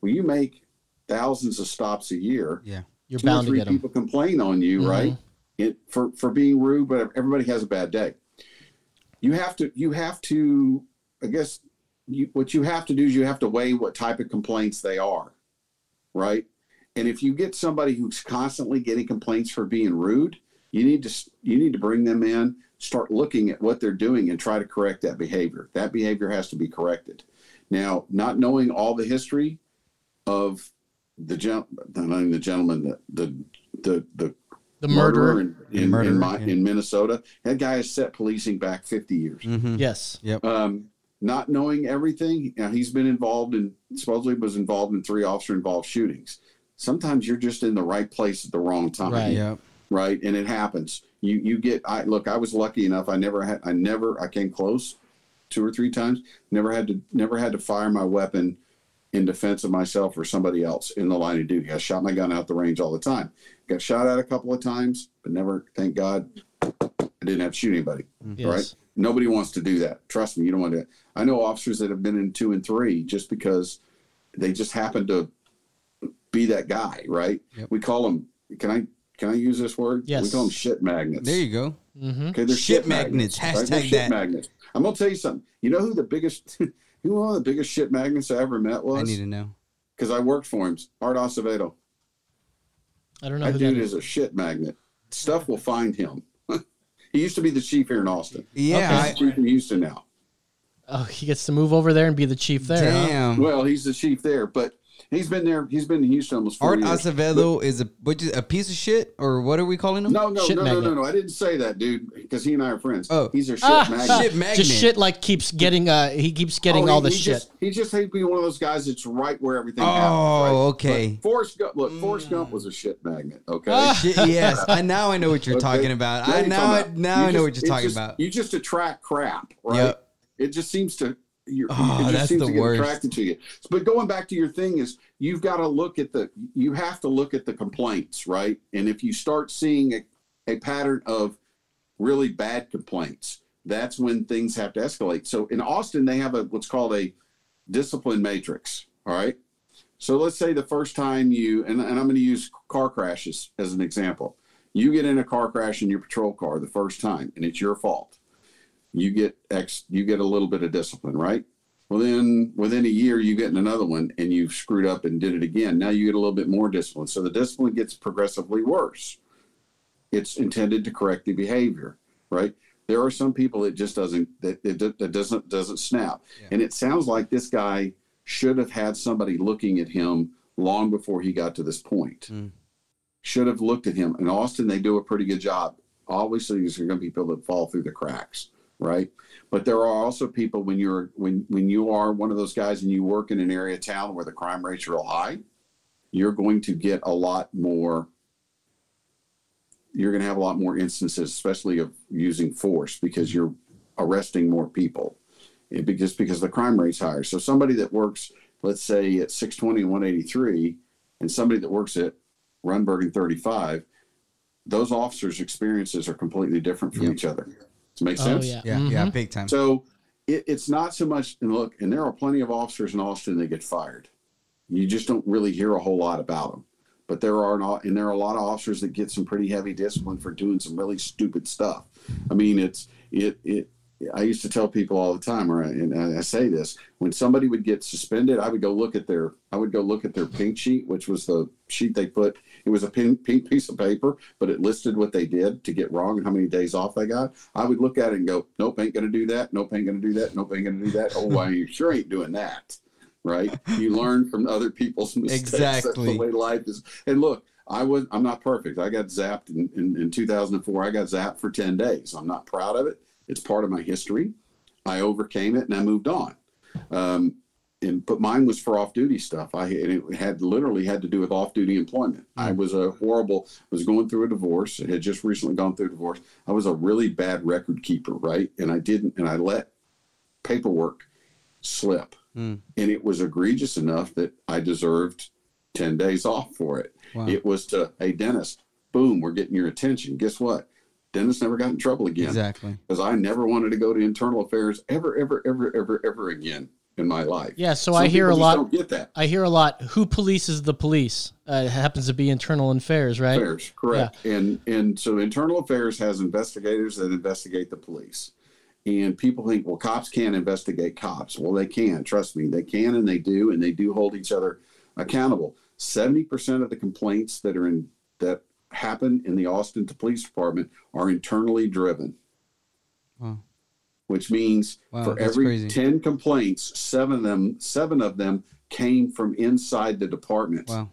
Well, you make thousands of stops a year Yeah. You're two or bound to three get them. people complain on you, Mhm. right? It, for for being rude, but everybody has a bad day. You have to you have to I guess you, what you have to do is you have to weigh what type of complaints they are, right? And if you get somebody who's constantly getting complaints for being rude, you need to you need to bring them in, start looking at what they're doing, and try to correct that behavior. That behavior has to be corrected. Now, not knowing all the history of the gen, not even the gentleman, the the the, the The murderer. in in, Murderer, in, my, yeah. in Minnesota, that guy has set policing back 50 years. Mm-hmm. Yes. Um, not knowing everything, now he's been involved in supposedly was involved in three officer involved shootings. Sometimes you're just in the right place at the wrong time Right. Yep. right? And it happens. You you get. I look. I was lucky enough. I never had. I never. I came close, two or three times. Never had to. Never had to fire my weapon in defense of myself or somebody else in the line of duty. I shot my gun out the range all the time. Got shot at a couple of times, but never. Thank God, I didn't have to shoot anybody. Mm-hmm. Yes. Right? Nobody wants to do that. Trust me, you don't want to. I know officers that have been in two and three just because they just happen to be that guy, right? Yep. We call them. Can I can I use this word? Yes. We call them shit magnets. There you go. Mm-hmm. Okay, they're Shit shit, magnets. magnets. right? They're Hashtag shit that. magnets. I'm gonna tell you something. You know who the biggest, who one of the biggest shit magnets I ever met was? I need to know. Because I worked for him. Art Acevedo. I don't know That who dude that is a shit magnet. Stuff will find him. he used to be the chief here in Austin. Yeah. He's the chief in Houston now. Oh, he gets to move over there and be the chief I, there. huh? damn. Well, he's the chief there, but he's been there. He's been in Houston almost four Art years. Acevedo is a what is a piece of shit or what are we calling him? No, no, Shit no, no, no, no. I didn't say that, dude, because he and I are friends. Oh. he's a shit Ah, magnet. Shit magnet. Just shit like keeps getting. Uh, he keeps getting Oh, all he- the he shit. Just, he just hates being one of those guys that's right where everything Oh, happens. right? okay. But Forrest Gump, look, Forrest Gump was a shit magnet. Okay. Ah. Shit, yes. I now I know what you're Okay? talking about. Now I now I, about- now I know just- what you're talking just- about. You just attract crap, right? Yep. It just seems to. You're, Oh, it just that's seems the to get worst. attracted to you. But going back to your thing is, you've got to look at the. You have to look at the complaints, right? And if you start seeing a, a pattern of really bad complaints, that's when things have to escalate. So in Austin, they have a what's called a discipline matrix. All right. So let's say the first time you, and, and I'm going to use car crashes as an example. You get in a car crash in your patrol car the first time, and it's your fault. You get X, you get a little bit of discipline, right? Well, then within a year, you get in another one and you've screwed up and did it again. Now you get a little bit more discipline. So the discipline gets progressively worse. It's intended to correct the behavior, right? There are some people that just doesn't that, that, that doesn't doesn't snap, Yeah. and it sounds like this guy should have had somebody looking at him long before he got to this point. Mm. Should have looked at him. In Austin, they do a pretty good job. Obviously, there's going to be people that fall through the cracks, right? But there are also people when you're when when you are one of those guys and you work in an area of town where the crime rates are real high, you're going to get a lot more. You're going to have a lot more instances, especially of using force, because you're arresting more people, It be- just because the crime rate's higher. So somebody that works, let's say at 620 and 183, and somebody that works at Rundberg and 35, those officers' experiences are completely different from Yep. each other. Does it make Oh sense? yeah. Yeah, yeah, mm-hmm. big time. So it, it's not so much. And look, and there are plenty of officers in Austin that get fired. You just don't really hear a whole lot about them. But there are not, and there are a lot of officers that get some pretty heavy discipline for doing some really stupid stuff. I mean, it's it it. I used to tell people all the time, or I, and I say this: when somebody would get suspended, I would go look at their, I would go look at their pink sheet, which was the sheet they put. It was a pink, pink piece of paper, but it listed what they did to get wrong and how many days off they got. I would look at it and go, "Nope, ain't gonna do that. Nope, ain't gonna do that. Nope, ain't gonna do that." Oh, I sure ain't doing that. Right? You learn from other people's mistakes. That's Exactly. the way life is. And look, I was, I'm not perfect. I got zapped in, in, in 2004. I got zapped for 10 days. I'm not proud of it. It's part of my history. I overcame it and I moved on. Um, and but mine was for off-duty stuff. I and it had literally had to do with off-duty employment. I was a horrible. Was going through a divorce. Had just recently gone through a divorce. I was a really bad record keeper, right? And I didn't. And I let paperwork slip, Mm. and it was egregious enough that I deserved ten days off for it. Wow. It was to, hey, Dennis, boom, we're getting your attention. Guess what? Dennis never got in trouble again Exactly. because I never wanted to go to internal affairs ever, ever, ever, ever, ever again in my life. Yeah, so Some I hear a lot. Don't get that. I hear a lot. Who polices the police? Uh, it happens to be internal affairs, right? Affairs, correct. And and so internal affairs has investigators that investigate the police. And people think, well, cops can't investigate cops. Well, they can. Trust me, they can, and they do, and they do hold each other accountable. Seventy percent of the complaints that are in that happen in the Austin Police Department are internally driven. Wow. Which means Wow, for every crazy. ten complaints, seven of them, seven of them came from inside the department. Wow.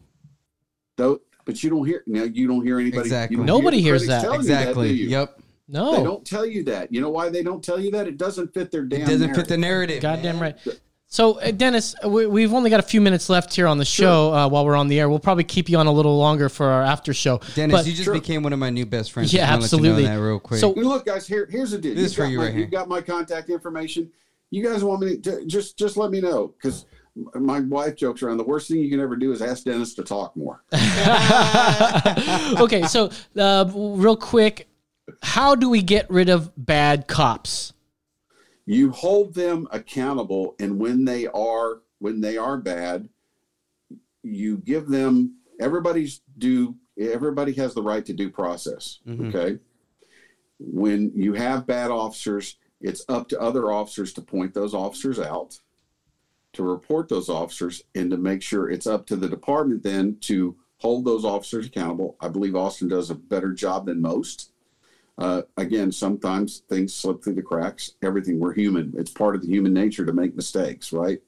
Though, but you don't hear now. You don't hear anybody. Exactly. Nobody hear hears that. Exactly. You that, do you? Yep. They don't tell you that. You know why they don't tell you that? It doesn't fit their damn. It doesn't fit the narrative. narrative. Goddamn man. right. So, uh, Dennis, we, we've only got a few minutes left here on the show uh, while we're on the air. We'll probably keep you on a little longer for our after show. Dennis, But- you just Sure. became one of my new best friends. Yeah, Just wanna let you know absolutely. that real quick. So- You look, guys. Here, here's the deal. This is You've for got you my, right here. You've got my contact information. You guys want me to just just let me know because my wife jokes around. The worst thing you can ever do is ask Dennis to talk more. okay, so uh, real quick, how do we get rid of bad cops? You hold them accountable and when they are when they are bad you give them everybody's due everybody has the right to due process Mhm. okay? When you have bad officers it's up to other officers to point those officers out to report those officers and to make sure it's up to the department then to hold those officers accountable. I believe austin does a better job than most uh, again, sometimes things slip through the cracks. Everything, we're human. It's part of the human nature to make mistakes, right?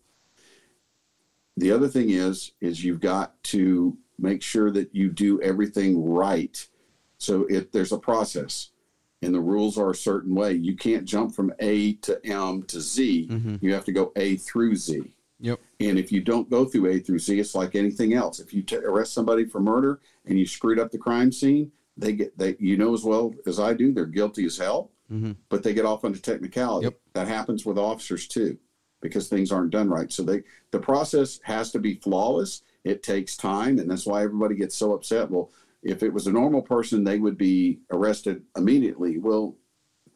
The other thing is, is you've got to make sure that you do everything right. So if there's a process and the rules are a certain way, you can't jump from A to M to Z. Mhm. You have to go A through Z. Yep. And if you don't go through A through Z, it's like anything else. If you t- arrest somebody for murder and you screwed up the crime scene, they get they you know as well as I do, they're guilty as hell, Mhm. but they get off on a technicality. Yep. That happens with officers too, because things aren't done right. So they the process has to be flawless. It takes time, and that's why everybody gets so upset. Well, if it was a normal person, they would be arrested immediately. Well,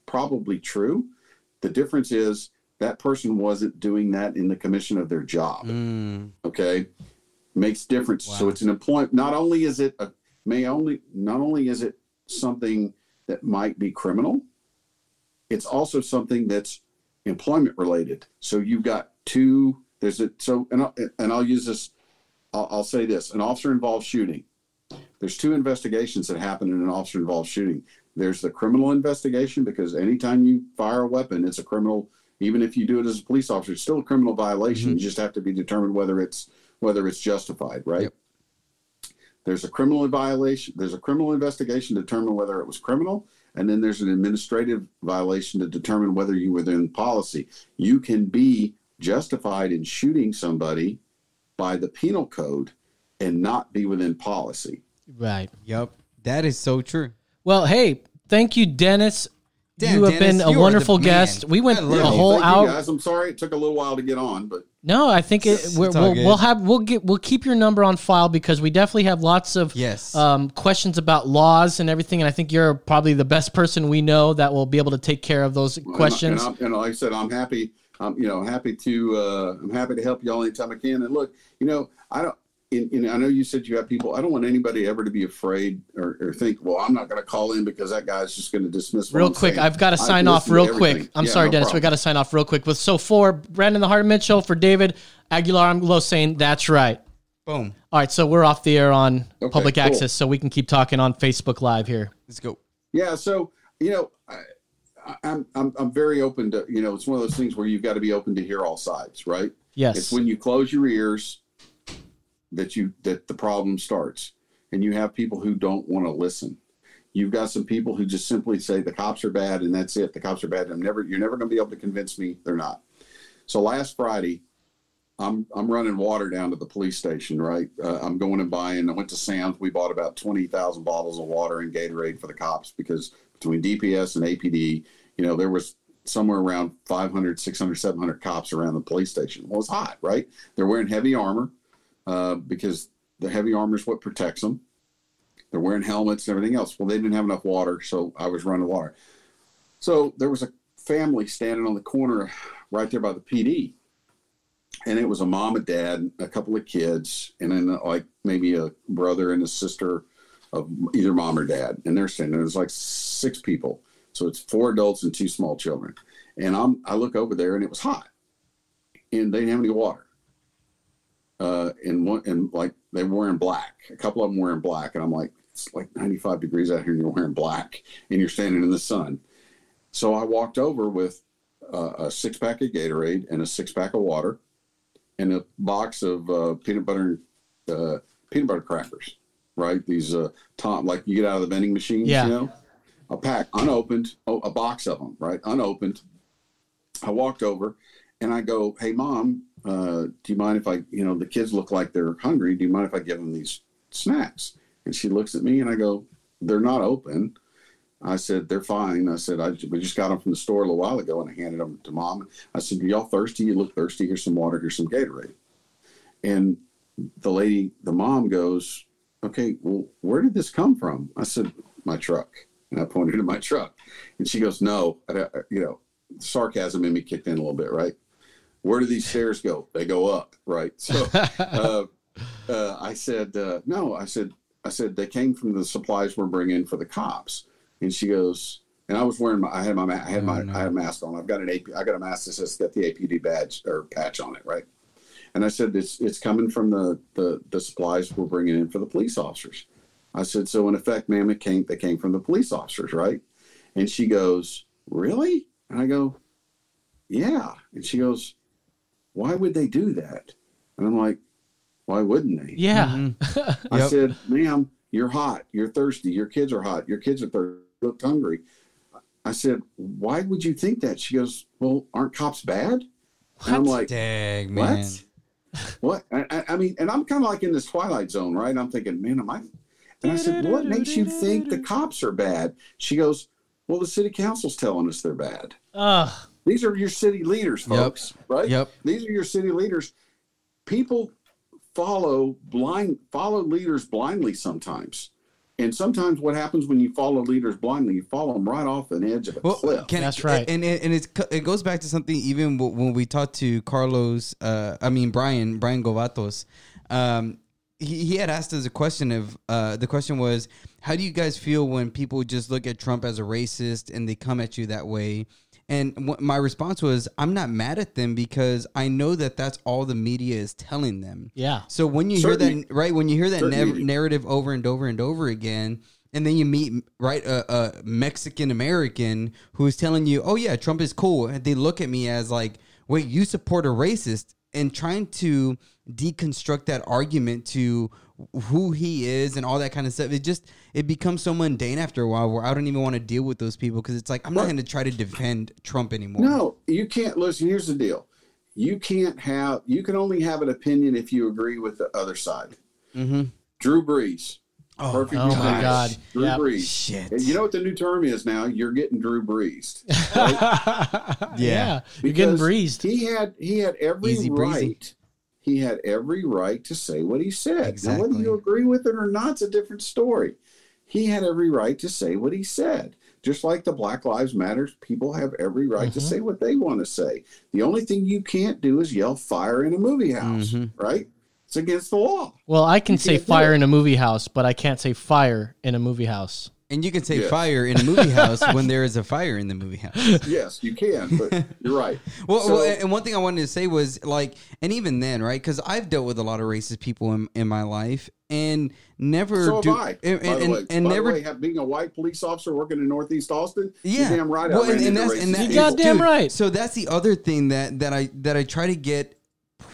probably true. The difference is that person wasn't doing that in the commission of their job Mm. okay makes difference so it's an employment not only is it a may only not only is it something that might be criminal it's also something that's employment related. So you've got two there's a so and I'll, and I'll use this I'll, I'll say this an officer involved shooting. There's two investigations that happen in an officer involved shooting. There's the criminal investigation because anytime you fire a weapon it's a criminal even if you do it as a police officer it's still a criminal violation. Mm-hmm. You just have to be determined whether it's whether it's justified right? Yep. There's a criminal violation there's a criminal investigation to determine whether it was criminal and then there's an administrative violation to determine whether you were within policy you can be justified in shooting somebody by the penal code and not be within policy Right. Yep. That is so true. Well, hey, thank you, Dennis. Damn, you have Dennis, been a wonderful guest. We went I a love Yeah, you. whole thank hour. you guys i'm sorry it took a little while to get on but No, I think it, we're, we'll, we'll have we'll get we'll keep your number on file because we definitely have lots of Yes. um, questions about laws and everything, and I think you're probably the best person we know that will be able to take care of those And I- questions. And, I'm, and like I said, I'm happy. I'm you know happy to uh, I'm happy to help y'all anytime I can. And look, you know I don't. In, in, I know you said you have people. I don't want anybody ever to be afraid or, or think, well, I'm not going to call in because that guy's just going to dismiss. what Real quick, saying. I've got to I sign off real everything. quick. I'm Yeah, sorry, no Dennis. We problem. got to sign off real quick. With so for Brandon the Heart Mitchell, for David Aguilar, I'm low saying that's right. Boom. All right, so we're off the air on Okay, public cool. access, so we can keep talking on Facebook Live here. Let's go. Yeah, so you know, I, I- I'm I'm I'm very open to you know, it's one of those things where you've got to be open to hear all sides, right? Yes. It's when you close your ears that you that the problem starts, and you have people who don't want to listen. You've got some people who just simply say the cops are bad and that's it. The cops are bad. I'm never you're never going to be able to convince me they're not. So last Friday, I'm I'm running water down to the police station. Right, uh, I'm going and buying. I went to Sam's. We bought about twenty thousand bottles of water and Gatorade for the cops because between DPS and APD, you know, there was somewhere around 500, 600, 700 cops around the police station. Well, it's hot, right? They're wearing heavy armor uh, because the heavy armor is what protects them. They're wearing helmets and everything else. Well, they didn't have enough water, so I was running water. So there was a family standing on the corner right there by the PD and it was a mom and dad, a couple of kids, and then like maybe a brother and a sister of either mom or dad. And they're standing there. There's like six people, so it's four adults and two small children. And I'm I look over there, and it was hot, and they didn't have any water. Uh, and one and like they were in black. A couple of them wearing black, and I'm like, it's like 95 degrees out here, and you're wearing black, and you're standing in the sun. So I walked over with uh, a six pack of Gatorade and a six pack of water and a box of uh, peanut butter uh, peanut butter crackers, right? These uh, Tom like you get out of the vending machines, Yeah. you know, a pack unopened, oh, a box of them, right, unopened. I walked over and I go, "Hey, mom, uh, do you mind if I, you know, the kids look like they're hungry. Do you mind if I give them these snacks?" And she looks at me and I go, "They're not open." I said, "They're fine." I said, "I we just got them from the store a little while ago," and I handed them to mom. I said, "Y'all thirsty? You look thirsty. Here's some water. Here's some Gatorade." And the lady, the mom, goes, "Okay, well, where did this come from?" I said, "My truck," and I pointed to my truck, and she goes, "No," I- you know, sarcasm in me kicked in a little bit, right? Where do these stairs go? They go up, right? So uh, uh, I said, uh, no, I said, I said they came from the supplies we're bringing for the cops. And she goes, and I was wearing my, I had my, I had my, Oh, no. I had a mask on. I've got an AP, I got a mask that says got the APD badge or patch on it, right? And I said, it's, it's coming from the, the, the supplies we're bringing in for the police officers. I said, so in effect, ma'am, it came, they came from the police officers, right? And she goes, really? And I go, yeah. And she goes, why would they do that? And I'm like, why wouldn't they? Yeah. Mhm. I Yep. said, ma'am, you're hot. You're thirsty. Your kids are hot. Your kids are thirsty. You look hungry. I said, why would you think that? She goes, well, aren't cops bad? And I'm like, Dang, man. what? What? I, I- I mean, and I'm kind of like in this twilight zone, right? I'm thinking, man, am I? And I said, what makes you think the cops are bad? She goes, well, the city council's telling us they're bad. Ugh. These are your city leaders, Yep. folks, right? Yep. These are your city leaders. People follow blind follow leaders blindly sometimes. And sometimes what happens when you follow leaders blindly, you follow them right off an edge of a Well, cliff. can, That's right. and and and it's it goes back to something even when we talked to Carlos. Uh, I mean Brian Brian Govatos. Um, he, he had asked us a question of uh, the question was how do you guys feel when people just look at Trump as a racist and they come at you that way and wh- my response was i'm not mad at them because i know that that's all the media is telling them Yeah. so when you hear that, right? When you hear that Certainly. nev- narrative over and over and over again, and then you meet right a, a Mexican American who is telling you, "Oh yeah, Trump is cool," and they look at me as like, "Wait, you support a racist?" And trying to deconstruct that argument to who he is and all that kind of stuff, it just it becomes so mundane after a while where I don't even want to deal with those people because it's like I'm not going to try to defend Trump anymore. No, you can't listen. Here's the deal. You can't have you can only have an opinion if you agree with the other side. Mm-hmm. Drew Brees. Perfectly oh my. God. Drew Yep. Brees. Shit. And you know what the new term is now? You're getting Drew Brees. yeah. You're getting Because breezed. He had he had every Easy breezy. Right. He had every right to say what he said. Now, whether you agree with it or not, it's a different story. He had every right to say what he said. Just like the Black Lives Matters, people have every right to Mm-hmm. Mhm. say what they want to say. The only thing you can't do is yell fire in a movie house, Mhm. right? It's against the law. Well, I can You say fire in a movie house, but I can't say fire in a movie house. And you can say Yeah. fire in a movie house when there is a fire in the movie house. Yes, you can, but you're right. Well, So- well, and one thing I wanted to say was like, and even then, right? Because I've dealt with a lot of racist people in, in my life, and never So have do, I. and, by and, the way, and by never, the way, have, being a white police officer working in Northeast Austin, yeah, you're damn right. Well, and, and that's and racist that, You people. goddamn right. So that's the other thing that that I that I try to get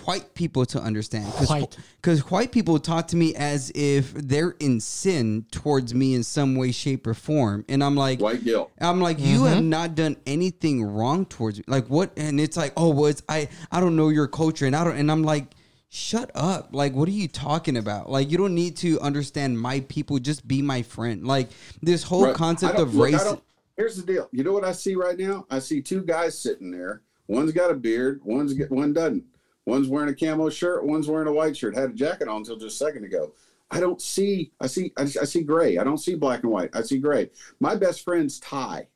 white people to understand White. because white people talk to me as if they're in sin towards me in some way shape or form and i'm like white guilt. I'm like, you have mm-hmm. not done anything wrong towards me. Like what? And it's like, oh, well, it's I. I don't know your culture, and I don't. And I'm like, shut up. Like, what are you talking about? Like, you don't need to understand my people. Just be my friend. Like this whole Right. Concept of look, race. Here's the deal. You know what I see right now? I see two guys sitting there. One's got a beard. One's get, one doesn't. One's wearing a camo shirt. One's wearing a white shirt. Had a jacket on until just a second ago. I don't see. I see. I, I see gray. I don't see black and white. I see gray. My best friend's Thai,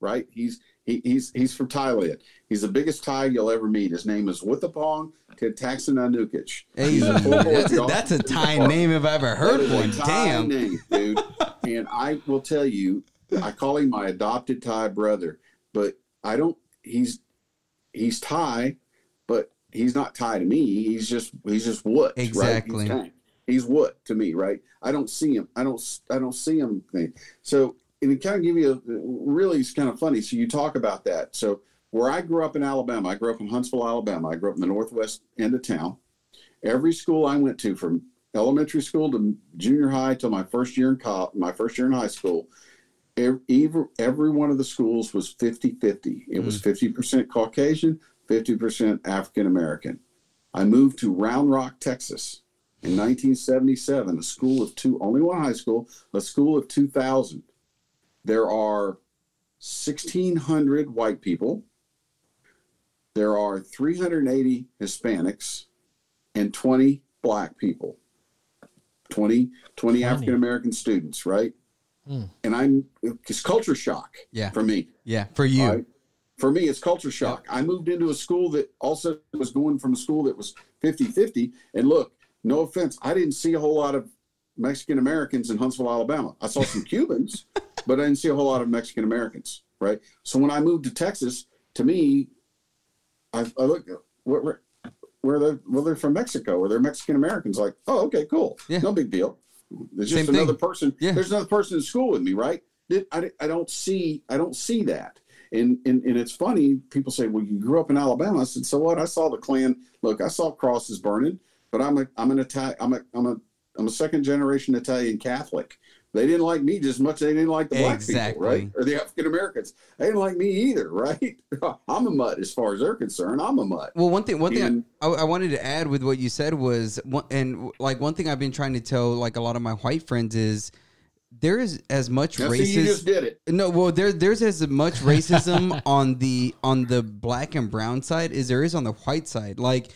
right? He's he, he's he's from Thailand. He's the biggest Thai you'll ever meet. His name is Withapong Taxananukic. Hey, He's a full-blood that's a, that's a Thai name if I ever heard that one. Damn. name, dude. and I will tell you, I call him my adopted Thai brother, but I don't. He's he's Thai, but he's not Thai to me. He's just he's just what Exactly. Right? He's, he's what to me, right? I don't see him. I don't. I don't see him. So and it kind of give you a really it's kind of funny. So you talk about that. So where I grew up in Alabama, I grew up in Huntsville, Alabama. I grew up in the northwest end of town. Every school I went to, from elementary school to junior high till my first year in college, my first year in high school, every, every one of the schools was 50-50. It was mm. 50% Caucasian, 50% African American. I moved to Round Rock, Texas in 1977, a school of two, only one high school, a school of 2,000. There are 1,600 white people. There are 380 Hispanics and 20 black people. 20, 20 African American students, right? Hmm. And I'm, it's culture shock Yeah. for me. Yeah, for you. Right? For me, it's culture shock. I moved into a school that also was going from a school that was 50 50. And look, no offense, I didn't see a whole lot of Mexican Americans in Huntsville, Alabama. I saw some Cubans, but I didn't see a whole lot of Mexican Americans, right? So when I moved to Texas, to me, I, I look, where, where, where they're, well, they're from Mexico or they're Mexican Americans. Like, oh, okay, cool. Yeah. No big deal. There's just Same thing. another person. Yeah. There's another person in school with me, right? I, I don't see, I don't see that. And, and and it's funny. People say, "Well, you grew up in Alabama." I said, "So what?" I saw the Klan. Look, I saw crosses burning, but I'm a I'm an Italian. I'm a I'm a I'm a second generation Italian Catholic. They didn't like me just as much as they didn't like the black Exactly. people, right? Or the African Americans. They didn't like me either, right? I'm a mutt as far as they're concerned. I'm a mutt. Well, one thing, one thing I, I wanted to add with what you said was, and like one thing I've been trying to tell like a lot of my white friends is there is as much Now, see, you just racism. No, well, there there's as much racism on the on the black and brown side as there is on the white side. Like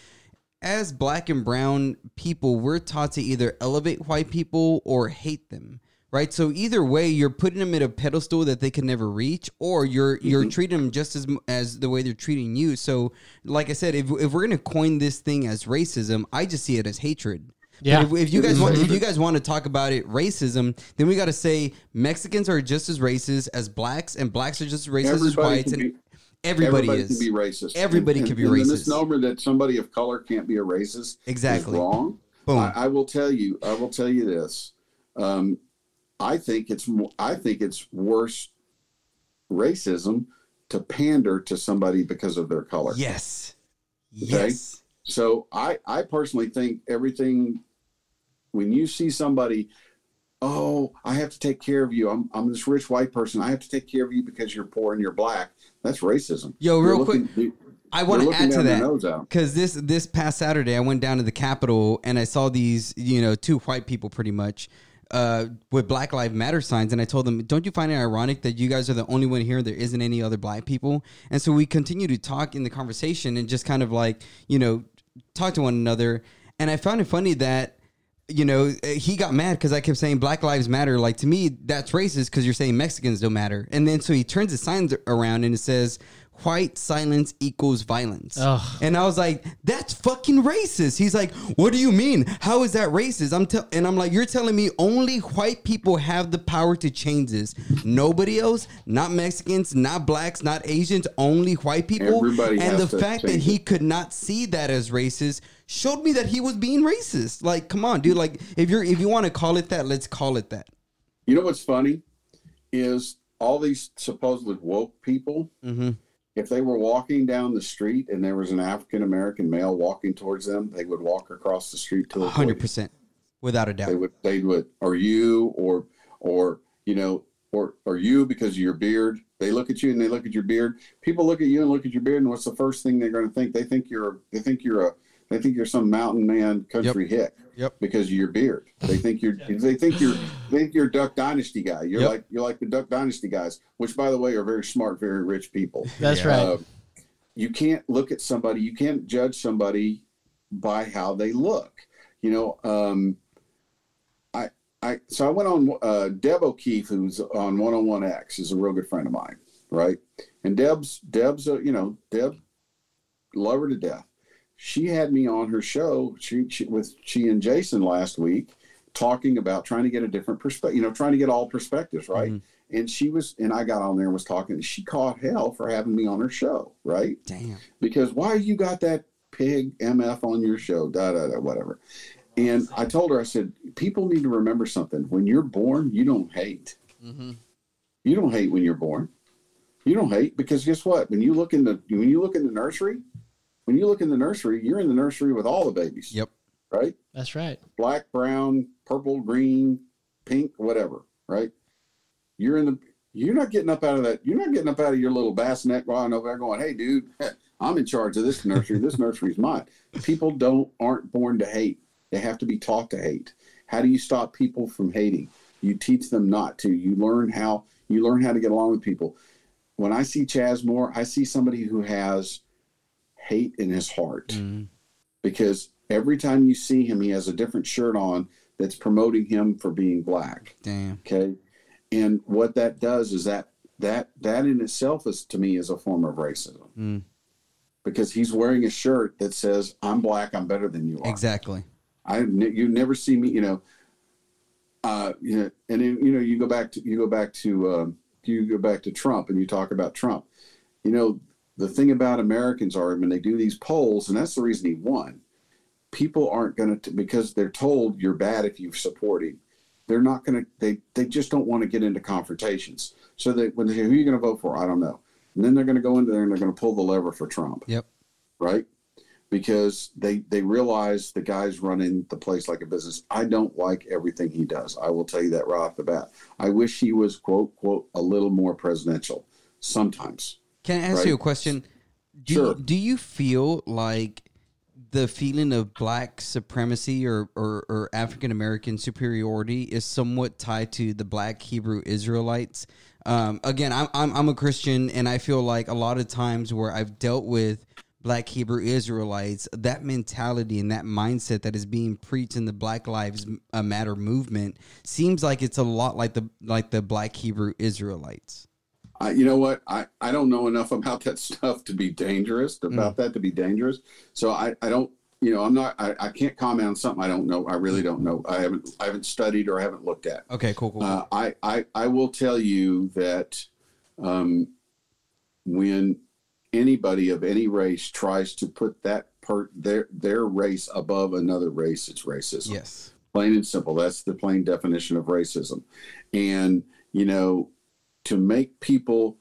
as black and brown people, we're taught to either elevate white people or hate them. Right, so either way, you're putting them in a pedestal that they can never reach, or you're you're mm-hmm. treating them just as as the way they're treating you. So, like I said, if if we're gonna coin this thing as racism, I just see it as hatred. Yeah. But if, if you guys want, if you guys want to talk about it, racism, then we got to say Mexicans are just as racist as blacks, and blacks are just as racist as whites, and be- everybody, Everybody is. can be racist. Everybody And- can be and The racist. misnomer that somebody of color can't be a racist Exactly. is wrong. Boom. I, I will tell you. I will tell you this. Um, I think it's. I think it's worse racism to pander to somebody because of their color. yes, Okay. yes, So I, I personally think everything when you see somebody, oh, I have to take care of you. I'm, I'm this rich white person. I have to take care of you because you're poor and you're black. That's racism. Yo, real looking- quick, they- I want to add to that. Because this this past Saturday, I went down to the Capitol and I saw these, you know, two white people pretty much uh, with Black Lives Matter signs, and I told them, "Don't you find it ironic that you guys are the only one here? There isn't any other black people." And so we continue to talk in the conversation and just kind of like you know talk to one another. And I found it funny that you know he got mad because I kept saying Black Lives Matter. Like to me, that's racist because you're saying Mexicans don't matter. And then so he turns the signs around and it says white silence equals violence. Ugh. And I was like, that's fucking racist. He's like, what do you mean? How is that racist? I'm tell and I'm like, you're telling me only white people have the power to change this. Nobody else, not Mexicans, not blacks, not Asians, only white people. Everybody and has the to fact that change he could not see that as racist showed me that he was being racist. Like, come on, dude. Like, if you're if you want to call it that, let's call it that. You know what's funny is all these supposedly woke people. Mm-hmm. If they were walking down the street and there was an African American male walking towards them, they would walk across the street to hundred percent, without a doubt. They would. They would. Or you, or or you know, or or you because of your beard. They look at you and they look at your beard. People look at you and look at your beard, and what's the first thing they're going to think? They think you're. They think you're a. They think you're some mountain man, country hick. Yep. Because of your beard, they think you're. They think you're. They think you're Duck Dynasty guy. You're Yep. like you're like the Duck Dynasty guys, which by the way are very smart, very rich people. That's Yeah. right. Uh, you can't look at somebody. You can't judge somebody by how they look. You know, um, I, I, so I went on. Uh, Deb O'Keefe, who's on 101X, is a real good friend of mine, right? And Deb's, Deb's, a, you know, Deb, love her to death. She had me on her show. She, she with she and Jason last week, talking about trying to get a different perspective. You know, trying to get all perspectives, right? And she was, and I got on there and was talking. She caught hell for having me on her show, right? Damn. because why you got that pig MF on your show, da da da, whatever. And I told her, I said, people need to remember something. When you're born, you don't hate. Mm-hmm. You don't hate when you're born. You don't hate because guess what? When you look in the when you look in the nursery, when you look in the nursery, you're in the nursery with all the babies. Yep. Right? That's right. Black, brown, purple, green, pink, whatever. Right? You're in the you're not getting up out of that. You're not getting up out of your little bassinet going over there going, "Hey, dude, I'm in charge of this nursery. This nursery's mine." People don't aren't born to hate. They have to be taught to hate. How do you stop people from hating? You teach them not to. You learn how you learn how to get along with people. When I see Chaz Moore, I see somebody who has hate in his heart Mm-hmm. because every time you see him, he has a different shirt on that's promoting him for being black. Damn. Okay. And what that does is that that that in itself is to me is a form of racism. Mm. Because he's wearing a shirt that says, I'm black, I'm better than you are. Exactly. I you never see me, you know. Uh, you know, and then you know you go back to you go back to um, you go back to Trump and you talk about Trump. You know the thing about Americans are when they do these polls, and that's the reason he won. People aren't going to because they're told you're bad if you support him. They're not going to. They they just don't want to get into confrontations. So they when they say who are you going to vote for, I don't know. And then they're going to go in there and they're going to pull the lever for Trump Yep. right? Because they they realize the guy's running the place like a business. I don't like everything he does. I will tell you that right off the bat. I wish he was quote quote a little more presidential. Sometimes, Can I ask Right. you a question? Do Sure. you, do you feel like the feeling of black supremacy or, or, or African American superiority is somewhat tied to the black Hebrew Israelites? Um, again, I'm, I'm I'm a Christian, and I feel like a lot of times where I've dealt with black Hebrew Israelites, that mentality and that mindset that is being preached in the Black Lives uh, Matter movement seems like it's a lot like the like the black Hebrew Israelites. I, you know what? I I don't know enough about that stuff to be dangerous Mm. about that to be dangerous. So I I don't. You know, I'm not. I, I can't comment on something I don't know. I really don't know. I haven't. I haven't studied or I haven't looked at. Okay, cool, cool. cool. Uh, I, I I will tell you that um, when anybody of any race tries to put that per their their race above another race, it's racism. yes. Plain and simple. That's the plain definition of racism. And you know, to make people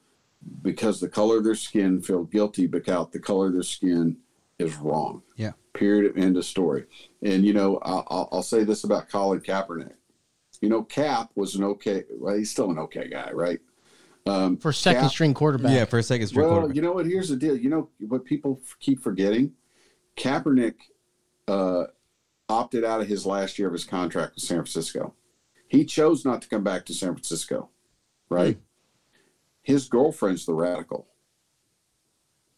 because the color of their skin feel guilty because the color of their skin is wrong. Yeah. Period. End of story. And you know, I'll, I'll- I'll say this about Colin Kaepernick. You know, Cap was an okay. Well, he's still an okay guy, right? Um, For second Cap- string quarterback. Yeah, for a second straight well, quarterback. you know what? Here's the deal. You know what people f- keep forgetting? Kaepernick uh, opted out of his last year of his contract with San Francisco. He chose not to come back to San Francisco, right? His girlfriend's the radical.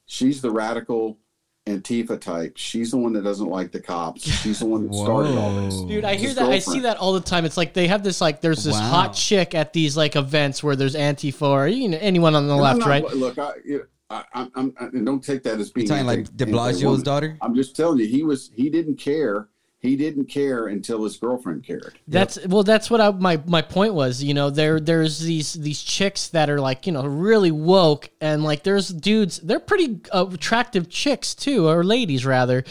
She's the radical Antifa type. She's the one that doesn't like the cops. She's the one that started all this. Dude, I hear that. I see that all the time. It's like they have this like there's this Wow. hot chick at these like events where there's Antifa or you know, anyone on the And left, not- right? Look, I, you- I, I'm, I'm, and don't take that as You being talking like De Blasio's daughter? I'm just telling you, he was he didn't care. He didn't care until his girlfriend cared. That's well. That's what I, my my point was. You know, there there's these these chicks that are like you know really woke, and like there's dudes. They're pretty uh, attractive chicks too, or ladies rather.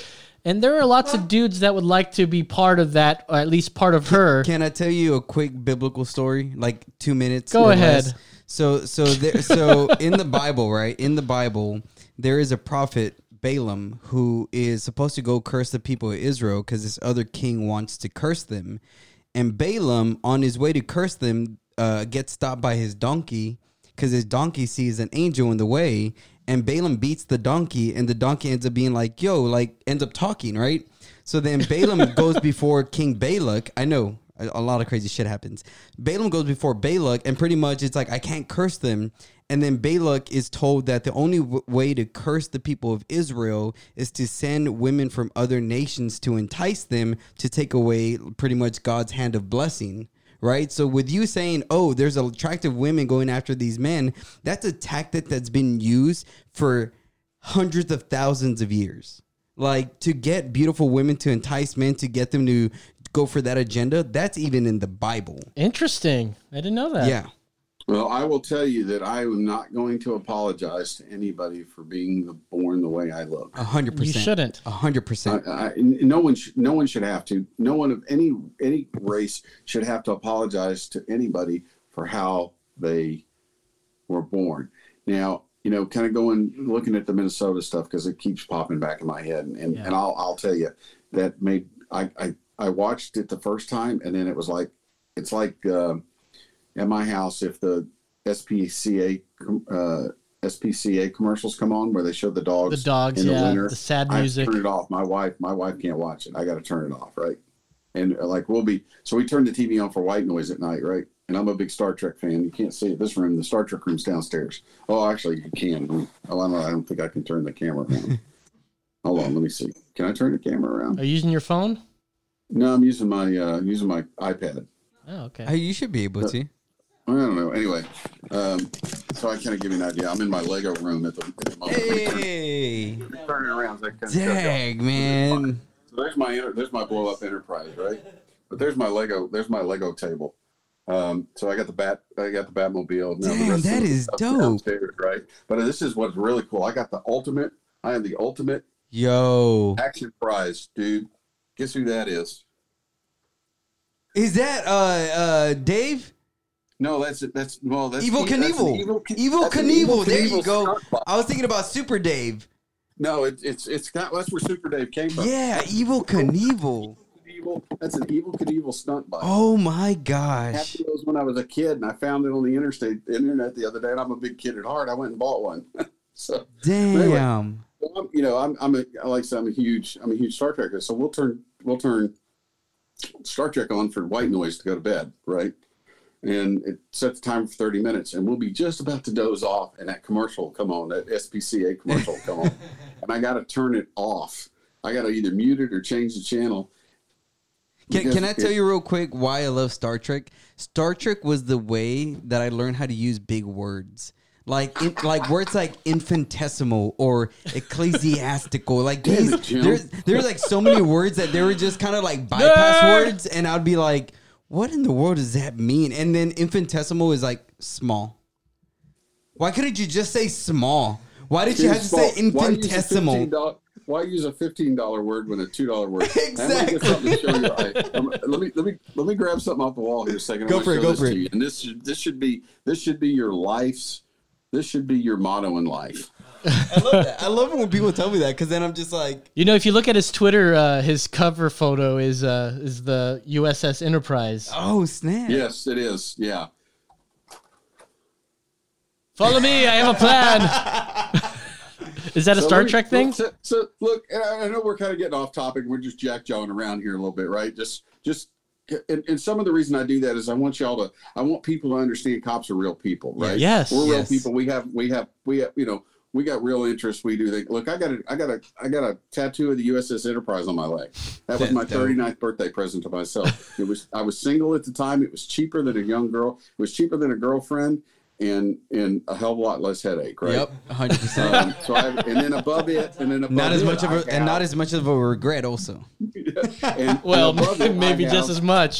And there are lots of dudes that would like to be part of that, or at least part of her. Can I tell you a quick biblical story? Like two minutes. Go ahead. less? So so there so in the Bible, right? In the Bible, there is a prophet Balaam who is supposed to go curse the people of Israel because this other king wants to curse them. And Balaam, on his way to curse them, uh, gets stopped by his donkey because his donkey sees an angel in the way. And Balaam beats the donkey, and the donkey ends up being like, yo, like, ends up talking, right? So then Balaam goes before King Balak. I know a, a lot of crazy shit happens. Balaam goes before Balak, and pretty much it's like, I can't curse them. And then Balak is told that the only w- way to curse the people of Israel is to send women from other nations to entice them to take away pretty much God's hand of blessing. Right. So, with you saying, oh, there's attractive women going after these men, that's a tactic that's been used for hundreds of thousands of years. Like to get beautiful women to entice men to get them to go for that agenda, that's even in the Bible. Interesting. I didn't know that. Yeah. Well, I will tell you that I am not going to apologize to anybody for being the, born the way I look. A hundred percent. You percent. shouldn't. A hundred percent. No one, sh- no one should have to. No one of any any race should have to apologize to anybody for how they were born. Now, you know, kind of going looking at the Minnesota stuff because it keeps popping back in my head, and and, Yeah. and I'll I'll tell you that made I, I I watched it the first time, and then it was like it's like uh, at my house if the SPCA uh, SPCA commercials come on where they show the dogs, The dogs in the yeah, winter, the sad music. I turn it off. My wife, my wife can't watch it. I got to turn it off, right? And uh, like we'll be, so we turn the TV on for white noise at night, right? And I'm a big Star Trek fan. You can't see it. This room, the Star Trek room's downstairs. Oh, actually, you can. Oh, I don't, I don't think I can turn the camera around. Hold on, let me see. Can I turn the camera around? Are you using your phone? No, I'm using my uh, using my iPad. Oh, okay. Hey, you should be able to. I don't know. Anyway, um, so I kind of give you an idea. I'm in my Lego room at the, at the moment. Hey, Turn it around. so I kinda- dang man. So there's my there's my blow up enterprise, right? But there's my Lego there's my Lego table. Um, so I got the bat I got the Batmobile. Now Damn, rest of that the is dope. right? But this is what's really cool. I got the ultimate. I am the ultimate Yo, action prize, dude. Guess who that is? is that uh uh Dave? No, that's that's well, that's Evel Knievel. Evel, Evel that's an Knievel. There you go. I was thinking about Super Dave. No, it, it's it's not. That's where Super Dave came from. Yeah, Evel Knievel. Evel. That's an Evel Knievel stunt bike. Oh my gosh. those when I was a kid, and I found it on the interstate internet the other day. And I'm a big kid at heart. I went and bought one. so, Damn. I'm, you know, I'm, I'm a, like I said, I'm a huge, I'm a huge Star Trekker. So we'll turn, we'll turn Star Trek on for white noise to go to bed, right? And it sets the time for 30 minutes, and we'll be just about to doze off, and that commercial will come on, that SPCA commercial will come on, and I got to turn it off. I got to either mute it or change the channel. Can, can I tell you real quick why I love Star Trek? Star Trek was the way that I learned how to use big words. Like in, like words like infinitesimal or ecclesiastical. Like these, there's there's like so many words that they were just kind of like bypass Nerd! words, and I'd be like, "What in the world does that mean?" And then infinitesimal is like small. Why couldn't you just say small? Why did you have to say use a infinitesimal? Why use a fifteen dollar word when a two dollar word? I'm gonna get Exactly. something to show you. I- um, let me let me let me grab something off the wall here a second. Go for it, go for it. And this should this should be this should be your life's. This should be your motto in life. I love that. I love it when people tell me that because then I'm just like, You know, if you look at his Twitter, uh, his cover photo is uh, is the USS Enterprise. oh snap. Yes, it is. Yeah. Follow me, I have a plan. is that a So Star me- Trek thing? So, so look, I I know we're kind of getting off topic. We're just jack jawing around here a little bit, right? Just just and, and some of the reason I do that is I want y'all to I want people to understand cops are real people, right? Yes. we're real Yes. people. We have we have we have you know we got real interests. We do think. Look, I got a I got a I got a tattoo of the USS Enterprise on my leg. That was my 39th birthday present to myself. It was I was single at the time. It was cheaper than a young girl. It was cheaper than a girlfriend, and and a hell of a lot less headache, right? Yep, hundred percent. Um, so I, and then above it, and then above Not as it, much of I a, and not as much of a regret. Also, have- and, Well, and it, maybe I just as much.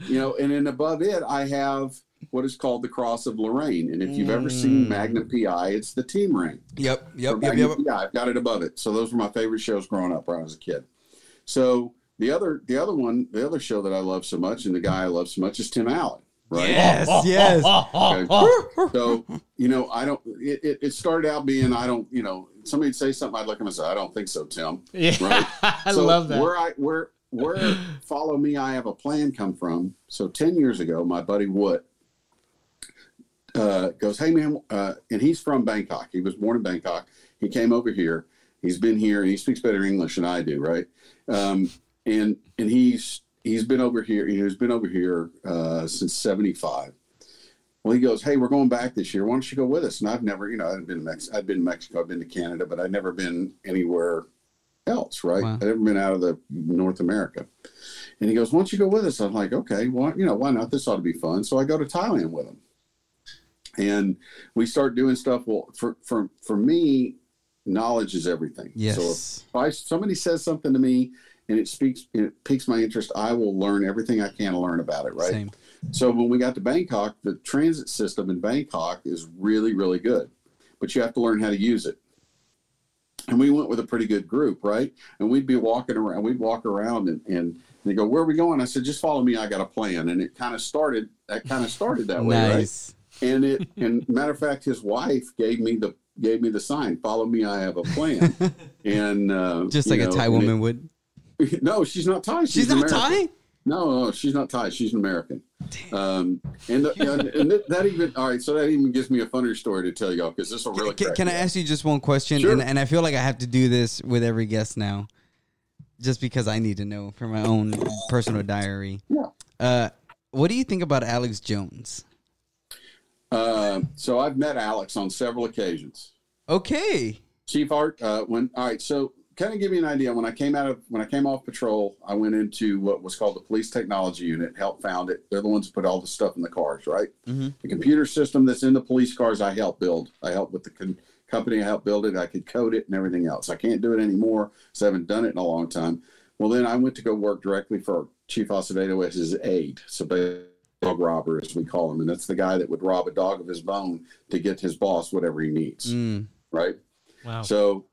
you know, and then above it, I have what is called the Cross of Lorraine. And if you've ever seen Mm. Magnum PI, it's the team ring. yep, yep, yep, Magnum yep. PI. I've got it above it. So those were my favorite shows growing up when I was a kid. So the other, the other one, the other show that I love so much, and the guy I love so much is Tim Allen. Right. Yes, yes. Okay. So you know, I don't. It, it, it started out being I don't. You know, somebody'd say something, I'd look at him and say, I don't think so, Tim. Yeah, Right. I So love that. Where I where where follow me, I have a plan come from. So ten years ago, my buddy Wood uh, goes, "Hey man," uh, and he's from Bangkok. He was born in Bangkok. He came over here. He's been here, and he speaks better English than I do, right? Um, and and he's he's been over here. He's been over here uh, since '75. Well, he goes, "Hey, we're going back this year. Why don't you go with us?" And I've never, you know, I've been to Mex- I've been to Mexico, I've been to Canada, but I've never been anywhere else, right? Wow. I've never been out of the North America. And he goes, "Why don't you go with us?" I'm like, "Okay, well, you know, why not? This ought to be fun." So I go to Thailand with him, and we start doing stuff. Well, for for for me, knowledge is everything. Yes. So if if I somebody says something to me and it speaks, it piques my interest, I will learn everything I can learn about it. Right. Same. So when we got to Bangkok, the transit system in Bangkok is really, really good, but you have to learn how to use it. And we went with a pretty good group, right? And we'd be walking around, we'd walk around and, and they go, Where are we going? I said, Just follow me, I got a plan. And it kind of started that kind of started that way, right? Nice. And it and matter of fact, his wife gave me the gave me the sign, follow me, I have a plan. and uh, Just like a Thai and it- woman would. no, she's not Thai. She's, She's not American. Thai. No, no, she's not Thai. She's an American. Um, and, the, and, and that- that even all right. So that even gives me a funnier story to tell y'all because this will really. Can, can I ask you just one question? Sure. And, and I feel like I have to do this with every guest now, just because I need to know for my own personal diary. Yeah. Uh, what do you think about Alex Jones? Uh, so I've met Alex on several occasions. Okay. Chief Art. Uh, when all right. So kind of give you an idea. When I came out of when I came off patrol, I went into what was called the Police Technology Unit. Helped found it. They're the ones who put all the stuff in the cars, right? Mhm. The computer system that's in the police cars, I helped build. I helped with the con- company. I helped build it. I could code it and everything else. I can't do it anymore, so I haven't done it in a long time. Well, then I went to go work directly for Chief Acevedo as his aide. So basically, dog robber, as we call him, and that's the guy that would rob a dog of his bone to get his boss whatever he needs, Mm. right? Wow. So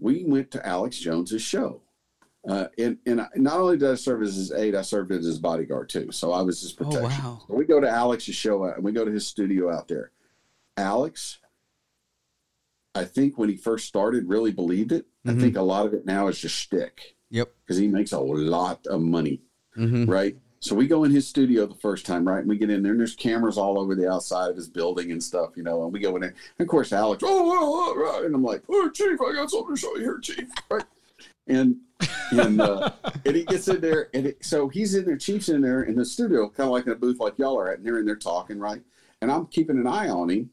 we went to Alex Jones's show. Uh, and, and I, not only did I serve as his aide, I served as his bodyguard too. So I was his Oh protection. wow. So we go to Alex's show and we go to his studio out there. Alex, I think when he first started, really believed it. Mhm. I think a lot of it now is just shtick Yep. because he makes a lot of money, hmm right? So we go in his studio the first time, right? And we get in there, and there's cameras all over the outside of his building and stuff, you know. And we go in there, and of course, Alex, oh, oh, oh, right. and I'm like, oh, Chief, I got something to show you here, Chief, right? And and uh, and he gets in there, and it, so he's in there, Chief's in there in the studio, kind of like in a booth like y'all are at, and they're in there talking, right? And I'm keeping an eye on him,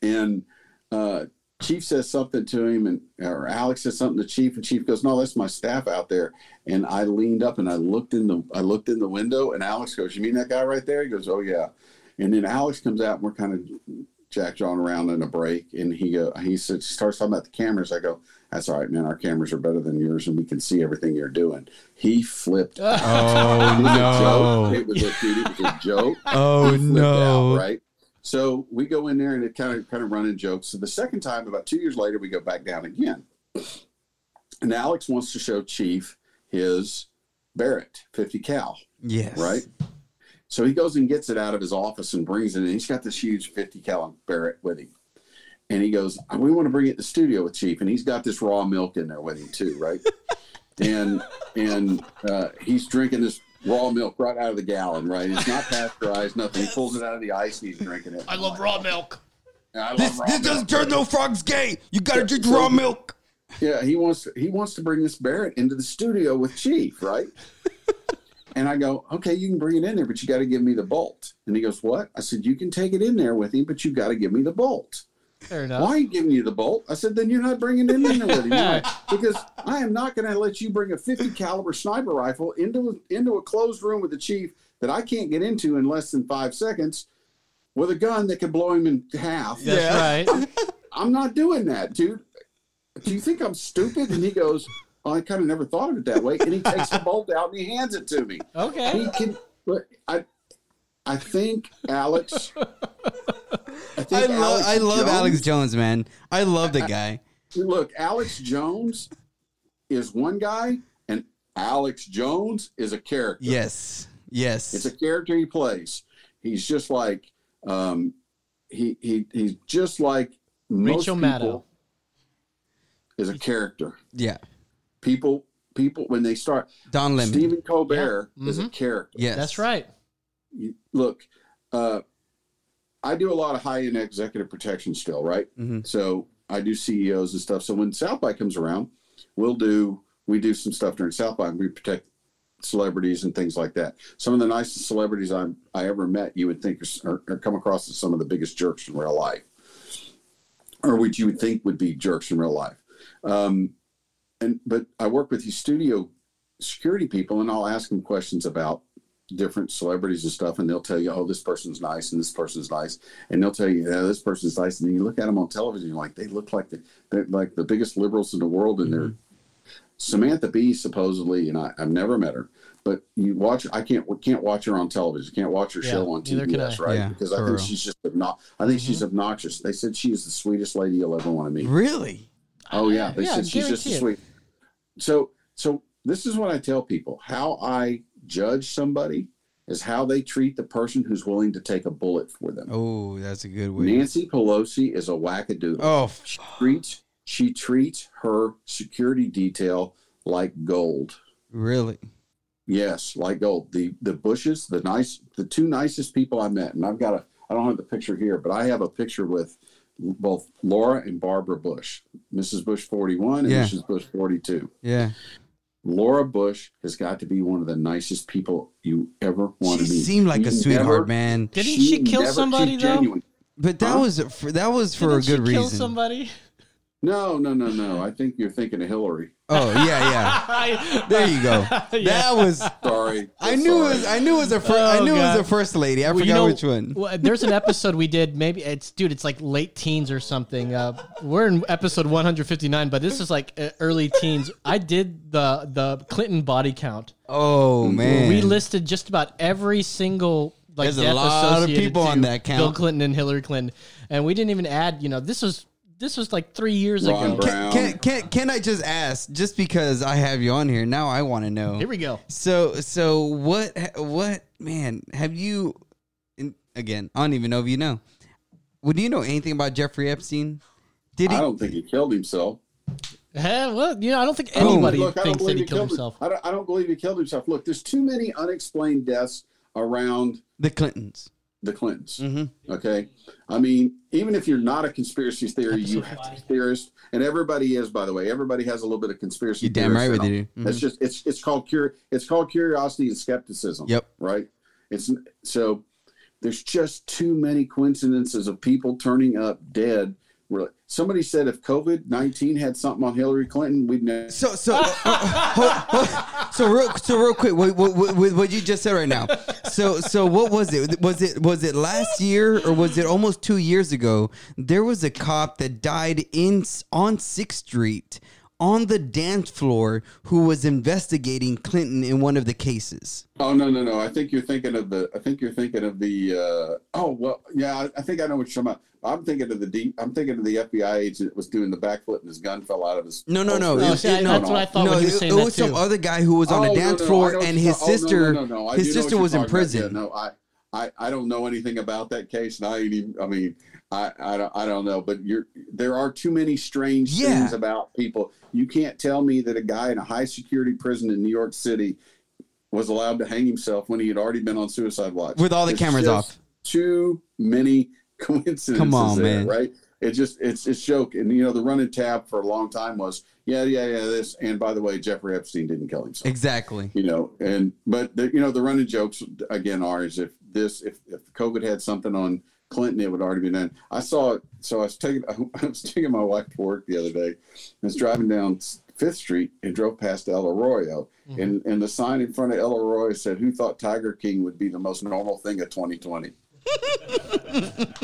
and uh, Chief says something to him, and or Alex says something to Chief, and Chief goes, "No, that's my staff out there." And I leaned up and I looked in the I looked in the window, and Alex goes, "You mean that guy right there?" He goes, "Oh yeah." And then Alex comes out, and we're kind of jack jawing around in a break, and he go he says, starts talking about the cameras. I go, "That's all right, man. Our cameras are better than yours, and we can see everything you're doing." He flipped. Oh It was a joke. no. It was a, it was a joke Oh he no. out, right? So we go in there and it kind of kind of running jokes. So the second time, about two years later, we go back down again. And Alex wants to show Chief his Barrett 50 cal, Yes. right? So he goes and gets it out of his office and brings it in. He's got this huge 50 cal Barrett with him. And he goes, We want to bring it to the studio with Chief. And he's got this raw milk in there with him too, right? and and uh, he's drinking this raw milk right out of the gallon, right? It's not pasteurized, nothing. He pulls it out of the ice and he's drinking it. I love raw milk. Yeah, I love This, raw this milk. doesn't turn no frogs gay. You gotta drink so- raw milk. Yeah, he wants to, he wants to bring this Barrett into the studio with Chief, right? And I go, okay, you can bring it in there, but you got to give me the bolt. And he goes, what? I said, you can take it in there with him, but you got to give me the bolt. Fair enough. Why are you giving you the bolt? I said, then you're not bringing it in there with. You're because I am not going to let you bring a 50 caliber sniper rifle into into a closed room with the chief that I can't get into in less than five seconds with a gun that could blow him in half. That's right. I'm not doing that, dude. Do you think I'm stupid? And he goes, well, I kind of never thought of it that way. And he takes the bolt out and he hands it to me. Okay. He can, but I, I think Alex. I, think I love Alex I love Jones- Alex Jones, man. I love the guy. Look, Alex Jones is one guy, and Alex Jones is a character. Yes. Yes. It's a character he plays. He's just like um, he he he's just like most Rachel people Maddow. is a character. yeah. People people when they start Don Lemon. Stephen Colbert is a character. Yes. That's right. You- Look, uh, I do a lot of high end executive protection still, right? Mhm. So I do CEOs and stuff. So when South by comes around, we'll do we do some stuff during South by. We protect celebrities and things like that. Some of the nicest celebrities I I ever met, you would think are, are come across as some of the biggest jerks in real life, or what you would think would be jerks in real life. Um, and but I work with these studio security people, and I'll ask them questions about different celebrities and stuff, and they'll tell you, "Oh, this person's nice, and this person's nice," and they'll tell you, "Yeah, this person's nice," and then you look at them on television, you're like, they look like the they're like the biggest liberals in the world, and they're Samantha Bee supposedly, and I, I've never met her, but you watch. I can't can't watch her on television. Can't watch her Yeah, show on TBS, right? Yeah, because I think real. she's just obnox- I think she's obnoxious. They said she is the sweetest lady you'll ever want to meet. Really? Oh yeah, they Yeah, said she's just sweet. So so this is what I tell people: how I judge somebody is how they treat the person who's willing to take a bullet for them. Oh, that's a good way. Nancy Pelosi is a wackadoodle. Oh, She treats she treats her security detail like gold. really? Yes, like gold. The the Bushes, the nice, the two nicest people I met, and I've got a. I don't have the picture here, but I have a picture with both Laura and Barbara Bush, Mrs. Bush forty one and Yeah. Mrs. Bush forty two. Yeah. Laura Bush has got to be one of the nicest people you ever want She to meet. She seemed like a sweetheart, never- man. Didn't she kill never- somebody, she's though? genuine. But that Huh? was for, that was for Didn't a good she kill reason. somebody? No, no, no, no. I think you're thinking of Hillary. Oh yeah, yeah. There you go. Yeah. That was. Sorry, I knew it was. I knew it was a. Fir- I Oh, knew it God. was a first lady. I Well, forgot you know, which one. well, there's an episode we did. Maybe it's dude. It's like late teens or something. Uh, we're in episode 159, but this is like uh, early teens. I did the the Clinton body count. Oh man, We listed just about every single like There's a death lot of associated people to on that count. Bill Clinton and Hillary Clinton, and we didn't even add. You know, this was this was like three years Ron ago. Brown. Can, can can I just ask? Just because I have you on here now, I want to know. Here we go. So so what what man have you? And again, I don't even know if you know. Would you know anything about Jeffrey Epstein? Did he? I don't think he killed himself. Well, you know, I don't think anybody Look, thinks that believe he killed him. himself. I don't, I don't believe he killed himself. Look, there's too many unexplained deaths around The Clintons. The Clintons. Mm-hmm. Okay, I mean, even if you're not a conspiracy theory, you have to be a theorist, and everybody is. By the way, everybody has a little bit of conspiracy. You're damn right theorist we in do. them. It's just it's it's called cur it's called curiosity and skepticism. Yep. Right. It's so there's just too many coincidences of people turning up dead. Really, somebody said if COVID nineteen had something on Hillary Clinton, we'd know. So so uh, hold- so real so real quick. What, what, what, what you just said right now. So so what was it? Was it was it last year or was it almost two years ago? There was a cop that died in on Sixth Street on the dance floor who was investigating Clinton in one of the cases. Oh no no no! I think you're thinking of the. I think you're thinking of the. Uh, oh well, yeah. I, I think I know what you're talking about. I'm thinking of the deep. I'm thinking of the FBI agent that was doing the backflip and his gun fell out of his. No, no, no. holster. It Oh, was- see, it- no, that's what I thought no, when it, saying it that was too. some other guy who was on Oh, the dance no, no, floor and you're his oh, no, no, sister no, no, I his sister was in prison. Yeah, no, I, I I don't know anything about that case, and I ain't even. I mean, I, I don't, I don't know. But you're there are too many strange Yeah. things about people. You can't tell me that a guy in a high security prison in New York City was allowed to hang himself when he had already been on suicide watch With all the It's cameras off. Too many coincidences. Come on, there, man. Right? it just it's it's joke. And you know, the running tab for a long time was yeah, yeah, yeah. This and by the way, Jeffrey Epstein didn't kill himself. Exactly. You know, and but the, you know the running jokes again are is if this if if COVID had something on Clinton, it would already be done. I saw it. So I was taking I was taking my wife to work the other day. I was driving down Fifth Street and drove past El Arroyo, mm-hmm. and and the sign in front of El Arroyo said, "Who thought Tiger King would be the most normal thing of 2020?"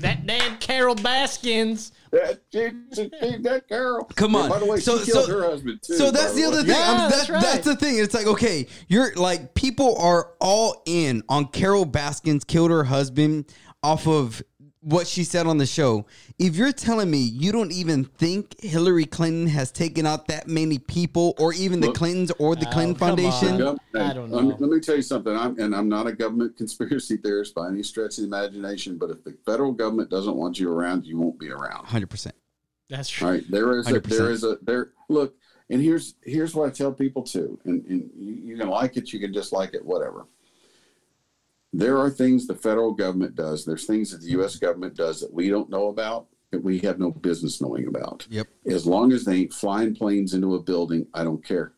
That damn Carol Baskins. That, that girl. Come Yeah, on. by the way, So- she killed so- her husband too. So that's the way. other thing. Yeah, I'm- that's right. That's the thing. It's like, okay, you're like, people are all in on Carol Baskins killed her husband off of what she said on the show. If you're telling me you don't even think Hillary Clinton has taken out that many people, or even the Look- Clintons or the Oh, Clinton. Foundation, Gov- I don't Let me, let me tell you something. I'm and I'm not a government conspiracy theorist by any stretch of the imagination. But if the federal government doesn't want you around, you won't be around. 100%. That's true. All right, there is a, 100%. there is a there. Look, and here's here's what I tell people too, and, and you, you can like it, you can dislike it, whatever. There are things the federal government does. There's things that the U.S. government does that we don't know about that we have no business knowing about. Yep. As long as they ain't flying planes into a building, I don't care.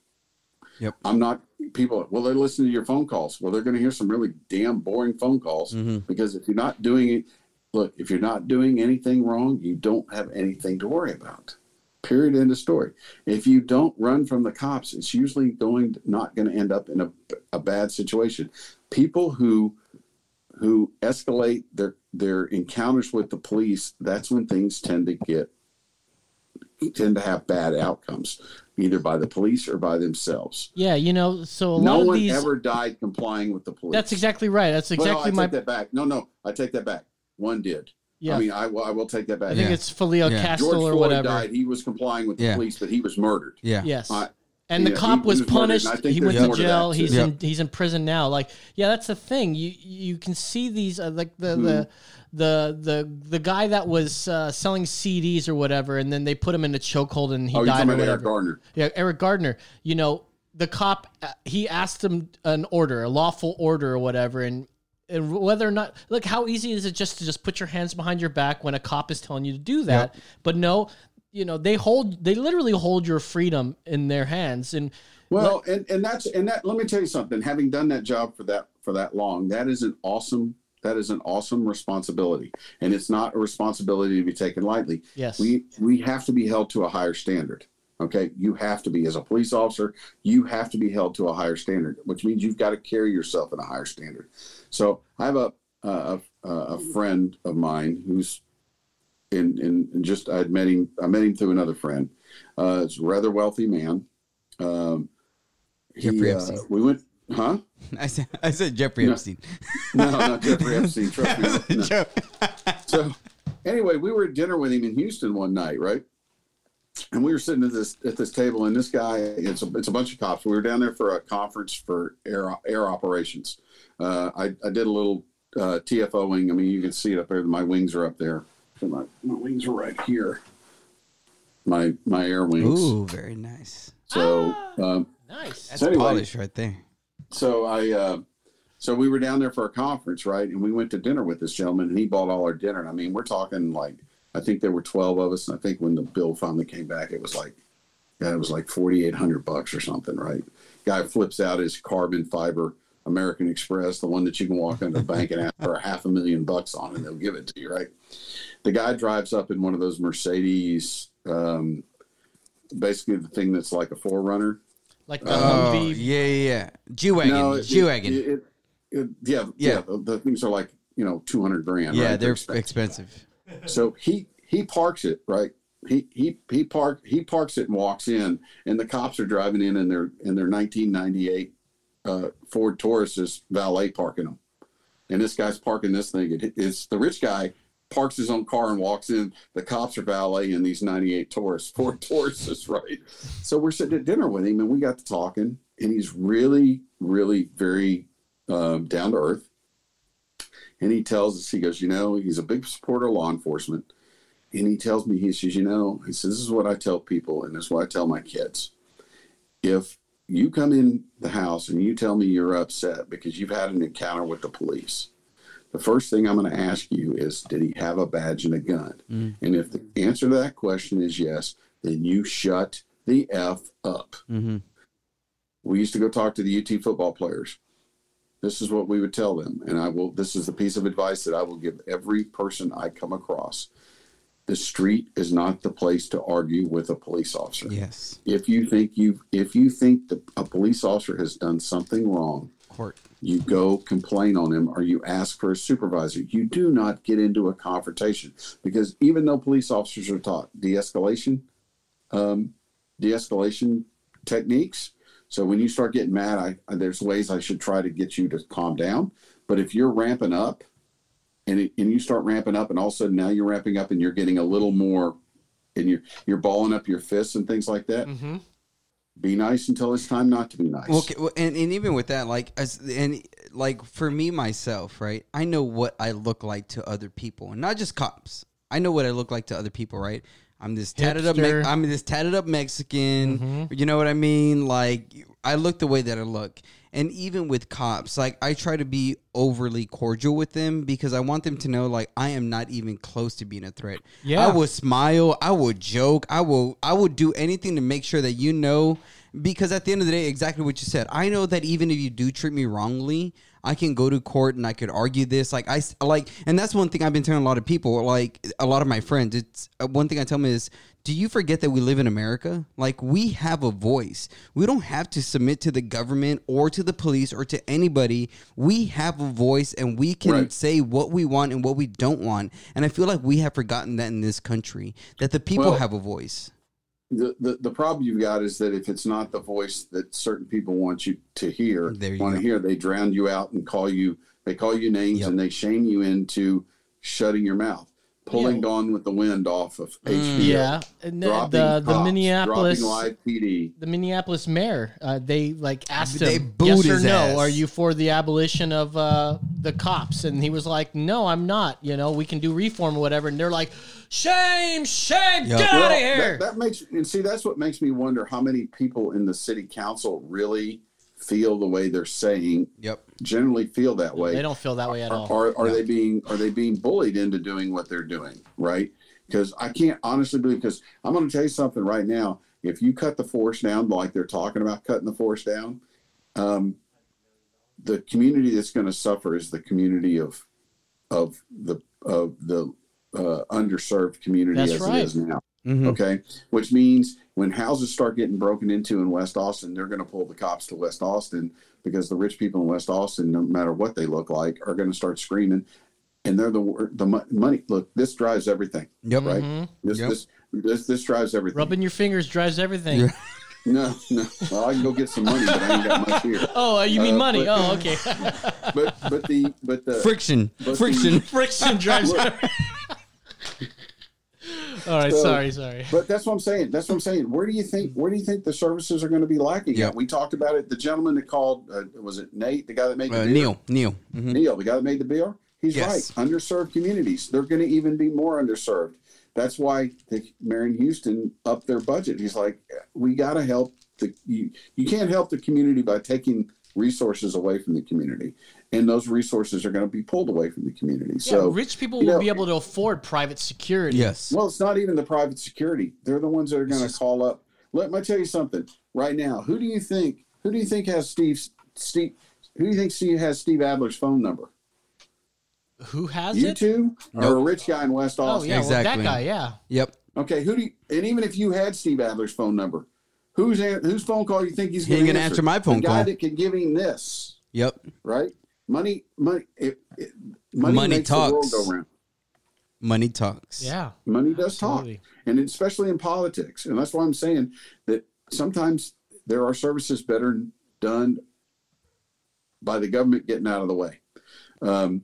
Yep. I'm not people. Well, they're listening to your phone calls. Well, they're going to hear some really damn boring phone calls Mhm. because if you're not doing it, look, if you're not doing anything wrong, you don't have anything to worry about. Period. End of story. If you don't run from the cops, it's usually going not going to end up in a, a bad situation. People who who escalate their their encounters with the police, that's when things tend to get tend to have bad outcomes, either by the police or by themselves. Yeah, you know, so a no lot of one these. ever died complying with the police. That's exactly right. That's Well, exactly I my. take that back. No, no, I take that back. One did. Yeah, I mean, I will. I will take that back. I think Yeah. it's Filio Yeah. Castle George or Floyd whatever. died. He was complying with the Yeah. police, but he was murdered. Yeah. Yes. I- and the Yeah, cop he- was he was punished. and I think He went to to jail. that, He's too. in he's in prison now. Like, yeah, that's the thing. You you can see these uh, like the Hmm. the the the the guy that was uh, selling CDs or whatever, and then they put him in a chokehold and he oh, you're died talking or about Eric. Gardner. Yeah, Eric Gardner. You know, the cop uh, he asked him an order, a lawful order or whatever, and. And whether or not, look, how easy is it just to just put your hands behind your back when a cop is telling you to do that? But no, you know they hold, they literally hold your freedom in their hands, and Well, and and that's and that. Let me tell you something. Having done that job for that for that long, that is an awesome. That is an awesome responsibility, and it's not a responsibility to be taken lightly. yes, we we have to be held to a higher standard okay you have to be as a police officer you have to be held to a higher standard which means you've got to carry yourself in a higher standard so i have a a, a, a friend of mine who's in, in in just i met him i met him through another friend uh it's a rather wealthy man um he, Jeffrey uh, Epstein. we went huh I said, I said Jeffrey No. Epstein. no not jeffrey epstein trust me no. so anyway, we were at dinner with him in Houston one night, right? And we were sitting at this at this table, and this guy it's a it's a bunch of cops. We were down there for a conference for air air operations. Uh, I I did a little uh, TFOing. I mean, you can see it up there. My wings are up there. So my my wings are right here. My my air wings. Ooh, very nice. So um, nice. That's So anyway- polished right there. so I uh, so we were down there for a conference, right? And we went to dinner with this gentleman, and he bought all our dinner. And I mean, we're talking like I think there were twelve of us, and I think when the bill finally came back, it was like yeah, it was like forty eight hundred bucks or something, right? Guy flips out his carbon fiber American Express, the one that you can walk into a bank and ask for a half a million bucks on, and they'll give it to you, right? The guy drives up in one of those Mercedes, um, basically the thing that's like a forerunner. Like the Oh, Humvee. yeah, yeah, yeah. G-Wagon. No, G-Wagon. It, it, it, yeah, Yeah. yeah. The, the things are like you know two hundred grand. yeah, right? they're expensive. expensive. So he he parks it right. He he he park he parks it and walks in, and the cops are driving in in their in their 1998 uh, Ford Taurus is valet parking them, and this guy's parking this thing. It, it's the rich guy parks his own car and walks in. The cops are valet in these 98 Taurus Ford Tauruses, right? So we're sitting at dinner with him, and we got to talking, and he's really really very um, down to earth. And he tells us, he goes, you know, he's a big supporter of law enforcement. And he tells me, he says, you know, he says, this is what I tell people, and this is what I tell my kids. If you come in the house and you tell me you're upset because you've had an encounter with the police, the first thing I'm going to ask you is, did he have a badge and a gun? Mm. And if the answer to that question is yes, then you shut the F up. Mm-hmm. We used to go talk to the UT football players. This is what we would tell them. And I will, this is the piece of advice that I will give every person I come across. The street is not the place to argue with a police officer. Yes. If you think you, if you think that a police officer has done something wrong, Court. you go complain on him or you ask for a supervisor. You do not get into a confrontation because even though police officers are taught de-escalation, um, de-escalation techniques. So when you start getting mad, I there's ways I should try to get you to calm down. But if you're ramping up, and it, and you start ramping up, and all of a sudden now you're ramping up, and you're getting a little more, and you're you're balling up your fists and things like that. Mm-hmm. Be nice until it's time not to be nice. Well, okay, well, and, and even with that, like, as, and like for me myself, right? I know what I look like to other people, and not just cops. I know what I look like to other people, right? I'm this tatted up. Me- I'm this tatted up Mexican. You know what I mean? Like, I look the way that I look, and even with cops, like, I try to be overly cordial with them because I want them to know, like, I am not even close to being a threat. Yeah. I will smile. I will joke. I will. I will do anything to make sure that you know. Because at the end of the day, exactly what you said. I know that even if you do treat me wrongly, I can go to court and I could argue this. Like I like, and that's one thing I've been telling a lot of people. Like a lot of my friends, it's uh, one thing I tell them is, do you forget that we live in America? Like we have a voice. We don't have to submit to the government or to the police or to anybody. We have a voice and we can Right. say what we want and what we don't want. And I feel like we have forgotten that in this country that the people Well- have a voice. The, the the problem you've got is that if it's not the voice that certain people want you to hear, you want go. to hear, they drown you out and call you. They call you names Yep. and they shame you into shutting your mouth, pulling Yeah. Gone with the Wind off of HBO, Yeah, and the dropping the, the cops, Minneapolis dropping live PD. the Minneapolis mayor, uh, they like asked They him, booed yes or no, ass. are you for the abolition of uh, the cops? And he was like, no, I'm not. You know, we can do reform or whatever. And they're like, shame, shame, Yep. get Well, out of here. That, that makes and see that's what makes me wonder how many people in the city council really feel the way they're saying. Yep. Generally feel that way. they don't feel that way at all. Are, are they being are they being bullied into doing what they're doing? Right? Because I can't honestly believe. Because I'm going to tell you something right now. If you cut the force down, like they're talking about cutting the force down, um, the community that's going to suffer is the community of of the of the uh, underserved community That's as right. it is now. Mhm. Okay, which means when houses start getting broken into in West Austin, they're going to pull the cops to West Austin because the rich people in West Austin, no matter what they look like, are going to start screaming, and they're the the money. Look, this drives everything, Yep. right? Mhm. This Yep. this this this drives everything. Rubbing your fingers drives everything. Yeah. No, no. Well, I can go get some money, but I ain't got much here. Oh, you mean Uh, money? but- oh, okay. But but the but the Friction. But Friction. Friction drives. Look. all right, So- sorry, sorry. But that's what I'm saying. That's what I'm saying. Where do you think? Where do you think the services are going to be lacking? Yeah. We talked about it. The gentleman that called uh, was it Nate, the guy that made the Uh, beer? Neil. Neil. Mhm. Neil, the guy that made the beer. He's Yes. right. Underserved communities. They're going to even be more underserved. That's why the Marion Houston upped their budget. He's like, we got to help the. You, you can't help the community by taking resources away from the community, and those resources are going to be pulled away from the community. Yeah, so rich people will know- be able to afford private security. Yes. Well, it's not even the private security. They're the ones that are going to call up. Let me tell you something right now. Who do you think? Who do you think has Steve's Steve? Who do you think Steve has Steve Adler's phone number? Who has You it? two or a rich guy in West Austin? Oh Austin? yeah, Exactly. well, that guy. Yeah. Yep. Okay, who do you? And even if you had Steve Adler's phone number, who's whose phone call you think he's going to gonna answer my phone the guy call. that can give him this, Yep. right? Money, money, it, it, money, Money makes the world talks. go round. Money talks. Yeah. Money does talk. And especially in politics. And that's why I'm saying that sometimes there are services better done by the government getting out of the way. Um,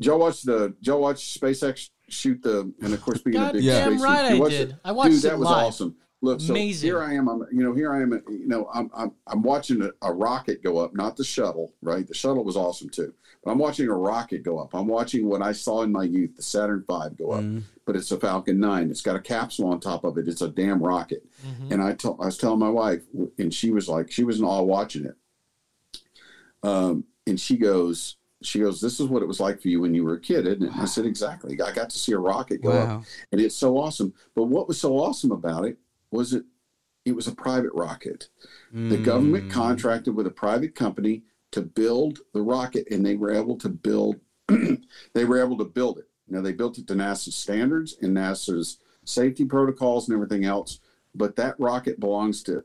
Joe watched the Joe watched SpaceX shoot the, and of course being of God big Yeah. damn space, right you I watched did. it? I watched Dude, it that was live. awesome. Look, so Amazing. here I am. I'm, you know, here I am. You know, I'm, I'm, I'm watching a, a rocket go up, not the shuttle, right? The shuttle was awesome too, but I'm watching a rocket go up. I'm watching what I saw in my youth, the Saturn V go up, Mhm. but it's a Falcon 9. It's got a capsule on top of it. It's a damn rocket. Mhm. And I told, I was telling my wife, and she was like, she was in awe watching it. Um, and she goes, she goes, "This is what it was like for you when you were a kid, isn't it?" And I said, "Exactly. I got to see a rocket go Wow. up, and it's so awesome. But what was so awesome about it was it it was a private rocket. The government Mm. contracted with a private company to build the rocket, and they were able to build. they were able to build it. Now they built it to NASA's standards and NASA's safety protocols and everything else. But that rocket belongs to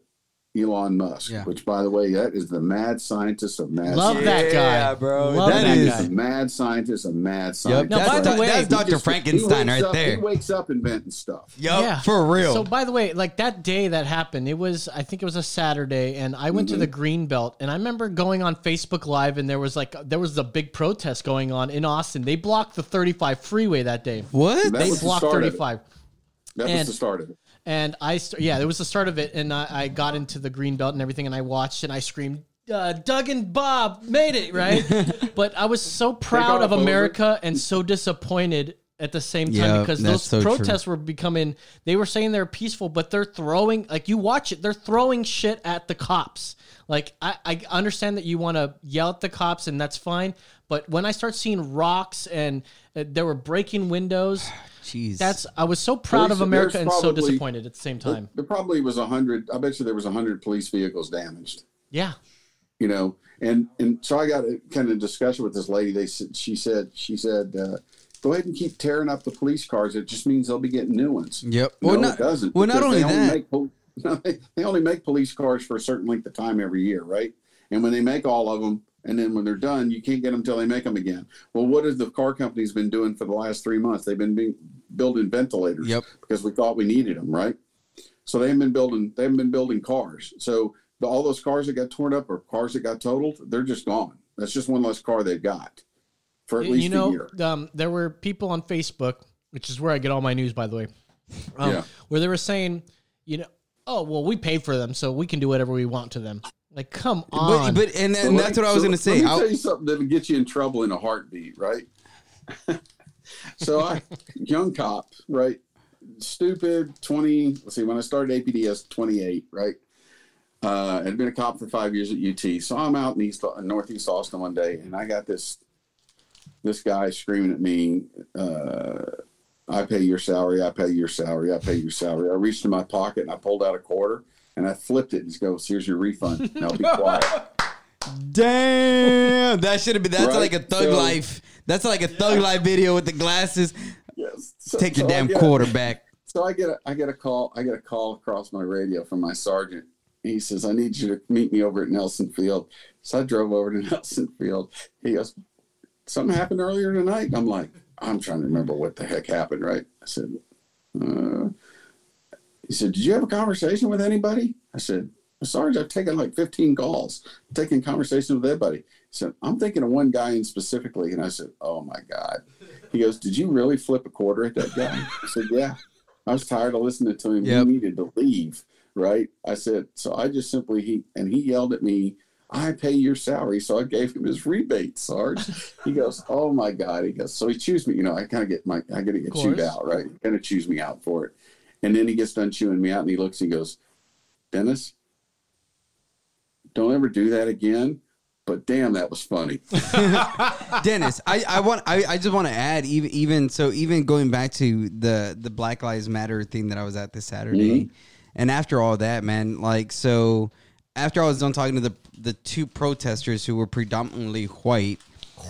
Elon Musk, Yeah. which, by the way, that is the mad scientist of mad. Love that guy. Yeah, bro. Love That that is- guy. a mad scientist, a mad Yep. scientist. Now, that's by the way- that's Dr. Frankenstein he wakes right up- there. He wakes up inventing stuff. Yup, Yeah. for real. So by the way, like that day that happened, it was I think it was a Saturday, and I went to the mm-hmm. Green Belt, and I remember going on Facebook Live, and there was like there was a big protest going on in Austin. They blocked the 35 freeway that day. what? That They was the blocked start of it. 35. That And- was the start of it. And I, st- yeah, it was the start of it, and I, I got into the green belt and everything, and I watched and I screamed, uh, "Doug and Bob made it!" Right? but I was so proud of. America and so disappointed at the same time Yeah, because those so true. protests were becoming. They were saying they're peaceful, but they're throwing like you watch it, they're throwing shit at the cops. Like I, I understand that you want to yell at the cops, and that's fine. But when I start seeing rocks and uh, they were breaking windows. Jeez. That's I was so proud There's- of America there's and so disappointed at the same time. There probably was a hundred. I bet you there was a hundred police vehicles damaged. Yeah. You know, and and so I got a kind of discussion with this lady. They said she said she said, uh, "Go ahead and keep tearing up the police cars. It just means they'll be getting new ones." Yep. No, Well, not, it doesn't. well, not only they that. Make, they, they only make police cars for a certain length of time every year, right? And when they make all of them, and then when they're done, you can't get them until they make them again. Well, what has the car companies been doing for the last three months? They've been being, building ventilators Yep. because we thought we needed them, right? So they haven't been building. They haven't been building cars. So the, all those cars that got torn up or cars that got totaled, they're just gone. That's just one less car they've got for at least you know, a year. um, there were people on Facebook, which is where I get all my news, by the way, um, Yeah. where they were saying, you know, oh well, we paid for them, so we can do whatever we want to them. Like, come But, on. but and, So and let that's me- what I was so going to say. Let me I'll- tell you something that'll get you in trouble in a heartbeat, right? so I, young cop, right? Stupid, twenty. Let's see. When I started APD, I was twenty-eight, right? Uh, I'd been a cop for five years at UT. So I'm out in East, in Northeast Austin one day, and I got this this guy screaming at me. Uh, I pay your salary. I pay your salary. I pay your salary. I reached in my pocket and I pulled out a quarter and I flipped it. And he goes, "Here's your refund. Now be quiet." Damn, that should have been. That's Right? like a thug So- life. That's like a thug life video with the glasses. Yes. So- Take your so damn quarterback. So I get a I get a call I get a call across my radio from my sergeant. He says, I need you to meet me over at Nelson Field. So I drove over to Nelson Field. He goes, Something happened earlier tonight. I'm like, I'm trying to remember what the heck happened, right? I said, uh, he said, Did you have a conversation with anybody? I said, Sarge, I've taken like 15 calls, taking conversations with everybody. Said, I'm thinking of one guy in specifically. And I said, Oh my God. He goes, Did you really flip a quarter at that guy? I said, Yeah. I was tired of listening to him. Yep. He needed to leave. Right. I said, so I just simply he and he yelled at me, I pay your salary. So I gave him his rebate, Sarge. he goes, Oh my God. He goes, So he chews me, you know, I kind of get my I gotta get chewed out, right? Kind of chews me out for it. And then he gets done chewing me out and he looks, he goes, Dennis, don't ever do that again. But damn, that was funny. Dennis, I, I want I, I just want to add even even so even going back to the the Black Lives Matter thing that I was at this Saturday, Mm-hmm. and after all that, man, like so after I was done talking to the the two protesters who were predominantly white.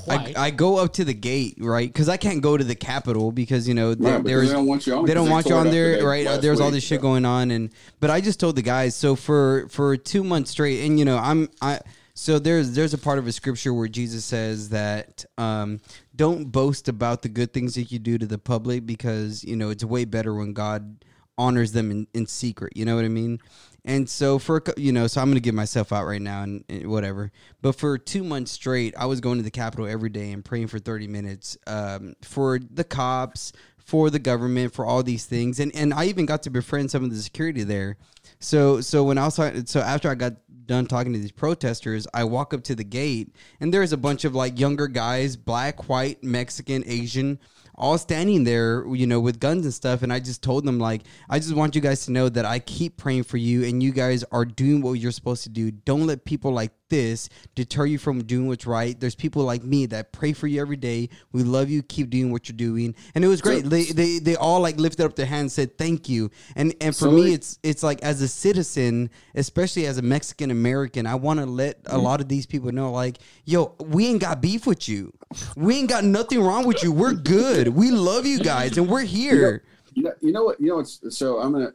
White? I, I go up to the gate, right? Because I can't go to the Capitol because you know there, Right, because there's they don't want you on they don't because want you on there, today, right? last There's all this shit yeah. going on, and but I just told the guys so for for two months straight, and you know I'm I so there's there's a part of a scripture where Jesus says that um, don't boast about the good things that you do to the public because you know it's way better when God honors them in, in secret. You know what I mean? And so for you know, so I'm gonna give myself out right now and, and whatever. But for two months straight, I was going to the Capitol every day and praying for 30 minutes um, for the cops, for the government, for all these things, and and I even got to befriend some of the security there. So so when I was talking, so after I got done talking to these protesters, I walk up to the gate and there's a bunch of like younger guys, black, white, Mexican, Asian, all standing there, you know, with guns and stuff. And I just told them like, I just want you guys to know that I keep praying for you and you guys are doing what you're supposed to do. Don't let people like this deter you from doing what's right. There's people like me that pray for you every day. We love you. Keep doing what you're doing. And it was great. So- they, they they all like lifted up their hand and said thank you. And and for So me, it- it's it's like as a citizen, especially as a Mexican American, I want to let a Mm. lot of these people know, like, yo, we ain't got beef with you. We ain't got nothing wrong with you. We're good. We love you guys, and we're here. You know, you know what? You know what's so I'm gonna.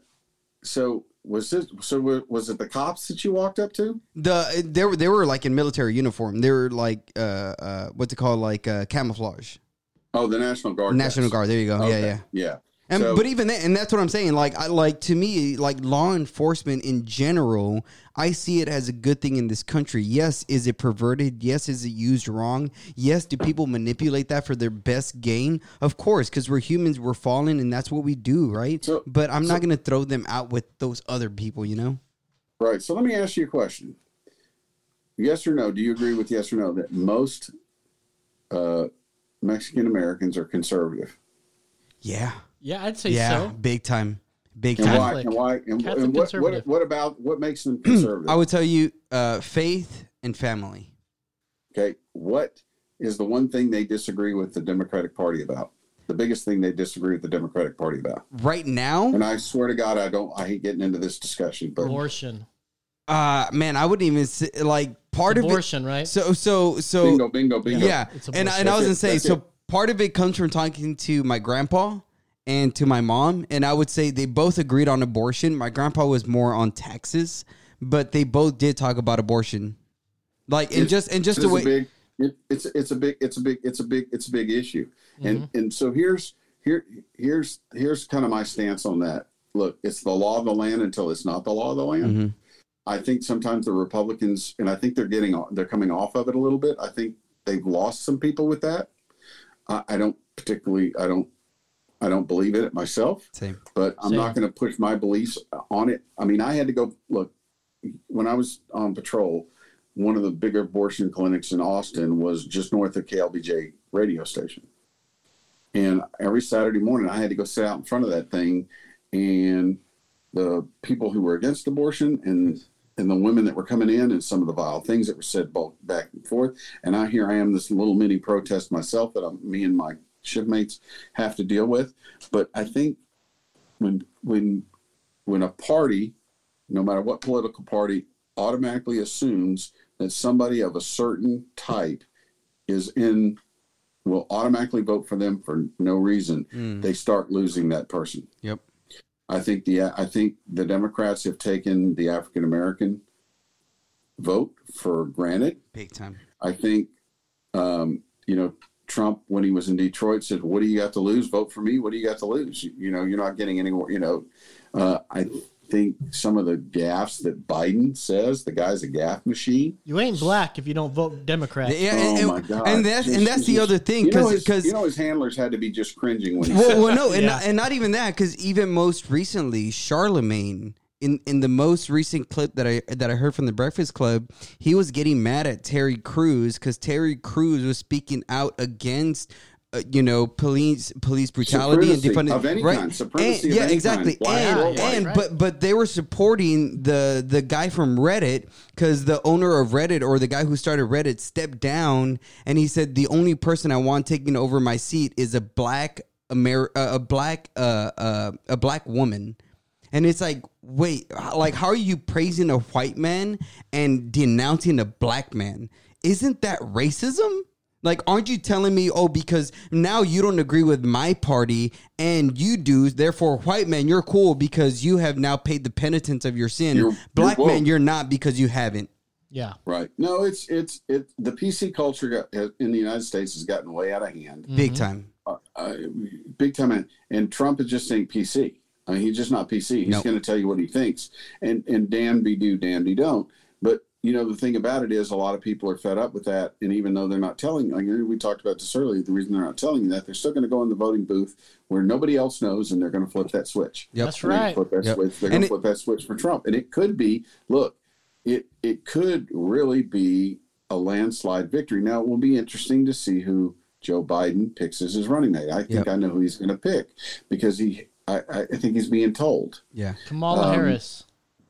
So was this? So was it the cops that you walked up to? The they were they were like in military uniform. They were like uh uh what's it called like uh, camouflage. Oh, the National Guard. National guys. Guard. There you go. Yeah, yeah. yeah. And So- but even that, and that's what I'm saying. Like I like to me, like law enforcement in general, I see it as a good thing in this country. Yes, is it perverted? Yes, is it used wrong? Yes, do people manipulate that for their best gain? Of course, because we're humans, we're fallen, and that's what we do, right? So- but I'm so- not gonna throw them out with those other people, you know? Right. So let me ask you a question. Yes or no? Do you agree with yes or no that most uh, Mexican Americans are conservative? Yeah, Yeah, I'd say yeah, so. big time, big And time. why? And why? And, Catholic and what, what? What about what makes them conservative? I would tell you, uh, faith and family. Okay. What is the one thing they disagree with the Democratic Party about? The biggest thing they disagree with the Democratic Party about. Right now, And I swear to God, I don't. I hate getting into this discussion, but Abortion. uh, man, I wouldn't even say, like part of it. Abortion, right? So, so, so, bingo, bingo, bingo. yeah. It's And, and I was gonna say, That's so it. part of it comes from talking to my grandpa and to my mom, and I would say they both agreed on abortion. My grandpa was more on taxes, but they both did talk about abortion. Like, and It- just and just the a way, big, it, it's it's a big it's a big it's a big it's a big issue, and and so here's here here's here's kind of my stance on that. Look, it's the law of the land until it's not the law of the land. Mhm. I think sometimes the Republicans, and I think they're getting they're coming off of it a little bit. I think they've lost some people with that. I, I don't particularly I don't I don't believe in it myself same. but I'm Same. not going to push my beliefs on it. I mean, I had to go look when I was on patrol. One of the bigger abortion clinics in Austin was just north of KLBJ radio station, and every Saturday morning I had to go sit out in front of that thing, and the people who were against abortion and and the women that were coming in and some of the vile things that were said back and forth. And I here I am this little mini protest myself that I'm, me and my shipmates have to deal with. But I think when when when a party, no matter what political party, automatically assumes that somebody of a certain type is in will automatically vote for them for no reason, Mm. they start losing that person. Yep. I think the I think the Democrats have taken the African American vote for granted. Big time. I think, um, you know, Trump when he was in Detroit said, "What do you got to lose? Vote for me. What do you got to lose? You, you know, you're not getting anywhere." You know, uh, I think some of the gaffes that Biden says, the guy's a gaff machine. You ain't black if you don't vote Democrat. Yeah, oh and, my God! and that's and that's the other thing You know, because his, you know his handlers had to be just cringing when he well, said, well, no, and, Yeah. not, and not even that, because even most recently, Charlamagne in in the most recent clip that I that I heard from the Breakfast Club, he was getting mad at Terry Crews because Terry Crews was speaking out against. Uh, you know, police police brutality and defunding of any right? kind, supremacy And- yeah, exactly. kind, and and right. but but they were supporting the the guy from Reddit because the owner of Reddit or the guy who started Reddit stepped down and he said the only person I want taking over my seat is a black Amer- uh, a black uh, uh, a black woman. And it's like, wait, like how are you praising a white man and denouncing a black man? Isn't that racism? Like, aren't you telling me, oh, because now you don't agree with my party and you do, therefore, white man, you're cool because you have now paid the penitence of your sin. You're- black you're man, you're not because you haven't. Yeah. Right. No, it's it's it. The PC culture got, in the United States has gotten way out of hand, Big Mhm. time. uh, uh, big time. And, and Trump is just saying PC. I mean, he's just not PC. He's Nope. going to tell you what he thinks, and and damn be do, damn be don't. But you know, the thing about it is, a lot of people are fed up with that, and even though they're not telling, like we talked about this earlier, the reason they're not telling you that they're still going to go in the voting booth where nobody else knows, and they're going to flip that switch. Yep. That's right. Flip that Yep. switch. They're going to it- flip that switch for Trump, and it could be. Look, it it could really be a landslide victory. Now it will be interesting to see who Joe Biden picks as his running mate. I think Yep. I know who he's going to pick because he. I, I I think he's being told. Yeah. Kamala Um, Harris.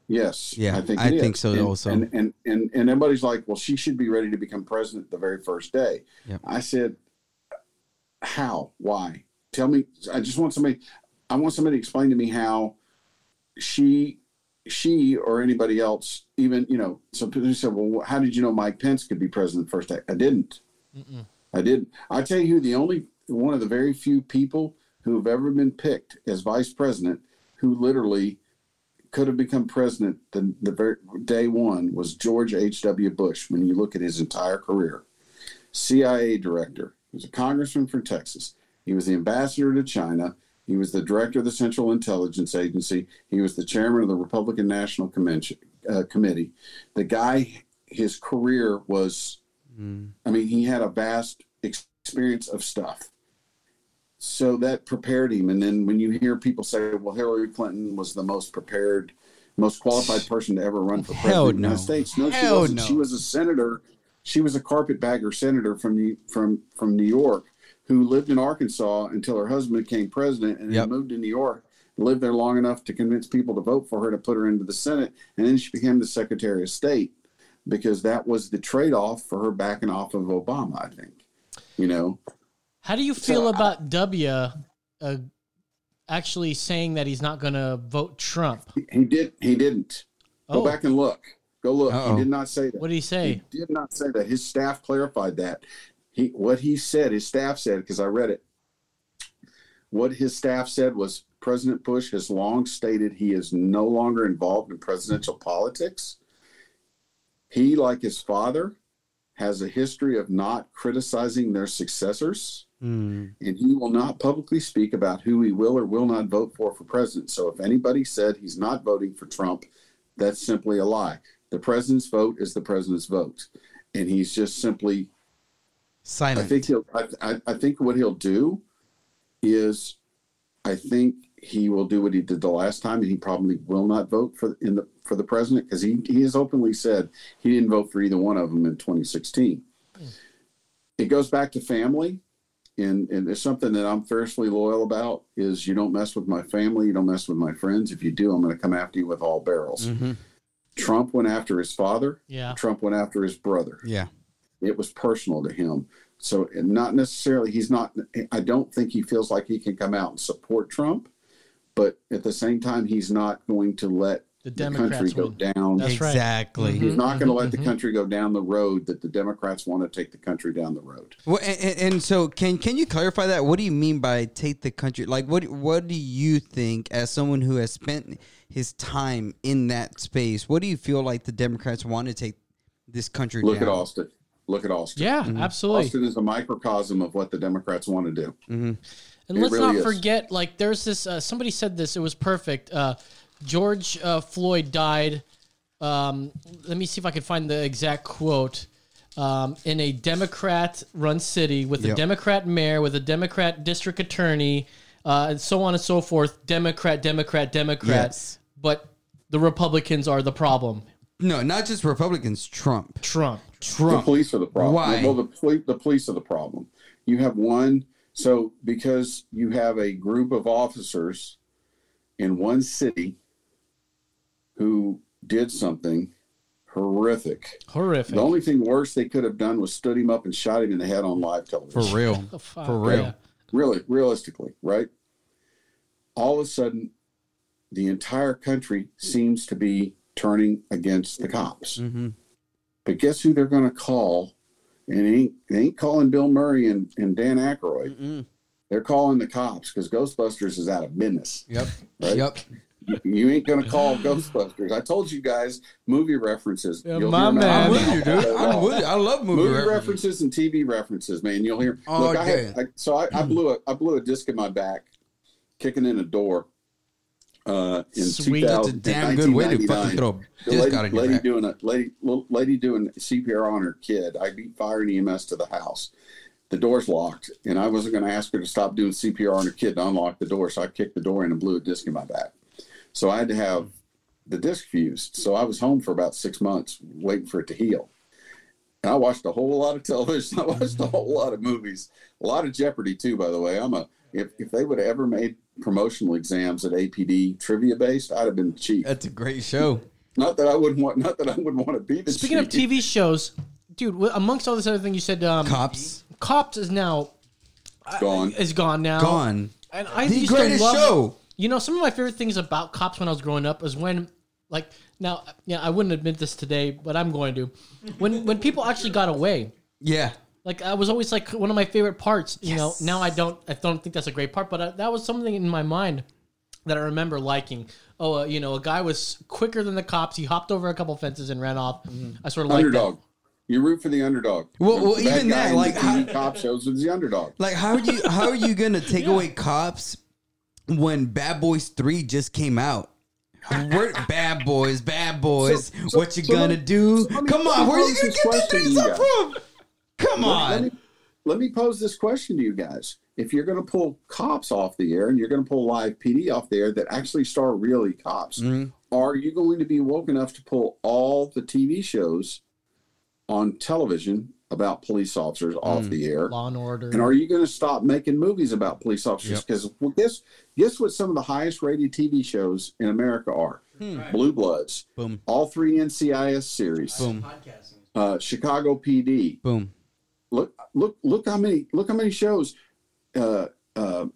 Yes. Yeah, I think I it think is. so and, also. And, and and and everybody's like, well, she should be ready to become president the very first day. Yep. I said, how? Why? Tell me. I just want somebody. I want somebody to explain to me how she she or anybody else even you know some people said well how did you know mike pence could be president the first day i didn't i didn't i tell you the only one of the very few people who have ever been picked as vice president who literally could have become president the, the very day one was george h.w bush when you look at his entire career cia director he was a congressman from texas he was the ambassador to china he was the director of the Central Intelligence Agency. He was the chairman of the Republican National Convention, uh, Committee. The guy, his career was, I mean, he had a vast experience of stuff. So that prepared him. And then when you hear people say, well, Hillary Clinton was the most prepared, most qualified person to ever run for president Hell of the United. States. No, she wasn't. no. She was a senator. She was a carpetbagger senator from New, from from New York who lived in Arkansas until her husband became president and Yep. then moved to New York, lived there long enough to convince people to vote for her to put her into the Senate, and then she became the Secretary of State because that was the trade off for her backing off of Obama, I think. You know, How do you feel So, about W uh, actually saying that he's not going to vote Trump? he, he did he didn't. Go Oh. back and look. Go look. Uh-oh. He did not say that. What did he say? He did not say that. His staff clarified that. He what he said, his staff said, because I read it. What his staff said was President Bush has long stated he is no longer involved in presidential politics. He, like his father, has a history of not criticizing their successors, Mm. and he will not publicly speak about who he will or will not vote for for president. So if anybody said he's not voting for Trump, that's simply a lie. The president's vote is the president's vote, and he's just simply. silent. I think he'll. I, I, I think what he'll do is, I think he will do what he did the last time, and he probably will not vote for in the for the president because he he has openly said he didn't vote for either one of them in 2016. It goes back to family, and and it's something that I'm fiercely loyal about. Is you don't mess with my family, you don't mess with my friends. If you do, I'm going to come after you with all barrels. Mhm. Trump went after his father. Yeah. Trump went after his brother Yeah. it was personal to him. So not necessarily he's not I don't think he feels like he can come out and support Trump, but at the same time he's not going to let The the, Democrats country go win. down. That's right. exactly. Mhm. He's not going to let the mhm. country go down the road that the Democrats want to take the country down the road. Well, and, and- and so can can you clarify that? What do you mean by take the country? Like, what what do you think as someone who has spent his time in that space? What do you feel like the Democrats want to take this country Look down? at Austin. Look at Austin. Yeah, absolutely. Austin is a microcosm of what the Democrats want to do. And It let's really not is. forget, like, there's this. Uh, somebody said this. It was perfect. Uh, George uh, Floyd died. Um, let me see if I can find the exact quote. Um, in a Democrat-run city with a Yep. Democrat mayor, with a Democrat district attorney, uh, and so on and so forth. Democrat, Democrat, Democrat. Yes. But the Republicans are the problem. No, not just Republicans. Trump. Trump. Trump. The police are the problem. Why? Well, the, poli- the police are the problem. You have one, so because you have a group of officers in one city who did something horrific. Horrific. The only thing worse they could have done was stood him up and shot him in the head on live television. For real. Oh, For real. yeah. Really, realistically, right? All of a sudden, the entire country seems to be turning against the cops. hmm But guess who they're going to call? And they ain't, they ain't calling Bill Murray and, and Dan Aykroyd. Mm-mm. They're calling the cops because Ghostbusters is out of business. Yep. Right? Yep. You, you ain't going to call Ghostbusters. I told you guys movie references. Yeah, You'll my man. I'm I'm with you, dude. I'm with you. I love movie, movie references. references and TV references, man. You'll hear. Oh, Look, I, okay. had, I so I, I blew a I blew a disc in my back, kicking in a door. Uh, in Sweet. 2000, That's a damn good way to 1999. fucking throw a The disc lady, out in your lady back. doing a lady little lady doing CPR on her kid. I beat fire and EMS to the house. The door's locked, and I wasn't going to ask her to stop doing CPR on her kid to unlock the door. So I kicked the door in and blew a disc in my back. So I had to have the disc fused. So I was home for about six months waiting for it to heal. And I watched a whole lot of television. I watched a whole lot of movies, a lot of Jeopardy too. By the way, I'm a if if they would have ever made promotional exams at APD trivia based, I'd have been cheap. That's a great show. Not that I wouldn't want. Not that I wouldn't want to be the. Speaking of. TV shows, dude, amongst all this other thing you said, um, Cops Cops is now gone. is gone now. gone. And I The used to greatest love- show. You know, some of my favorite things about cops when I was growing up is when, like, now, yeah, I wouldn't admit this today, but I'm going to. When when people actually got away, Yeah. like I was always like one of my favorite parts. You know, now I don't, I don't think that's a great part, but I, that was something in my mind that I remember liking. Oh, uh, you know, a guy was quicker than the cops. He hopped over a couple fences and ran off. I sort of like that. underdog. You root for the underdog. Well- well, The bad even guy that, in the like, TV how- cop shows was the underdog. Like how are you how are you gonna take away cops when Bad Boys Three just came out? We're bad boys, bad boys. So- so- what you so gonna let- do? me- Come on, me where are you gonna get these to things up from? Come Let, on. let me let me pose this question to you guys: If you're going to pull cops off the air and you're going to pull live PD off the air that actually star really cops, Mhm. are you going to be woke enough to pull all the TV shows on television about police officers off Mm. the air? Law and Order. And are you going to stop making movies about police officers? Because well, guess guess what some of the highest rated TV shows in America are: Blue Bloods, Boom. all three NCIS series, Boom. uh, Chicago PD. Boom. Look, look, look how many look how many shows. Uh, uh,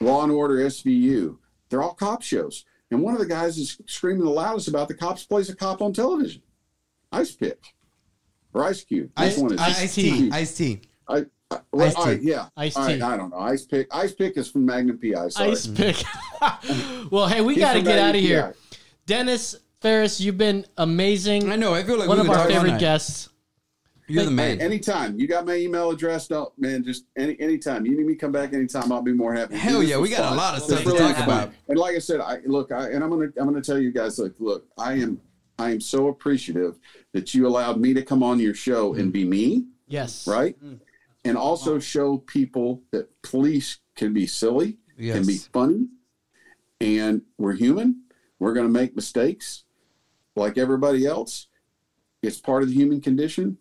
Law and Order SVU. They're all cop shows, and one of the guys is screaming the loudest about the cops plays a cop on television. Ice Pick or Ice Cube. Which Ice one is it? Ice T. Ice T. I, I, well, Ice-T. all right, yeah. Ice-T. All right, I don't know. Ice pick. Ice pick is from Magnum PI. Sorry. Ice pick. well, hey, we got to get Magnum out of here. PI. Dennis Ferris, you've been amazing. I know. I feel like One of our favorite guests. You're the Hey, man. anytime. You got my email address. No, man, just any anytime. You need me come back anytime. I'll be more happy. Hell This yeah, we got a lot of stuff to really talk was about. And like I said, I look, I and I'm gonna I'm gonna tell you guys, like, look, I am I am so appreciative that you allowed me to come on your show and be me, Yes. right? Mm. And also show people that police can be silly, can be funny, and we're human. We're gonna make mistakes like everybody else. It's part of the human condition.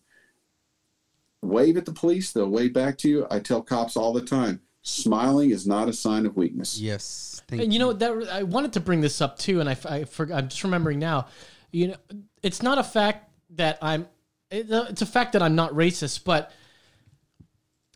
Wave at the police, they'll wave back to you. I tell cops all the time smiling is not a sign of weakness. Yes. Thank And you know that I wanted to bring this up too, and I, I forgot. I'm just remembering now. You know, it's not a fact that I'm. Uh, it's a fact that I'm not racist, but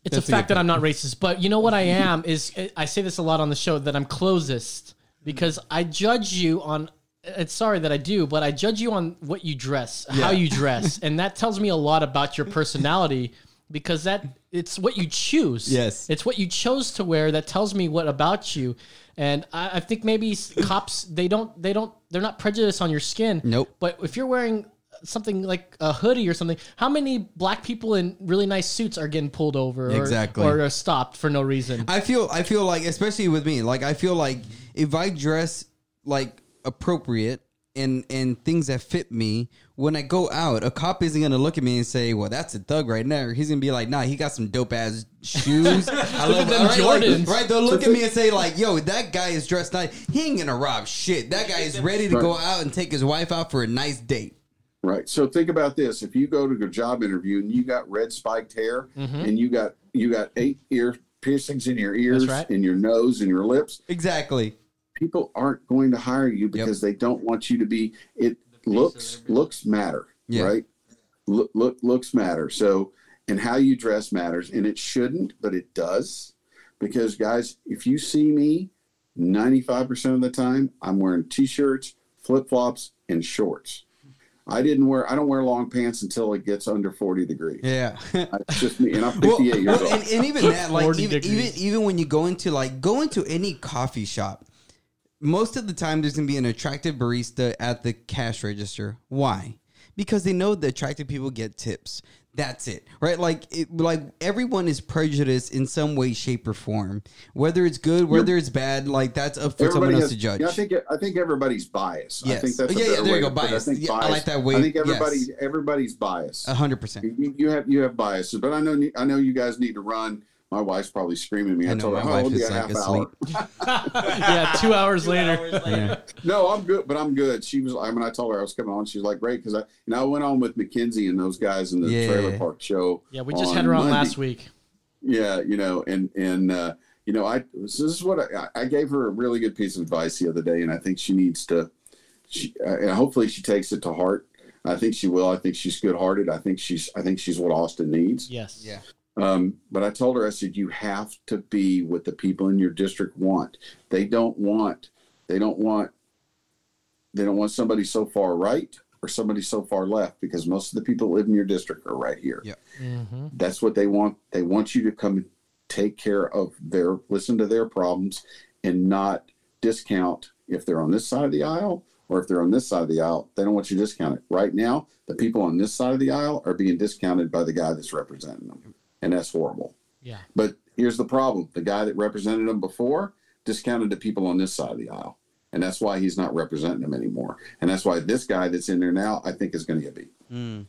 it's That's a fact that I'm not racist. But you know what I am is I say this a lot on the show that I'm closest because I judge you on. It's sorry that I do, but I judge you on what you dress, how you dress, and that tells me a lot about your personality because that it's what you choose. Yes. It's what you chose to wear that tells me what about you. And I, I think maybe cops they don't they don't they're not prejudiced on your skin. Nope. But if you're wearing something like a hoodie or something, how many black people in really nice suits are getting pulled over or, Exactly. or are stopped for no reason? I feel I feel like especially with me, like I feel like if I dress like appropriate and and things that fit me, when I go out, a cop isn't gonna look at me and say, "Well, that's a thug right there." He's gonna be like, "Nah, he got some dope ass shoes." I love them right, like, Jordans. right? They'll look at me and say, "Like, yo, that guy is dressed nice. He ain't gonna rob shit. That guy is ready to go out and take his wife out for a nice date." Right. So think about this: if you go to a job interview and you got red spiked hair mm-hmm. and you got you got eight ear piercings in your ears, right. in your nose, and your lips, Exactly. people aren't going to hire you because they don't want you to be. It looks looks matter, Yeah. right? Look, look looks matter. So and how you dress matters, and it shouldn't, but it does, because guys, if you see me, ninety five percent of the time, I'm wearing t-shirts, flip flops, and shorts. I didn't wear. I don't wear long pants until it gets under forty degrees. Yeah. It's just me, and I'm Well, 58 years well, old. and, and even that, like even, even even when you go into like go into any coffee shop, most of the time there's gonna be an attractive barista at the cash register. Why? Because they know the attractive people get tips. That's it, right? Like, it, like everyone is prejudiced in some way, shape, or form. Whether it's good, whether it's bad, like that's up for someone else has- to judge. Yeah, I think I think everybody's biased. Yes. I think that's yeah, yeah, there way you go, biased. I think Yeah, I like that way. I think Yes. everybody everybody's biased. A hundred percent. You, you have you have biases, but I know I know you guys need to run. My wife's probably screaming at me. I, I know, told her, my "Oh, wife be is, a like, half hour." yeah, two hours later. No, I'm good, but I'm good. She was. I mean, I told her I was coming on. She was like, "Great," because I and I went on with Mackenzie and those guys in the Yeah. trailer park show. Yeah, we just had her on Monday. last week. Yeah, you know, and and uh, you know, I this is what I, I gave her a really good piece of advice the other day, and I think she needs to she, uh, and hopefully she takes it to heart. I think she will. I think she's good hearted. I think she's I think she's what Austin needs. Yes. Yeah. Um, but I told her, I said, you have to be what the people in your district want. They don't want, they don't want, they don't want somebody so far right or somebody so far left because most of the people that live in your district are right here. Yeah. Mm-hmm. That's what they want. They want you to come take care of their, listen to their problems and not discount if they're on this side of the aisle or if they're on this side of the aisle. They don't want you to discount it. Right now, the people on this side of the aisle are being discounted by the guy that's representing them. And that's horrible. Yeah. But here's the problem: the guy that represented him before discounted the people on this side of the aisle, and that's why he's not representing them anymore. And that's why this guy that's in there now, I think, is going to get beat. Mm.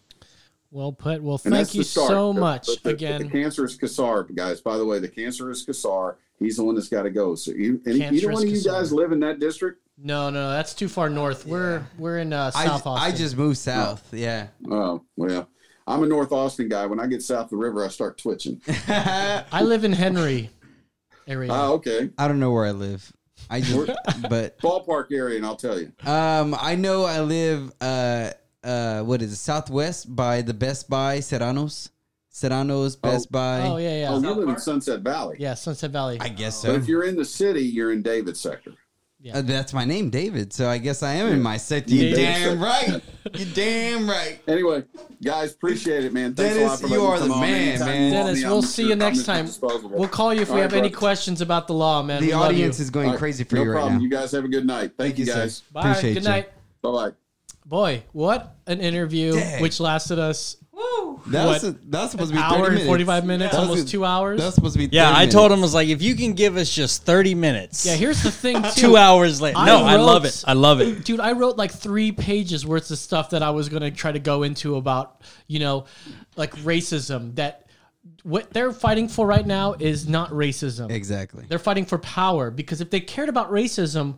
Well put. Well, And thank you start. so But- much the, again. the cancerous Casar guys. By the way, the cancerous Casar, he's the one that's got to go. So you, any, either one of you guys live in that district? no, no, that's too far north. We're we're in uh, I, South I Austin. just moved south. Yeah. Oh well, I'm a North Austin guy. When I get south of the river, I start twitching. I live in Henry area. Ah, okay, I don't know where I live. I just, but ballpark area, and I'll tell you. um, I know I live. Uh, uh, what is it? Southwest by the Best Buy, Serranos, Serranos, Best Buy. oh yeah, yeah, Oh, you live in Sunset Valley. yeah. Sunset Valley. I guess But so. if you're in the city, you're in David sector. Uh, that's my name, David. So I guess I am in my sector. You damn right. You damn right. Anyway, guys, appreciate it, man. Thanks a lot for you letting me are the come man, man. Dennis, we'll I'm see you next time. We'll call you if we All have right, any brother. questions about the law, man. The we audience is going All right, crazy for no you right problem. now. You guys have a good night. Thank, you, sir. guys. Bye. Appreciate Good night. Bye bye. Boy, what an interview, Dang. which lasted us That What? was, a, that supposed to an be 30 hour and 45 minutes, That was almost two hours. That was supposed to be Yeah, 30 I told him minutes. was like, if you can give us just thirty minutes, Yeah, here's the thing, too. two hours later. I No, I love it. I love it. Dude, I wrote like three pages worth of stuff that I was going to try to go into about, you know, like racism. That what they're fighting for right now is not racism. Exactly. They're fighting for power because if they cared about racism,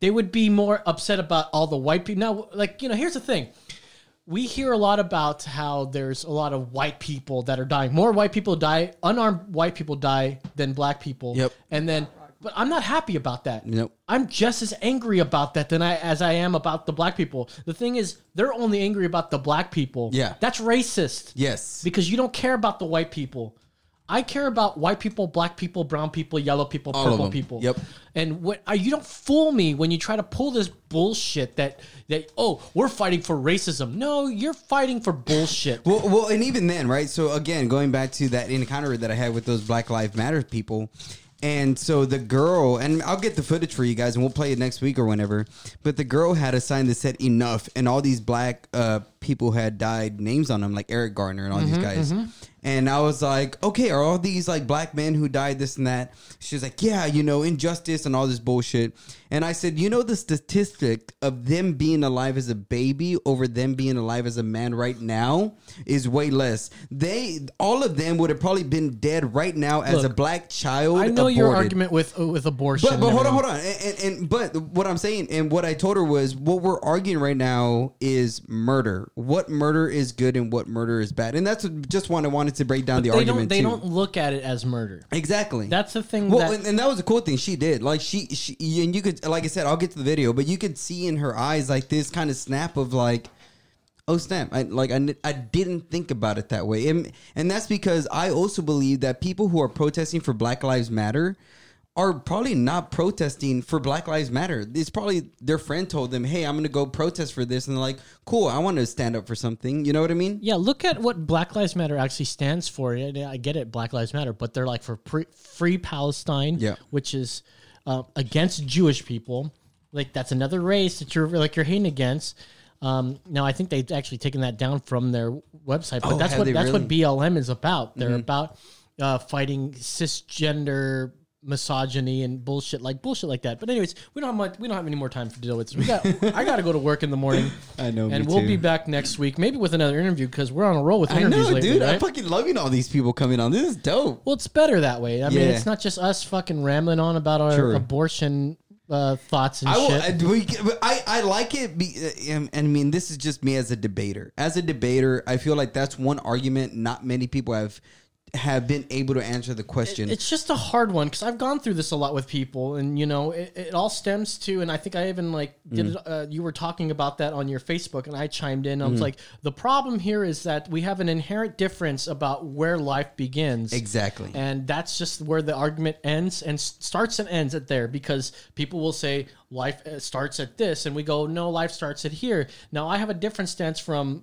they would be more upset about all the white people. Now, like, you know, here's the thing. We hear a lot about how there's a lot of white people that are dying. More white people die, unarmed white people die than black people. Yep. And then, but I'm not happy about that. Nope. I'm just as angry about that than I as I am about the black people. The thing is, they're only angry about the black people. Yeah. That's racist Yes. because you don't care about the white people. I care about white people, black people, brown people, yellow people, All purple people. Yep. And what uh, you don't fool me when you try to pull this bullshit that that oh we're fighting for racism. No, you're fighting for bullshit. Well, well, and even then, right? So again, going back to that encounter that I had with those Black Lives Matter people, and so the girl, and I'll get the footage for you guys, and we'll play it next week or whenever. But the girl had a sign that said "enough," and all these black uh, people had died names on them, like Eric Garner and all these guys. And I was like, okay, are all these like black men who died this and that? She's like, yeah, you know, injustice and all this bullshit. And I said, you know, the statistic of them being alive as a baby over them being alive as a man right now is way less. They, all of them would have probably been dead right now as Look, a black child. I know your aborted. argument with uh, with abortion. But, but and hold on, hold on. And, and, and but what I'm saying and what I told her was what we're arguing right now is murder. What murder is good and what murder is bad. And that's just what I wanted to break down the they argument don't they too. don't look at it as murder. Exactly. That's the thing. well, that, and, and that was a cool thing she did. Like she, she, and you could, like I said, I'll get to the video, but you could see in her eyes like this kind of snap of like, oh snap! I like I, I didn't think about it that way, and and that's because I also believe that people who are protesting for Black Lives Matter are probably not protesting for Black Lives Matter. It's probably their friend told them, "Hey, I'm going to go protest for this," and they're like, "Cool, I want to stand up for something." You know what I mean? Yeah, look at what Black Lives Matter actually stands for. Yeah, I get it, Black Lives Matter, but they're like for pre- free Palestine, Yeah. which is uh, against Jewish people. Like that's another race that you're like you're hating against. Um, now I think they've actually taken that down from their website, but Oh, that's what that's what? BLM is about. They're Mm-hmm. about uh, fighting cisgender misogyny and bullshit like bullshit like that. But anyways, we don't have much. We don't have any more time to deal with this. We got. I got to go to work in the morning. I know, and we'll too. be back next week, maybe with another interview because we're on a roll with I interviews know, lately, dude. I'm fucking loving all these people coming on. This is dope. well, it's better that way. I mean, it's not just us fucking rambling on about our True. abortion uh, thoughts and I, will, shit. I, we, I I like it. Be, uh, and and I mean, this is just me as a debater. As a debater, I feel like that's one argument not many people have have been able to answer the question. It's just a hard one because I've gone through this a lot with people, and you know, it, it all stems to, and I think I even like did Mm. it. Uh, you were talking about that on your Facebook, and I chimed in. I Mm. was like, the problem here is that we have an inherent difference about where life begins. exactly. And that's just where the argument ends and starts and ends at there because people will say life uh, starts at this, and we go, no, life starts at here. Now, I have a different stance from,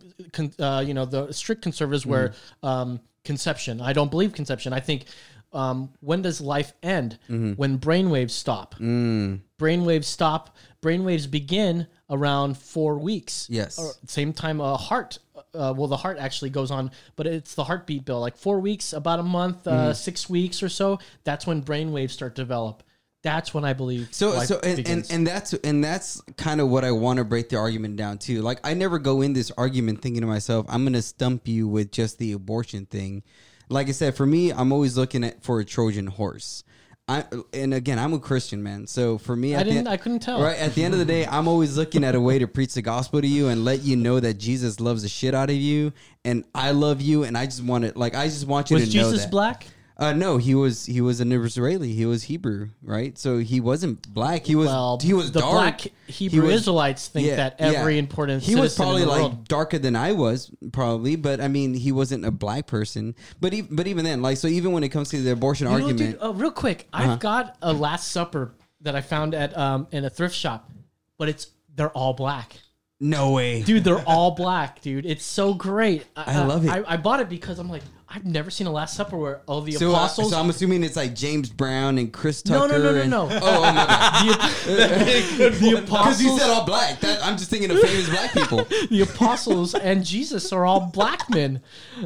uh, you know, the strict conservatives where um, conception. I don't believe conception. I think um, when does life end? When brainwaves stop. Brainwaves stop. Brainwaves begin around four weeks. Yes. Or same time a heart uh, well the heart actually goes on but it's the heartbeat bill like four weeks about a month uh, Mm-hmm. six weeks or so that's when brainwaves start to develop that's when i believe So so and, and begins. and that's and that's kind of what I want to break the argument down to. Like I never go in this argument thinking to myself, I'm going to stump you with just the abortion thing. Like I said, for me, I'm always looking at for a Trojan horse. I and again, I'm a Christian man, so for me, I didn't- end- I couldn't tell. Right at the end of the day, I'm always looking at a way to preach the gospel to you and let you know that Jesus loves the shit out of you, and I love you, and I just want it. Like I just want you was to know jesus that. black Uh, no, he was he was an Israeli. He was Hebrew, right? So he wasn't black. He was well he was the dark. black hebrew was- israelites think yeah, that every yeah. important He was probably like world- darker than I was, probably. But I mean, he wasn't a black person. But even, but even then, like so, even when it comes to the abortion You know, argument, dude, uh, real quick, Uh-huh. I've got a Last Supper that I found at um in a thrift shop, but it's they're all black. no way. Dude, they're all black, dude. It's so great. I love it. I, I bought it because I'm like, I've never seen a Last Supper where all the So, uh, apostles. so I'm assuming it's like James Brown and Chris No, Tucker. no, no, no, and- no. Oh, oh my god. the, the Because you said all black. That, I'm just thinking of famous black people. the apostles, and Jesus are all black men,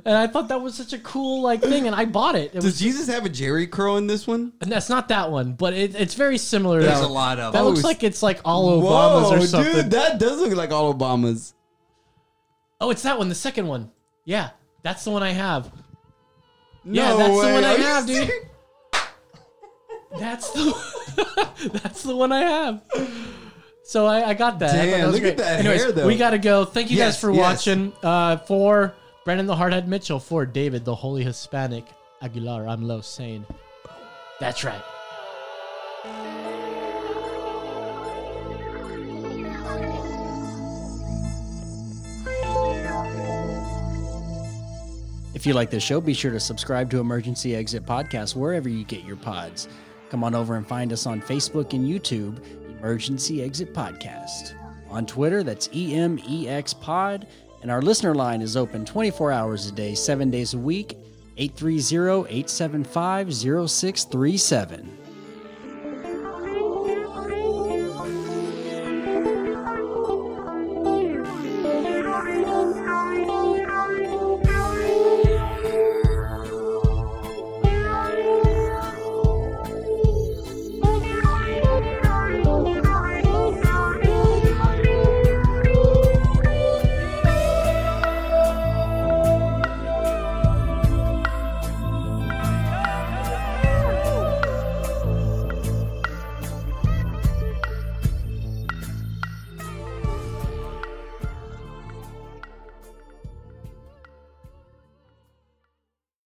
and I thought that was such a cool like thing, and I bought it. It Does was, Jesus have a Jheri curl in this one? and that's not that one, but it, it's very similar. to There's a lot of That them. looks like it's like all Obamas or something. dude, that does look like all Obamas. Oh, it's that one, the second one. Yeah, that's the one I have. Yeah, No that's the one I Are have, dude. That's the that's the one I have. So I, I got that. Damn, that look at that Anyways, hair, though. we gotta go. Thank you Yes, guys for yes. watching. Uh, for Brendan the Hardhead Mitchell, for David the Holy Hispanic Aguilar, I'm Lo Sane. That's right. If you like this show, be sure to subscribe to Emergency Exit Podcast wherever you get your pods. Come on over and find us on Facebook and YouTube, Emergency Exit Podcast. On Twitter, that's EMEX Pod. And our listener line is open 24 hours a day, seven days a week, 830 875 0637.